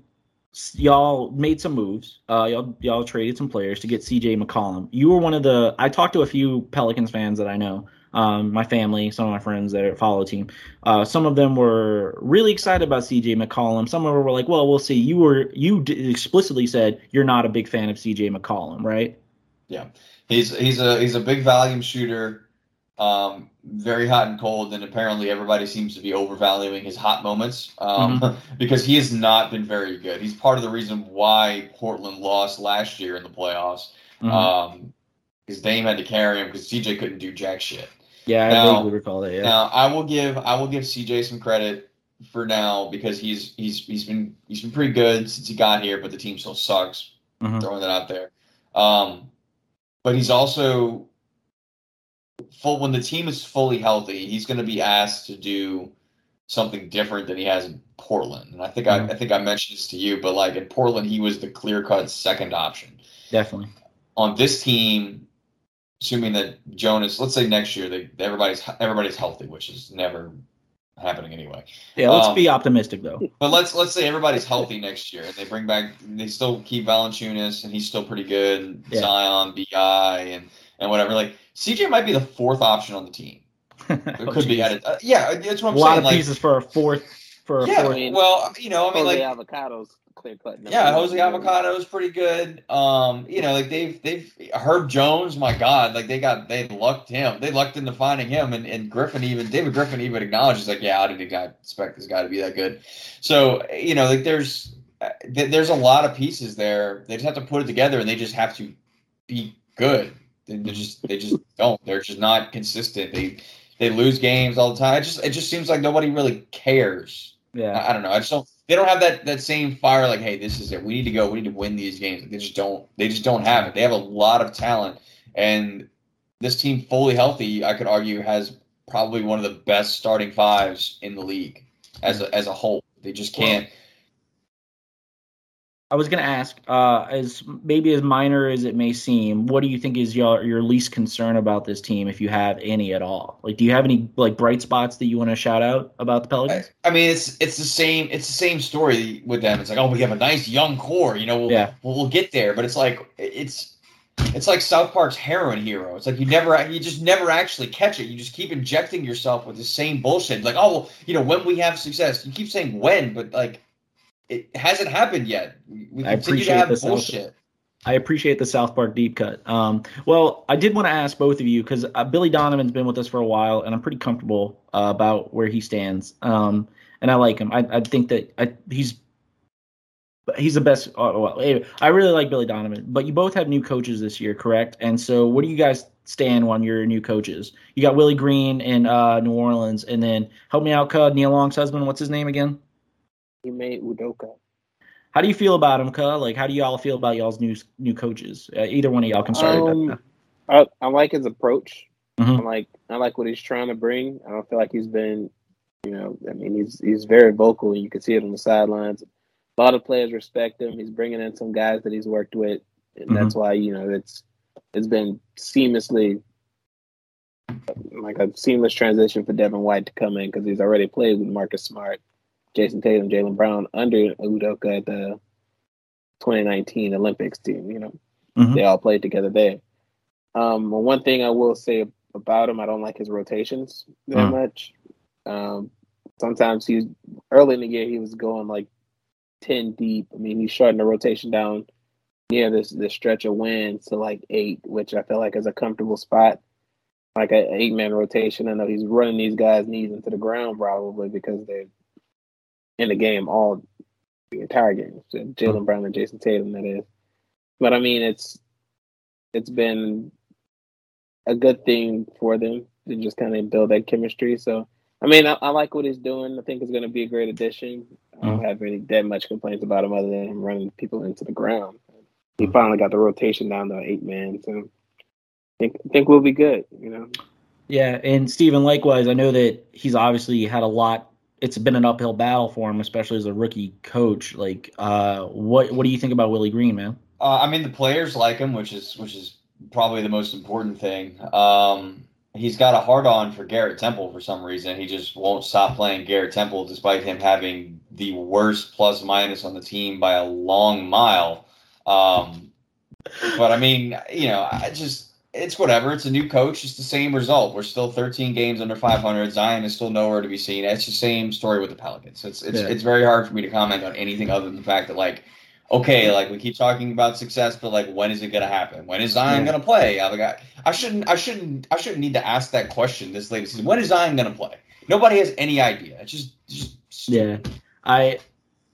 y'all made some moves. Uh, y'all y'all traded some players to get CJ McCollum. You were one of the. I talked to a few Pelicans fans that I know. Um, my family, some of my friends that follow the team. Uh, some of them were really excited about CJ McCollum. Some of them were like, "Well, we'll see." You were you d- explicitly said you're not a big fan of CJ McCollum, right? Yeah, he's he's a he's a big volume shooter, um, very hot and cold, and apparently everybody seems to be overvaluing his hot moments um, because he has not been very good. He's part of the reason why Portland lost last year in the playoffs. Mhm. Um, because Dame had to carry him because CJ couldn't do jack shit. Yeah, I now- vaguely recall that. Yeah. Now I will give I will give CJ some credit for now because he's he's he's been he's been pretty good since he got here, but the team still sucks. Mhm. Throwing that out there. Um, but he's also full when the team is fully healthy. He's going to be asked to do something different than he has in Portland. And I think Mhm. I, I think I mentioned this to you, but like in Portland, he was the clear cut second option Definitely. on this team. Assuming that Jonas, let's say next year, they everybody's everybody's healthy, which is never happening anyway. Yeah, let's Um, be optimistic though. But let's let's say everybody's healthy next year, and they bring back, they still keep Valanciunas, and he's still pretty good. And Yeah. Zion, Bi, and and whatever. Like CJ might be the fourth option on the team. It Oh, could be added. Uh, yeah, that's what a I'm lot saying. of Like, pieces for a fourth for yeah. fourth. well, you know, I mean, Jose like, Alvarado's clear cut. yeah. Jose Alvarado is pretty good. Um, you know, like they've they've Herb Jones, my God, like they got they lucked him. They lucked into finding him, and, and Griffin even David Griffin even acknowledges like, yeah, I didn't expect this guy to be that good. So you know, like there's uh, there's a lot of pieces there. They just have to put it together, and they just have to be good. They, they just they just don't. They're just not consistent. They they lose games all the time. It just it just seems like nobody really cares. Yeah. I, I don't know. I just don't. They don't have that that same fire. Like, hey, this is it. We need to go. We need to win these games. They just don't. They just don't have it. They have a lot of talent, and this team fully healthy, I could argue has probably one of the best starting fives in the league as a, as a whole. They just can't. I was going to ask, uh, as maybe as minor as it may seem, what do you think is your your least concern about this team, if you have any at all? Like, do you have any like bright spots that you want to shout out about the Pelicans? I, I, mean, it's it's the same it's the same story with them. It's like, oh, we have a nice young core, you know, we'll, yeah. we'll, we'll get there, but it's like it's it's like South Park's heroin hero. It's like you never, you just never actually catch it. You just keep injecting yourself with the same bullshit. Like, oh, well, you know, when we have success, you keep saying when, but like, it hasn't happened yet. We I continue to have appreciate the bullshit. South, I appreciate the South Park deep cut. Um, well, I did want to ask both of you because uh, Billy Donovan's been with us for a while, and I'm pretty comfortable uh, about where he stands. Um, and I like him. I, I think that I, he's he's the best. Uh, well, anyway, I really like Billy Donovan. But you both have new coaches this year, correct? And so, what do you guys stand on your new coaches? You got Willie Green in uh, New Orleans, and then help me out, Nia Long's husband. What's his name again? Ime Udoka. How do you feel about him, Cud? Like, how do y'all feel about y'all's new new coaches? Uh, either one of y'all can start. Um, I, I like his approach. Mhm. I like I like what he's trying to bring. I don't feel like he's been, you know, I mean he's he's very vocal and you can see it on the sidelines. A lot of players respect him. He's bringing in some guys that he's worked with, and that's why you know it's it's been seamlessly like a seamless transition for Devin White to come in because he's already played with Marcus Smart, Jayson Tatum, Jaylen Brown under Udoka at the 2019 Olympics team. You know, Mhm. they all played together there. Um, one thing I will say about him, I don't like his rotations that Mm. much. Um, sometimes he's early in the year he was going like ten deep. I mean, he's shorting the rotation down near this this stretch of wins to like eight, which I feel like is a comfortable spot. Like an eight man rotation. I know he's running these guys' knees into the ground probably because they're in the game all the entire game. So Jaylen hmm. Brown and Jayson Tatum, that is. But I mean, it's it's been a good thing for them to just kind of build that chemistry. So I mean, I, I like what he's doing. I think it's going to be a great addition. I don't hmm. have any that much complaints about him other than him running people into the ground. He hmm. finally got the rotation down to eight man, so I think I think we'll be good. You know. Yeah, and Steven, likewise, I know that he's obviously had a lot. It's been an uphill battle for him, especially as a rookie coach. Like, uh, what what do you think about Willie Green, man? Uh, I mean, the players like him, which is which is probably the most important thing. Um, he's got a hard on for Garrett Temple for some reason. He just won't stop playing Garrett Temple, despite him having the worst plus minus on the team by a long mile. Um, but I mean, you know, I just it's whatever. It's a new coach. It's the same result. We're still 13 games under 500. Zion is still nowhere to be seen. It's the same story with the Pelicans. It's it's Yeah. it's very hard for me to comment on anything other than the fact that like okay, like we keep talking about success, but like when is it gonna happen? When is Zion Yeah. gonna play? I, like, I, I shouldn't I shouldn't I shouldn't need to ask that question this late season. When is Zion gonna play? Nobody has any idea. It's just just Yeah, I,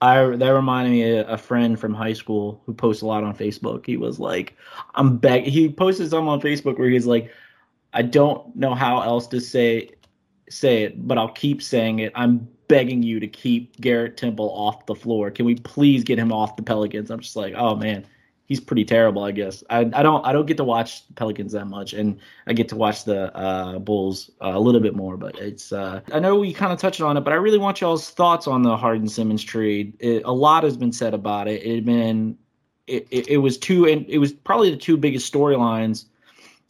I that reminded me of a friend from high school who posts a lot on Facebook. He was like, "I'm beg." He posted something on Facebook where he's like, "I don't know how else to say say it, but I'll keep saying it. I'm begging you to keep Garrett Temple off the floor. Can we please get him off the Pelicans?" I'm just like, "Oh man." He's pretty terrible, I guess. I, I don't I don't get to watch Pelicans that much, and I get to watch the uh, Bulls uh, a little bit more. But it's uh, I know we kind of touched on it, but I really want y'all's thoughts on the Harden Simmons trade. It, a lot has been said about it. It had been it, it, it was two and it was probably the two biggest storylines,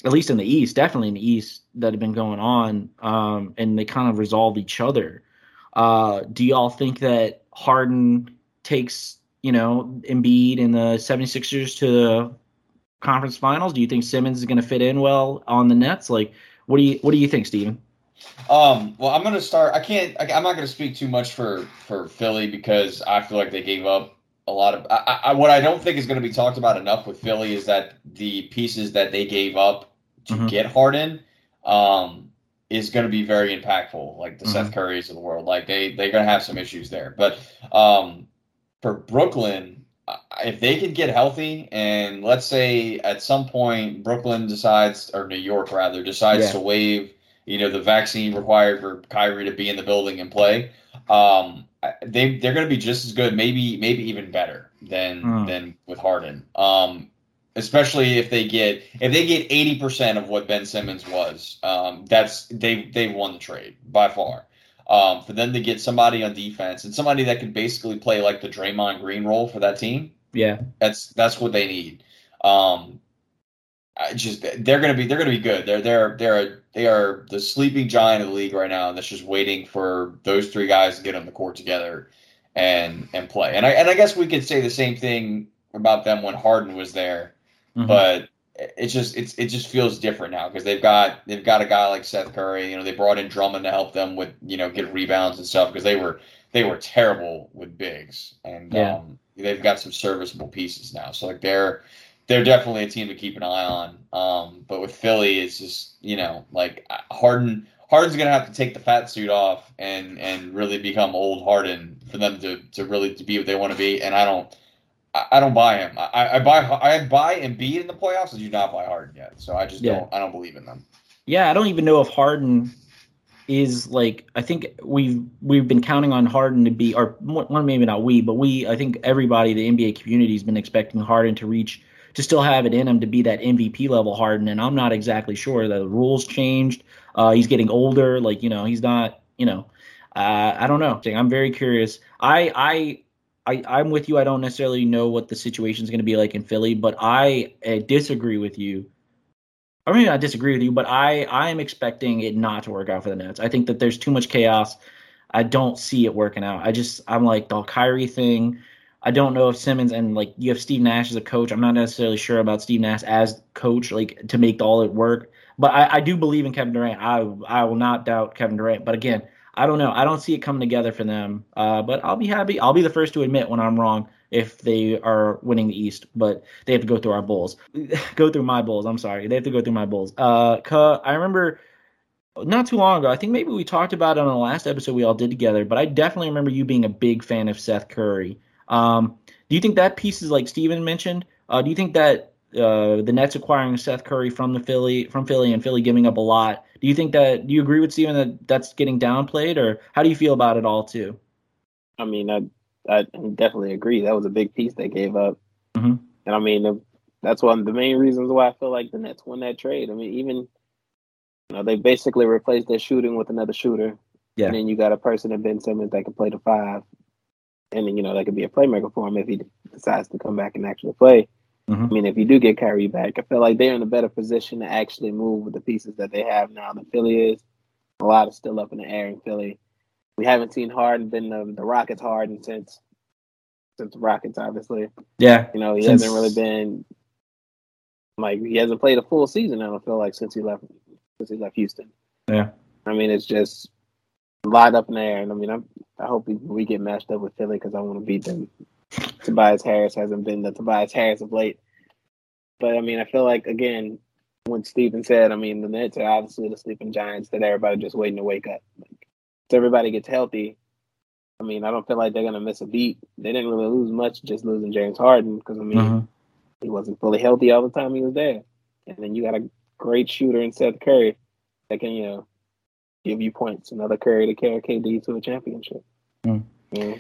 at least in the East, definitely in the East, that have been going on. Um, and they kind of resolved each other. Uh, do y'all think that Harden takes you know Embiid and the 76ers to the conference finals? Do you think Simmons is going to fit in well on the Nets? Like, what do you what do you think, Steven? Um, well, I'm gonna start. I can't. I, I'm not gonna speak too much for for Philly because I feel like they gave up a lot of. I, I, what I don't think is going to be talked about enough with Philly is that the pieces that they gave up to Mhm. get Harden, um, is going to be very impactful. Like the Mhm. Seth Currys of the world. Like they they're going to have some issues there. But um, for Brooklyn, if they could get healthy and let's say at some point Brooklyn decides or New York rather decides Yeah. to waive you know the vaccine required for Kyrie to be in the building and play um they they're going to be just as good maybe maybe even better than Hmm. than with Harden um especially if they get if they get eighty percent of what Ben Simmons was. Um, that's they they won the trade by far. Um, for them to get somebody on defense and somebody that could basically play like the Draymond Green role for that team, Yeah. that's that's what they need. Um, I just they're gonna be they're gonna be good. They're they're they're they are the sleeping giant of the league right now, and that's just waiting for those three guys to get on the court together and and play. And I and I guess we could say the same thing about them when Harden was there, Mhm. but it's just it's it just feels different now because they've got they've got a guy like Seth Curry. You know, they brought in Drummond to help them with you know get rebounds and stuff because they were they were terrible with bigs, and Yeah. um, they've got some serviceable pieces now. So like they're they're definitely a team to keep an eye on. Um, but with Philly, it's just you know like Harden. Harden's gonna have to take the fat suit off and and really become old Harden for them to to really to be what they want to be. And I don't I, I don't buy him. I, I buy I buy Embiid in the playoffs. I do not buy Harden yet. So I just Yeah. don't I don't believe in them. Yeah, I don't even know if Harden is like I think we've we've been counting on Harden to be or one maybe not we, but we I think everybody the NBA community has been expecting Harden to reach to still have it in him to be that MVP level Harden and I'm not exactly sure that the rules changed. Uh he's getting older, like you know, he's not, you know, uh I don't know. I'm very curious. I I I, I'm with you. I don't necessarily know what the situation is going to be like in Philly, but I uh, disagree with you I mean, I disagree with you, but I I am expecting it not to work out for the Nets. I think that there's too much chaos. I don't see it working out. I just I'm like the Kyrie thing. I don't know if Simmons and like you have Steve Nash as a coach. I'm not necessarily sure about Steve Nash as coach, like to make all it work. But I, I do believe in Kevin Durant. I I will not doubt Kevin Durant. But again, I don't know. I don't see it coming together for them. Uh, but I'll be happy. I'll be the first to admit when I'm wrong if they are winning the East. But they have to go through our Bulls. go through my Bulls. I'm sorry. They have to go through my Bulls. Uh, I remember not too long ago. I think maybe we talked about it on the last episode we all did together. But I definitely remember you being a big fan of Seth Curry. Um, do you think that piece is like Steven mentioned? Uh, do you think that uh, the Nets acquiring Seth Curry from the Philly from Philly and Philly giving up a lot? Do you think that do you agree with Steven that that's getting downplayed, or how do you feel about it all too? I mean, I I definitely agree. That was a big piece they gave up, Mhm. and I mean that's one of the main reasons why I feel like the Nets won that trade. I mean, even you know they basically replaced their shooting with another shooter, Yeah. and then you got a person in Ben Simmons that can play the five, and then you know that could be a playmaker for him if he decides to come back and actually play. Mhm. I mean, if you do get Kyrie back, I feel like they're in a better position to actually move with the pieces that they have now. The Philly is a lot is still up in the air in Philly. We haven't seen Harden been the, the Rockets Harden since since the Rockets, obviously. Yeah, You know, he Since- hasn't really been like he hasn't played a full season. I don't feel like since he left since he left Houston. Yeah. I mean, it's just a lot up in the air, and I mean, I'm, I hope we, we get matched up with Philly because I want to beat them. Tobias Harris hasn't been the Tobias Harris of late, but I mean, I feel like again, when Steven said, I mean, the Nets are obviously the sleeping giants that everybody just waiting to wake up. Like, so everybody gets healthy. I mean, I don't feel like they're gonna miss a beat. They didn't really lose much, just losing James Harden because I mean, Mhm. he wasn't fully healthy all the time he was there. And then you got a great shooter in Seth Curry that can, you know, give you points. Another Curry to carry KD to a championship. Mm. You know?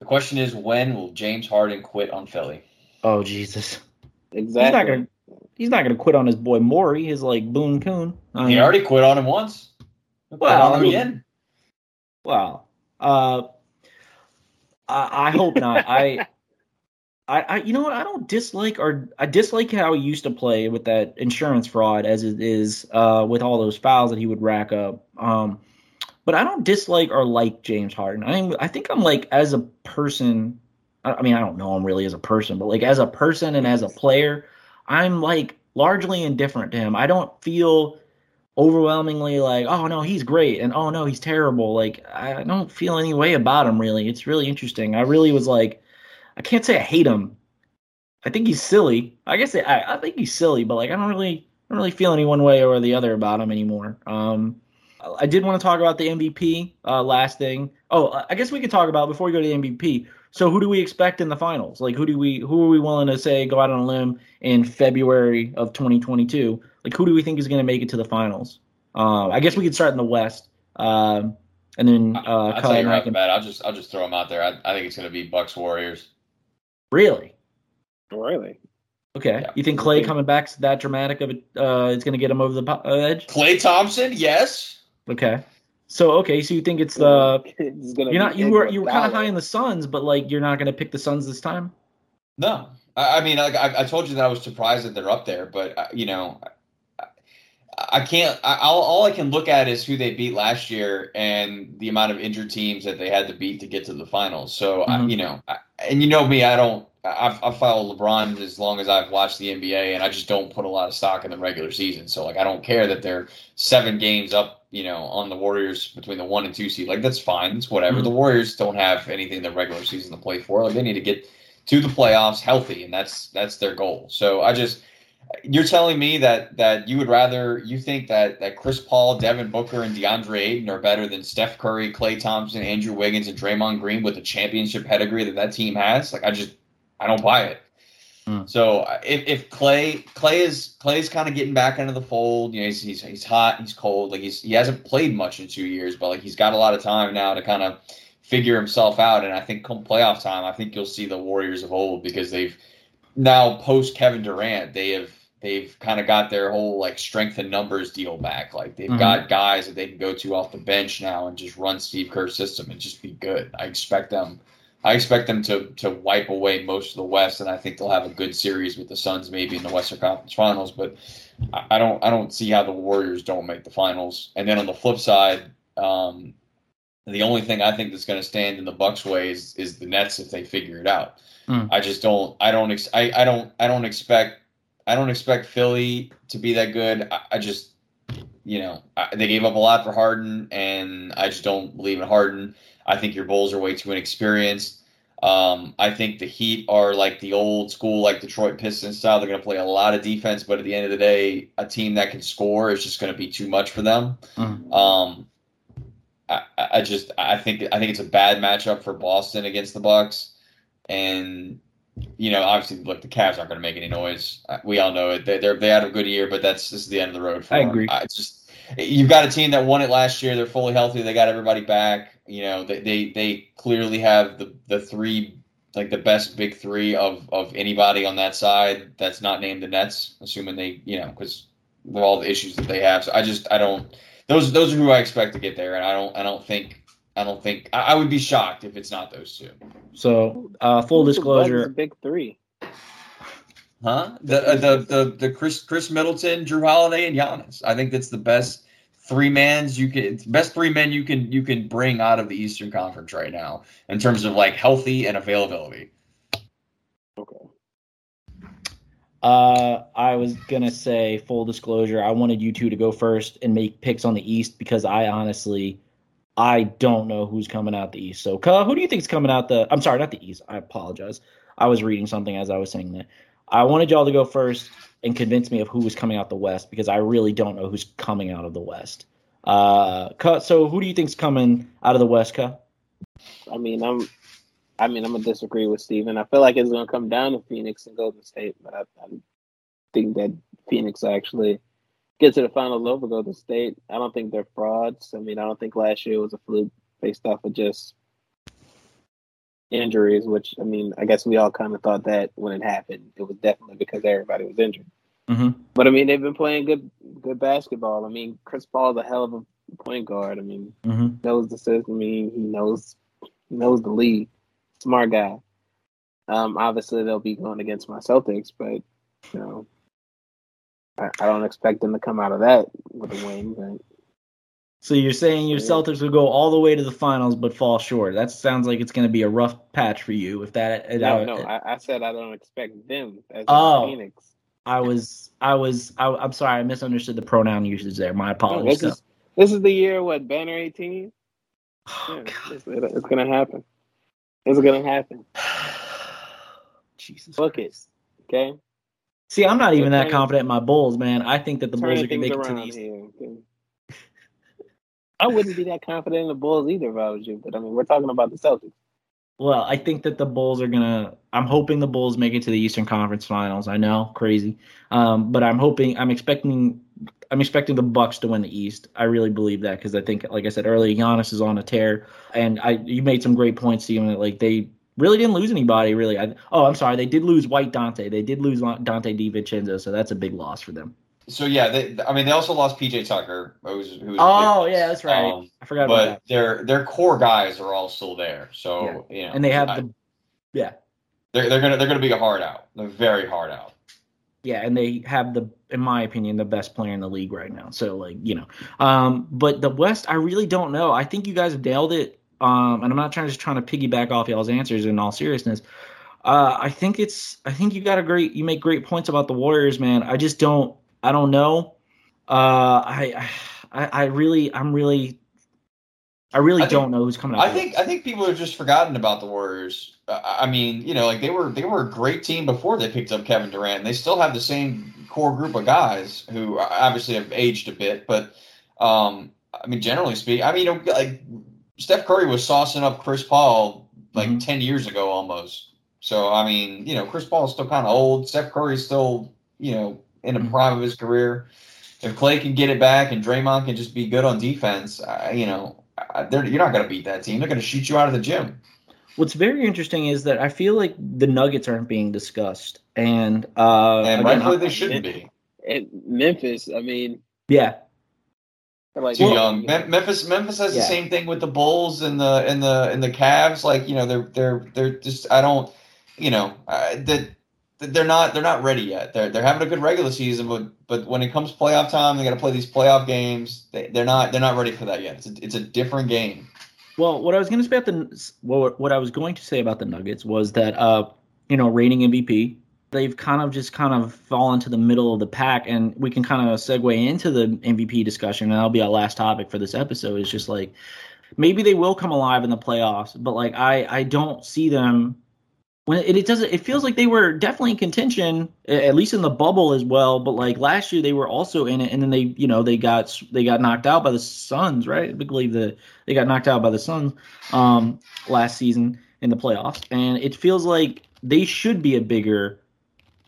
The question is when will James Harden quit on Philly? Oh Jesus, Exactly. he's not gonna he's not gonna quit on his boy Morey, his like Boone Coon. I He already quit on him once. He'll quit Well, on him mean- again. Well, uh, I, I hope not. I, I, I, you know what? I don't dislike or I dislike how he used to play with that insurance fraud as it is uh, with all those fouls that he would rack up. Um, but I don't dislike or like James Harden. I mean, I think I'm like as a person. I mean, I don't know him really as a person, but like as a person and as a player, I'm like largely indifferent to him. I don't feel overwhelmingly like, oh no, he's great, and oh no, he's terrible. Like I don't feel any way about him really. It's really interesting. I really was like, I can't say I hate him. I think he's silly. I guess I, I think he's silly, but like I don't really, I don't really feel any one way or the other about him anymore. Um, I did want to talk about the MVP. Uh, last thing. Oh, I guess we could talk about before we go to the MVP. So who do we expect in the finals? Like who do we who are we willing to say go out on a limb in February of 2022? Like who do we think is going to make it to the finals? Uh, I guess we could start in the West, um, and then uh, I'll tell you right off can- bat. I'll just I'll just throw them out there. I, I think it's going to be Bucks Warriors. really. Really? Okay. Yeah. You think Klay coming back's that dramatic of a uh it's gonna get him over the uh, edge? Klay Thompson, yes. Okay. So okay, so you think it's the It's gonna you're not you were you were kind of high in the Suns, but like you're not gonna pick the Suns this time. No, I, I mean, like I, I told you that I was surprised that they're up there, but uh, you know, I, I can't. I, all, all I can look at is who they beat last year and the amount of injured teams that they had to beat to get to the finals. So I, Mhm. you know, I, and you know me, I don't. I've, I've followed LeBron as long as I've watched the NBA, and I just don't put a lot of stock in the regular season. So like, I don't care that they're seven games up, you know, on the Warriors between the one and two seed. Like that's fine. It's whatever. Mhm. The Warriors don't have anything in the regular season to play for. Like they need to get to the playoffs healthy, and that's that's their goal. So I just you're telling me that that you would rather you think that that Chris Paul, Devin Booker, and DeAndre Ayton are better than Steph Curry, Klay Thompson, Andrew Wiggins, and Draymond Green with the championship pedigree that that team has? Like I just I don't buy it. Hmm. So uh, if, if Klay Klay is Klay's kind of getting back into the fold, you know he's, he's he's hot, he's cold, like he's he hasn't played much in two years, but like he's got a lot of time now to kind of figure himself out. And I think come playoff time, I think you'll see the Warriors of old because they've now post Kevin Durant, they have they've kind of got their whole like strength and numbers deal back. Like they've Mhm. got guys that they can go to off the bench now and just run Steve Kerr's system and just be good. I expect them. I expect them to to wipe away most of the West, and I think they'll have a good series with the Suns, maybe in the Western Conference Finals. But I don't I don't see how the Warriors don't make the finals. And then on the flip side, um, the only thing I think that's going to stand in the Bucks' way is, is the Nets if they figure it out. Hmm. I just don't. I don't. Ex- I, I don't. I don't expect. I don't expect Philly to be that good. I, I just, you know, I, they gave up a lot for Harden, and I just don't believe in Harden. I think your Bulls are way too inexperienced. Um, I think the Heat are like the old school, like Detroit Pistons style. They're going to play a lot of defense, but at the end of the day, a team that can score is just going to be too much for them. Mhm. Um, I, I I just I think I think it's a bad matchup for Boston against the Bucks, and you know obviously look the Cavs aren't going to make any noise. Uh, We all know it. They they're, they had a good year, but that's this is the end of the road for I them. agree. I just you've got a team that won it last year. They're fully healthy. They got everybody back. You know they they, they clearly have the the three like the best big three of of anybody on that side that's not named the Nets, assuming they you know because of all the issues that they have. So I just I don't those those are who I expect to get there, and I don't I don't think I don't think I, I would be shocked if it's not those two. So uh, full Who's the disclosure, big three. Huh? The uh, the the the Khris Khris Middleton, Jrue Holiday, and Giannis. I think that's the best three mans you can best three men you can you can bring out of the Eastern Conference right now in terms of like healthy and availability. Okay. Uh, I was gonna say full disclosure. I wanted you two to go first and make picks on the East because I honestly, I don't know who's coming out the East. So, Ka, who do you think's coming out the? I'm sorry, not the East. I apologize. I was reading something as I was saying that. I wanted y'all to go first and convince me of who was coming out the West because I really don't know who's coming out of the West. Uh, so who do you think's coming out of the West, Ka? I mean, I'm. I mean, I'm gonna disagree with Steven. I feel like it's gonna come down to Phoenix and Golden State, but I, I think that Phoenix actually get to the finals over Golden State. I don't think they're frauds. I mean, I don't think last year was a fluke based off of just injuries. Which I mean, I guess we all kind of thought that when it happened, it was definitely because everybody was injured. Mm-hmm. But I mean, they've been playing good, good basketball. I mean, Chris Paul's a hell of a point guard. I mean, Mm-hmm. knows the system. I mean, he knows he knows the league. Smart guy. Um, obviously they'll be going against my Celtics, but you know, I, I don't expect them to come out of that with a win. But So you're saying your Yeah. Celtics will go all the way to the finals but fall short. That sounds like it's going to be a rough patch for you. If that, no, that- no, I, I said I don't expect them as Oh. Phoenix. I was, I was, I, I'm sorry, I misunderstood the pronoun usage there. My No, apologies. this is this is the year what banner eighteen. Oh, Yeah, God. it's, it's gonna happen. It's gonna happen. Jesus. Book it. Okay. See, I'm not even that Turning- confident in my Bulls, man. I think that the Bulls are to make it to the around East. here. Okay? I wouldn't be that confident in the Bulls either if I was you. But I mean, we're talking about the Celtics. Well, I think that the Bulls are gonna. I'm hoping the Bulls make it to the Eastern Conference Finals. I know, crazy, um, but I'm hoping. I'm expecting. I'm expecting the Bucks to win the East. I really believe that because I think, like I said earlier, Giannis is on a tear, and I. You made some great points, Steven. That like they really didn't lose anybody. Really, I, oh, I'm sorry, they did lose White Dante. They did lose Donte DiVincenzo, so that's a big loss for them. So yeah, they, I mean, they also lost PJ Tucker, who was, who was oh yeah, that's right. Um, I forgot about that. But their their core guys are all still there. So yeah. you know, and they have I, the yeah. They're they're gonna they're gonna be a hard out. They're very hard out. Yeah, and they have the, in my opinion, the best player in the league right now. So like you know, um, but the West, I really don't know. I think you guys have nailed it. Um, and I'm not trying just trying to piggyback off y'all's answers in all seriousness. Uh, I think it's I think you got a great you make great points about the Warriors, man. I just don't I don't know. Uh, I, I, I really, I'm really, I really I don't know who's coming. Up. I think, I think people have just forgotten about the Warriors. I mean, you know, like they were, they were a great team before they picked up Kevin Durant. They still have the same core group of guys who obviously have aged a bit, but, um, I mean, generally speaking, I mean, you know, like Steph Curry was saucing up Chris Paul like mm-hmm. 10 years ago almost. So, I mean, you know, Chris Paul is still kind of old. Steph Curry's still, you know, in the mm-hmm. prime of his career. If Klay can get it back and Draymond can just be good on defense, uh, you know, you're not going to beat that team. They're going to shoot you out of the gym. What's very interesting is that I feel like the Nuggets aren't being discussed, and uh, and again, rightfully they shouldn't be. And Memphis, I mean, yeah, like, too well, young. Memphis, Memphis has yeah. the same thing with the Bulls and the and the and the Cavs. Like you know, they're they're they're just I don't, you know, uh, that they're not they're not ready yet. They're they're having a good regular season, but but when it comes playoff time, they got to play these playoff games. They, they're not they're not ready for that yet. It's a, it's a different game. Well, what I was going to say about the what, what I was going to say about the Nuggets was that uh you know reigning MVP they've kind of just kind of fallen to the middle of the pack and we can kind of segue into the MVP discussion and that'll be our last topic for this episode is just like maybe they will come alive in the playoffs but like I I don't see them when it, it doesn't it feels like they were definitely in contention at least in the bubble as well but like last year they were also in it and then they you know they got they got knocked out by the suns right? I believe that they got knocked out by the suns um last season in the playoffs and it feels like they should be a bigger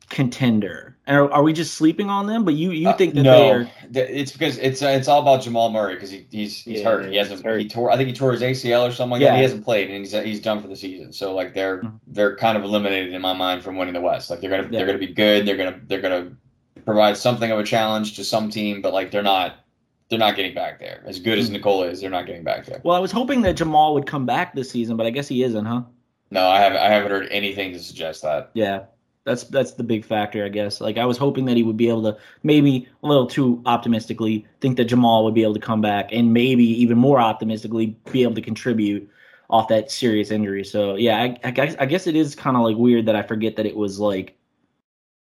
contender. Are, are we just sleeping on them? But you you uh, think that uh, no, they are it's because it's uh, it's all about Jamal Murray because he, he's he's yeah, hurt. He hasn't hurt. he tore I think he tore his ACL or something like yeah. that. He hasn't played and he's he's done for the season. So like they're mm-hmm. they're kind of eliminated in my mind from winning the West. Like they're gonna yeah. they're gonna be good. They're gonna they're gonna provide something of a challenge to some team but like they're not they're not getting back there. As good as mm-hmm. Nikola is they're not getting back there. Well I was hoping that Jamal would come back this season but I guess he isn't huh? No I haven't I haven't heard anything to suggest that. Yeah that's that's the big factor, I guess. Like I was hoping that he would be able to maybe a little too optimistically think that Jamal would be able to come back, and maybe even more optimistically be able to contribute off that serious injury. So yeah, I, I guess I guess it is kind of like weird that I forget that it was like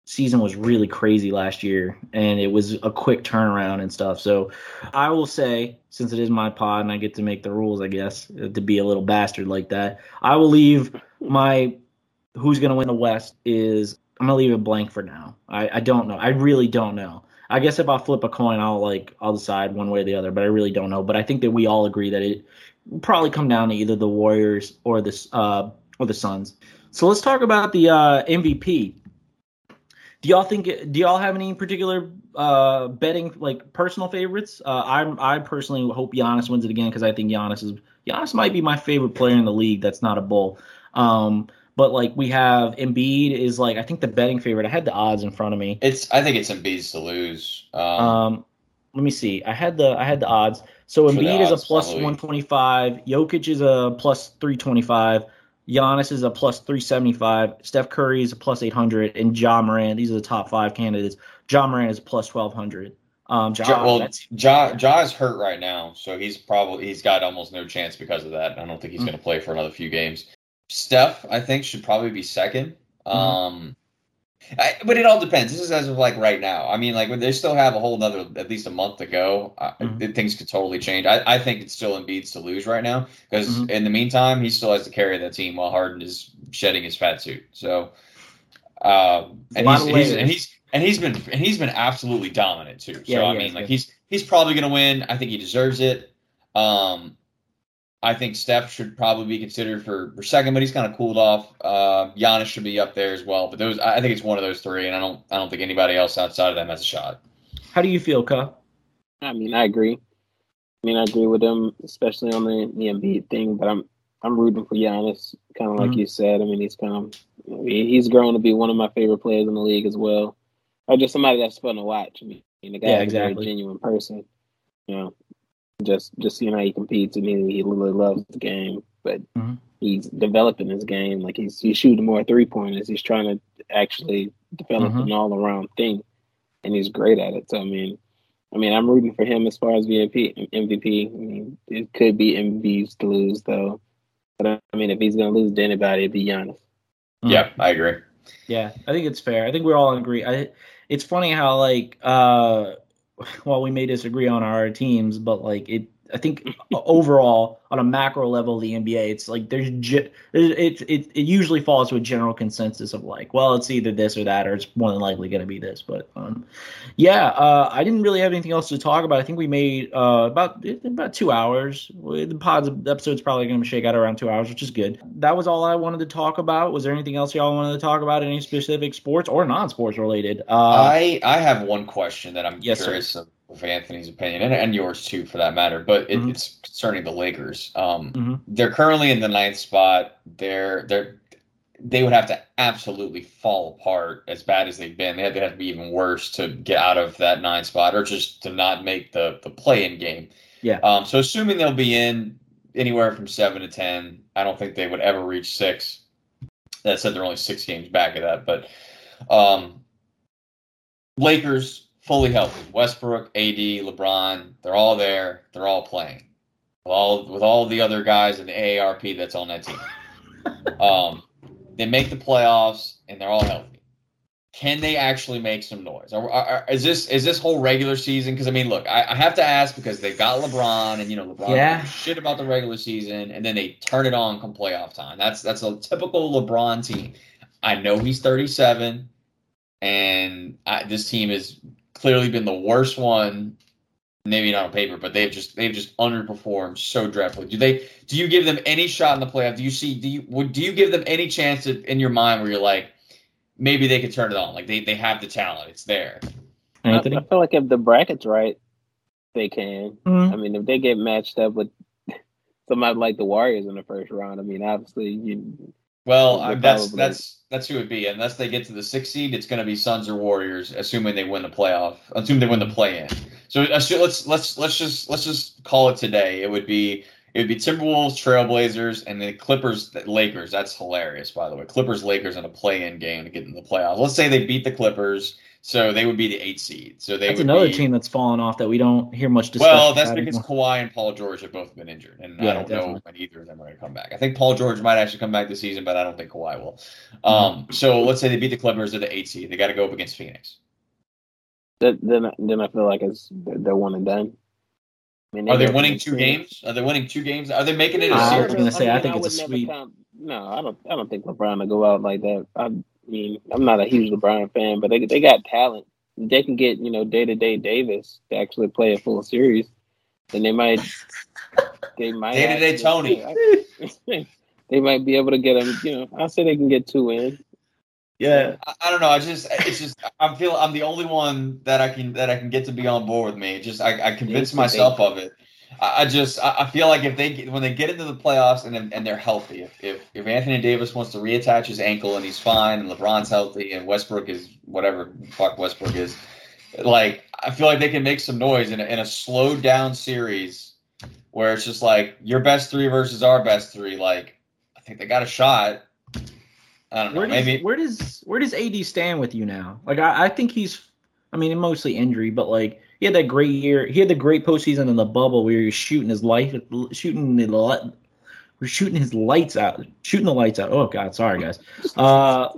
season was really crazy last year and it was a quick turnaround and stuff. So I will say, since it is my pod and I get to make the rules, I guess, to be a little bastard like that, I will leave my who's going to win the West is I'm gonna leave it blank for now. I, I don't know. I really don't know. I guess if I flip a coin, I'll like I'll decide one way or the other. But I really don't know. But I think that we all agree that it probably come down to either the Warriors or the uh, or the Suns. So let's talk about the uh, MVP. Do y'all think? Do y'all have any particular uh, betting like personal favorites? Uh, I I personally hope Giannis wins it again because I think Giannis is Giannis might be my favorite player in the league. That's not a bull. Um, but like we have Embiid is like I think the betting favorite. I had the odds in front of me. It's I think it's Embiid's to lose. Um, um let me see. I had the I had the odds. So Embiid is a plus one twenty five. Jokic is a plus three twenty five. Giannis is a plus three seventy five. Steph Curry is a plus eight hundred, and Ja Morant. These are the top five candidates. Ja Morant is plus twelve hundred. Um, ja, ja, well, Ja, ja is hurt right now, so he's probably he's got almost no chance because of that. I don't think he's mm-hmm. going to play for another few games. Steph, I think, should probably be 2nd mm-hmm. Um, I, but it all depends. This is as of like right now. I mean, like when they still have a whole another at least a month to go. mm-hmm. things could totally change. I, I think it's still Embiid's to lose right now because mm-hmm. in the meantime he still has to carry that team while Harden is shedding his fat suit. So, um, and he's, he's, and he's and he's been and he's been absolutely dominant too. So yeah, I mean, like he's he's probably gonna win. I think he deserves it. Um, I think Steph should probably be considered for, for second, but he's kind of cooled off. Uh, Giannis should be up there as well. But those, I think it's one of those three, and I don't, I don't think anybody else outside of them has a shot. How do you feel, Ka? I mean, I agree. I mean, I agree with them, especially on the, the Embiid thing. But I'm, I'm rooting for Giannis, kind of like Mhm. you said. I mean, he's kind of I mean, he's grown to be one of my favorite players in the league as well, or just somebody that's fun to watch. I mean, the guy's Yeah, a exactly. very genuine person. You know, just just seeing how he competes and he, he really loves the game, but Mhm. he's developing his game. Like he's he's shooting more three pointers. He's trying to actually develop Mhm. an all around thing, and he's great at it. So I mean. I mean, I'm rooting for him as far as MVP. MVP. I mean, it could be MVPs to lose though, but I mean, if he's gonna lose to anybody, it'd be Giannis. Mm. Yeah, I agree. Yeah, I think it's fair. I think we're all agree. I, it's funny how like uh, well, we may disagree on our teams, but like it. I think overall, on a macro level, the NBA, it's like there's ge- it, it it usually falls to a general consensus of like, well, it's either this or that, or it's more than likely going to be this. But um, yeah, uh, I didn't really have anything else to talk about. I think we made uh, about about two hours. The pod's the episode's probably going to shake out around two hours, which is good. That was all I wanted to talk about. Was there anything else y'all wanted to talk about? Any specific sports or non-sports related? Uh, I I have one question that I'm Yes, sir. curious of, of Anthony's opinion and, and yours too, for that matter. But it, Mhm. it's concerning the Lakers. Um, Mhm. They're currently in the ninth spot. They're they're they would have to absolutely fall apart as bad as they've been. They have to have to be even worse to get out of that nine spot, or just to not make the the play in game. Yeah. Um. So assuming they'll be in anywhere from seven to ten, I don't think they would ever reach six. That said, they're only six games back of that, but um, Lakers fully healthy. Westbrook, AD, LeBron, they're all there. They're all playing. With all with all the other guys in the AARP that's on that team. Um, they make the playoffs and they're all healthy. Can they actually make some noise? Are, are, is this is this whole regular season? Because I mean, look, I, I have to ask because they've got LeBron, and you know LeBron Yeah. shit about the regular season, and then they turn it on come playoff time. That's that's a typical LeBron team. I know he's 37, and I, this team has clearly been the worst one. Maybe not on paper, but they've just they've just underperformed so dreadfully. Do they? Do you give them any shot in the playoff? Do you see? Do you would do you give them any chance in in your mind where you're like, maybe they could turn it on? Like they they have the talent, it's there. I, Anthony. I feel like if the bracket's right, they can. Mhm. I mean, if they get matched up with somebody like the Warriors in the first round, I mean, obviously, you, Well, I, that's probably- that's that's who it'd be. Unless they get to the sixth seed, it's going to be Suns or Warriors, assuming they win the playoff. Assume they win the play in. So uh, assu- let's let's let's just let's just call it today. It would be it would be Timberwolves, Trailblazers, and the Clippers, Lakers. That's hilarious, by the way. Clippers, Lakers in a play in game to get in the playoffs. Let's say they beat the Clippers, so they would be the eight seed. So they That's would another be, team that's fallen off that we don't hear much discussion. Well, that's about because anymore. Kawhi and Paul George have both been injured, and Yeah, I don't know when either of them are going to come back. I think Paul George might actually come back this season, but I don't think Kawhi will. Mm-hmm. Um, so let's say they beat the Clippers at the eight seed. They got to go up against Phoenix. then then then I feel like it's they're, they're one and done. I mean, Are they winning two experience. games? Are they winning two games? Are they making it a I was series? gonna say, I mean, think it's a sweep. count- no, I don't. I don't think LeBron will go out like that. I mean, I'm not a huge LeBron fan, but they they got talent. If They can get you know day to day Davis to actually play a full series, then they might. They might Day-to-day actually- Tony. they might be able to get them. You know, I say they can get two in. Yeah. I, I don't know. I just it's just I'm feel I'm the only one that I can that I can get to be on board with me. Just I, I convince myself of it. I, just I, I feel like if they when they get into the playoffs and and they're healthy, if, if if Anthony Davis wants to reattach his ankle and he's fine, and LeBron's healthy, and Westbrook is whatever fuck Westbrook is, like I feel like they can make some noise in a, in a slowed down series where it's just like your best three versus our best three. Like I think they got a shot. I don't know. Where does, maybe where does where does AD stand with you now? Like I, I think he's I mean mostly injury, but like he had that great year. He had the great postseason in the bubble where he was shooting his life shooting the shooting his lights out, shooting the lights out. Oh God, sorry guys. Uh,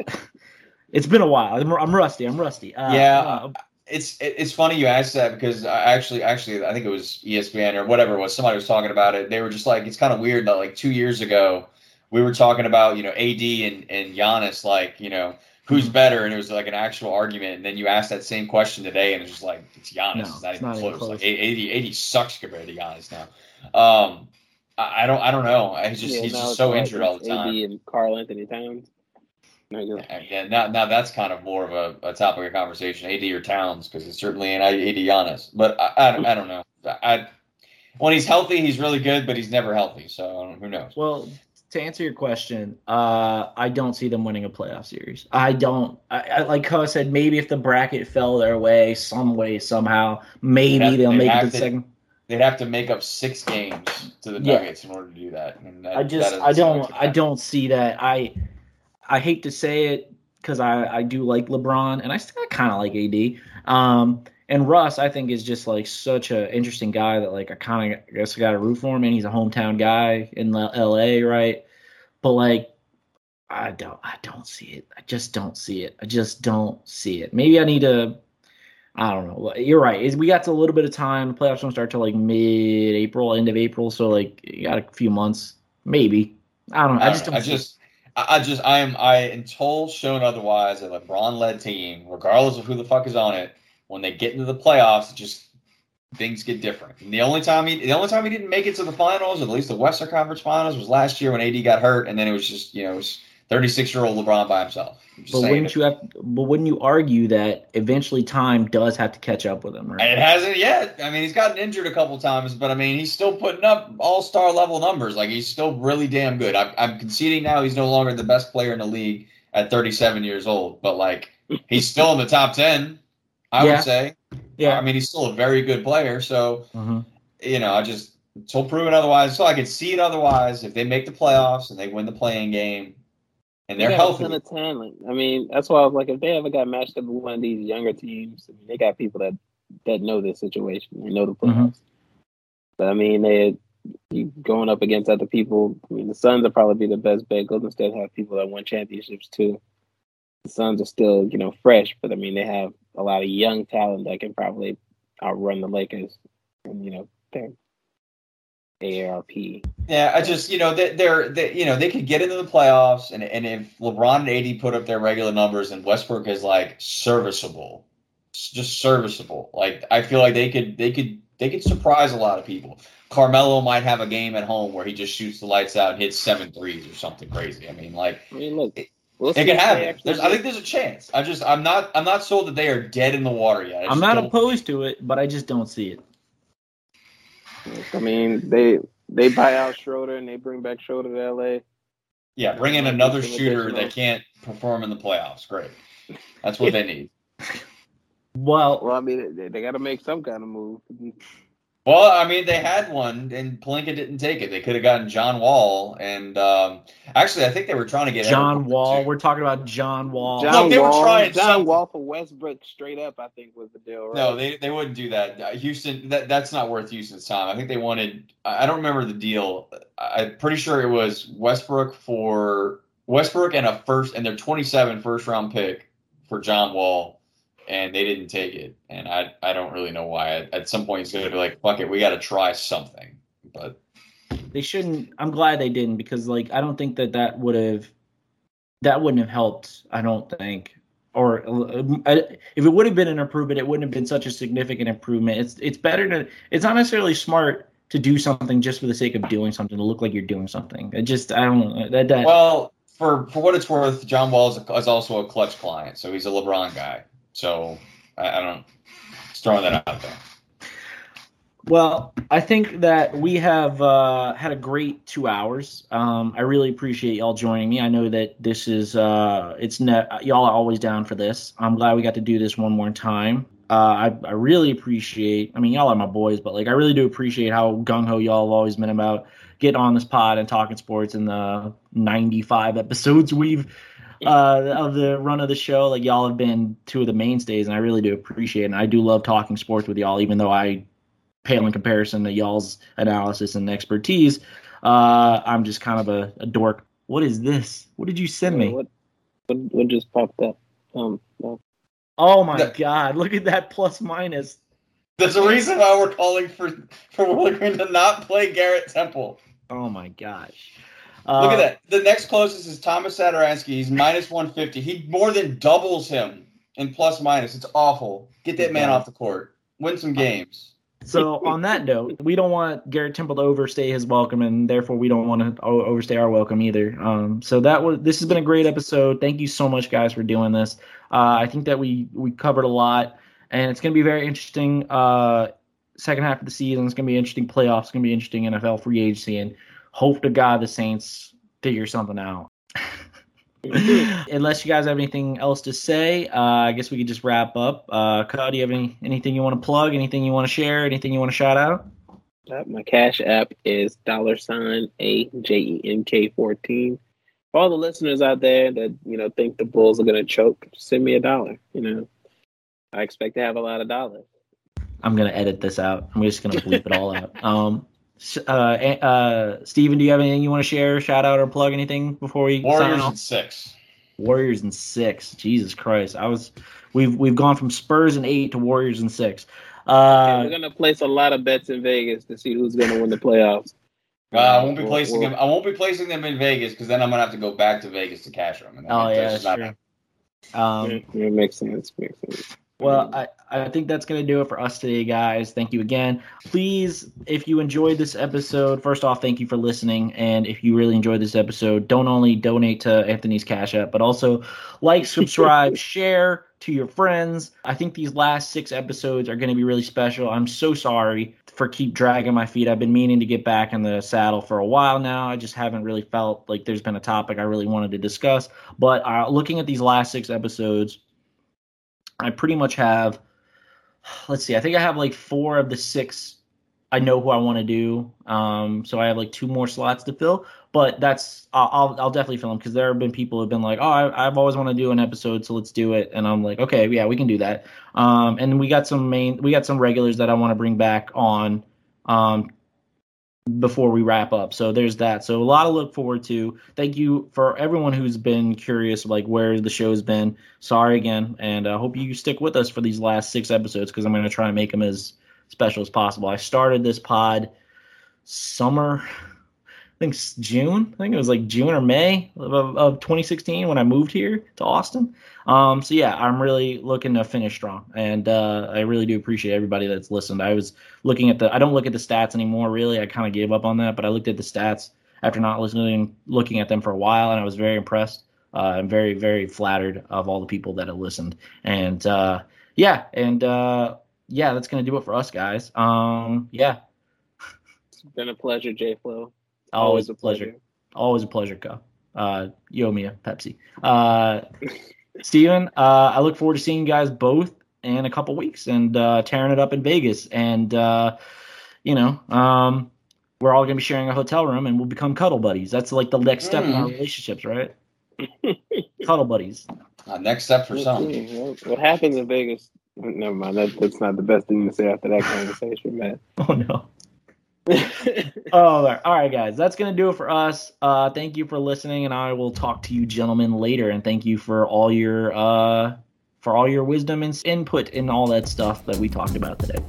it's been a while. I'm, I'm rusty. I'm rusty. Uh, Yeah. uh, it's it's funny you asked that because I actually actually I think it was ESPN or whatever it was somebody was talking about it. They were just like it's kind of weird that like two years ago we were talking about you know AD and and Giannis like you know who's better and it was like an actual argument and then you asked that same question today and it's just like it's Giannis. No, it's not it's even not even close. close. Like AD AD sucks compared to Giannis now. Um, I, I don't I don't know. He's just Yeah, he's just so like injured all the time. AD and Karl-Anthony Towns. Like, Yeah, now, now that's kind of more of a, a topic of conversation, AD or Towns, because it's certainly an AD Giannis. But I, I, don't- I don't know. I when he's healthy, he's really good, but he's never healthy. So who knows? well, to answer your question, uh, I don't see them winning a playoff series. I don't. I, I like how I said, maybe if the bracket fell their way, some way, somehow, maybe have- they'll make it to the second. They'd have to make up six games to the Yeah. Nuggets in order to do that. And that I just, doesn't I don't, I don't see that. I, I hate to say it because I, I do like LeBron and I still kind of like AD. Um, and Russ, I think is just like such an interesting guy that like I kind of guess I got to root for him. And he's a hometown guy in L.A., right? But like, I don't, I don't see it. I just don't see it. I just don't see it. Maybe I need to. I don't know. You're right. We got to a little bit of time. The playoffs don't start till like mid-April, end of April. So like you got a few months, maybe. I don't know. I, just don't. I see it. just, I I just, I am, I until shown otherwise, a LeBron-led team, regardless of who the fuck is on it, when they get into the playoffs, it just things get different. And the only time he, the only time he didn't make it to the finals, or at least the Western Conference Finals, was last year when AD got hurt, and then it was just, you know, it was 36-year-old LeBron by himself. I'm But wouldn't it. you have? But wouldn't you argue that eventually time does have to catch up with him, right? It hasn't yet. I mean, he's gotten injured a couple times, but I mean, he's still putting up all star level numbers. Like, he's still really damn good. I'm, I'm conceding now he's no longer the best player in the league at 37 years old, but like, he's still in the top 10, I Yeah. would say. yeah. I mean, he's still a very good player. So, Mhm. you know, I just, until proven otherwise, so I could see it otherwise. If they make the playoffs and they win the playing game and They they're a healthy, of talent. I mean, that's why I was like, if they ever got matched up with one of these younger teams, I mean, they got people that that know this situation, they know the playoffs. Mhm. But I mean, they going up against other people. I mean, the Suns will probably be the best bet. Golden State have people that won championships too. The Suns are still, you know, fresh, but I mean, they have a lot of young talent that can probably outrun the Lakers. And you know, they're AARP. Yeah, I just you know they, they're they, you know they could get into the playoffs, and and if LeBron and AD put up their regular numbers, and Westbrook is like serviceable, just serviceable. Like I feel like they could they could they could surprise a lot of people. Carmelo might have a game at home where he just shoots the lights out and hits seven threes or something crazy. I mean, like I mean, look, It- we'll it see can if happen. There's, I think there's a chance. I just I'm not I'm not sold that they are dead in the water yet. I I'm not don't- opposed to it, but I just don't see it. I mean, they they buy out Schroeder and they bring back Schroeder to LA. Yeah, bring in another shooter additional- that can't perform in the playoffs. Great, that's what they need. Well, Well, I mean, they, they got to make some kind of move. Well, I mean, they had one, and Pelinka didn't take it. They could have gotten John Wall, and um, actually, I think they were trying to get John Everett, Wall. too. We're talking about John Wall. John Look, they were Wall, trying John something. Wall for Westbrook straight up. I think was the deal. Right? No, they, they wouldn't do that. Uh, Houston, that, that's not worth Houston's time. I think they wanted. I I don't remember the deal. I- I'm pretty sure it was Westbrook for Westbrook and a first and their 27 first round pick for John Wall, and they didn't take it. And I I don't really know why. At, some point, he's going to be like, "Fuck it, we got to try something." But they shouldn't. I'm glad they didn't because like I don't think that that would have that wouldn't have helped. I don't think. Or uh, if it would have been an improvement, it wouldn't have been such a significant improvement. It's it's better to. It's not necessarily smart to do something just for the sake of doing something to look like you're doing something. It just I don't know that that. Well, for for what it's worth, John Wall is, a, is also a Klutch client, so he's a LeBron guy. So I, I don't just throwing that out there. Well, I think that we have uh, had a great two hours. Um, I really appreciate y'all joining me. I know that this is uh, it's net. Y'all are always down for this. I'm glad we got to do this one more time. Uh, I, I really appreciate. I mean, y'all are my boys, but like I really do appreciate how gung ho y'all have always been about getting on this pod and talking sports in the 95 episodes we've uh, of the run of the show. Like y'all have been two of the mainstays, and I really do appreciate it. And I do love talking sports with y'all, even though I pale in comparison to y'all's analysis and expertise. Uh, I'm just kind of a, a dork. What is this? What did you send me? What, what what just popped up? Um, no. Oh my That- god! Look at that plus minus. There's a reason why we're calling for for Willie Green to not play Garrett Temple. Oh my gosh! Look Uh, at that. The next closest is Tomas Satoransky. He's minus 150. He more than doubles him in plus minus. It's awful. Get that man off the court. Win some games. So on that note, we don't want Garrett Temple to overstay his welcome, and therefore we don't want to overstay our welcome either. Um, so that was this has been a great episode. Thank you so much, guys, for doing this. Uh, I think that we we covered a lot, and it's going to be very interesting. Uh, second half of the season, it's going to be interesting playoffs. It's going to be interesting NFL free agency, and hope to God the Saints figure something out. Unless you guys have anything else to say, uh, I guess we could just wrap up. Uh, Kyle, do you have any anything you want to plug? Anything you want to share? Anything you want to shout out? Uh, my cash app is dollar sign a j e n k fourteen. For all the listeners out there that you know think the Bulls are gonna choke, send me a dollar. You know, I expect to have a lot of dollars. I'm gonna edit this out. I'm just gonna bleep it all out. Um, uh, uh, Steven, do you have anything you want to share, shout out, or plug anything before we Warriors in six. Warriors in six. Jesus Christ, I was. We've we've gone from Spurs in eight to Warriors in six. Uh, we're gonna place a lot of bets in Vegas to see who's gonna win the playoffs. Uh, I won't be placing them. I won't be placing them in Vegas because then I'm gonna have to go back to Vegas to cash them. oh yeah, that's true. Um, it makes sense. Makes sense. Well, I, I think that's going to do it for us today, guys. Thank you again. Please, if you enjoyed this episode, first off, thank you for listening. And if you really enjoyed this episode, don't only donate to Anthony's Cash App, but also like, subscribe, share to your friends. I think these last six episodes are going to be really special. I'm so sorry for keep dragging my feet. I've been meaning to get back in the saddle for a while now. I just haven't really felt like there's been a topic I really wanted to discuss. But uh, looking at these last six episodes, I pretty much have, let's see, I think I have like four of the six I know who I want to do. Um, so I have like two more slots to fill, but that's I'll I'll definitely fill them because there have been people who've been like, oh, I, have always wanted to do an episode, so let's do it. And I'm like, okay, yeah, we can do that. Um, and we got some main, we got some regulars that I want to bring back on. Um, before we wrap up. So there's that. So a lot to look forward to. Thank you for everyone who's been curious, like where the show's been. Sorry again, and I uh, hope you stick with us for these last six episodes because I'm going to try and make them as special as possible. I started this pod summer think June. I think it was like June or May of, of 2016 when I moved here to Austin. Um, so yeah, I'm really looking to finish strong, and uh, I really do appreciate everybody that's listened. I was looking at the. I don't look at the stats anymore. Really, I kind of gave up on that, but I looked at the stats after not listening, looking at them for a while, and I was very impressed. Uh, I'm very, very flattered of all the people that have listened, and uh, yeah, and uh, yeah, that's gonna do it for us, guys. Um, yeah. It's been a pleasure, J Flow. Always, a pleasure. pleasure. Always a pleasure, Co. Uh, yo, Mia, Pepsi. Uh, Steven, uh, I look forward to seeing you guys both in a couple weeks and uh, tearing it up in Vegas. And, uh, you know, um, we're all going to be sharing a hotel room and we'll become cuddle buddies. That's like the next step mm. in our mm. relationships, right? cuddle buddies. Uh, next step for some. What happens in Vegas? Never mind. That, that's not the best thing to say after that conversation, man. Oh, no. Oh, all right, guys. That's gonna do it for us. Uh, thank you for listening, and I will talk to you, gentlemen, later. And thank you for all your uh, for all your wisdom and input in all that stuff that we talked about today.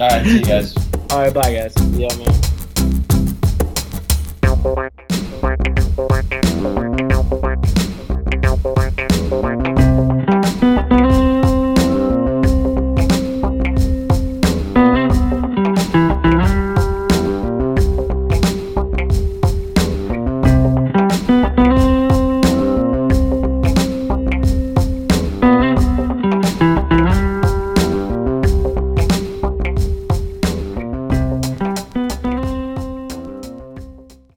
All right, see you guys. All right, bye, guys. Yeah, man.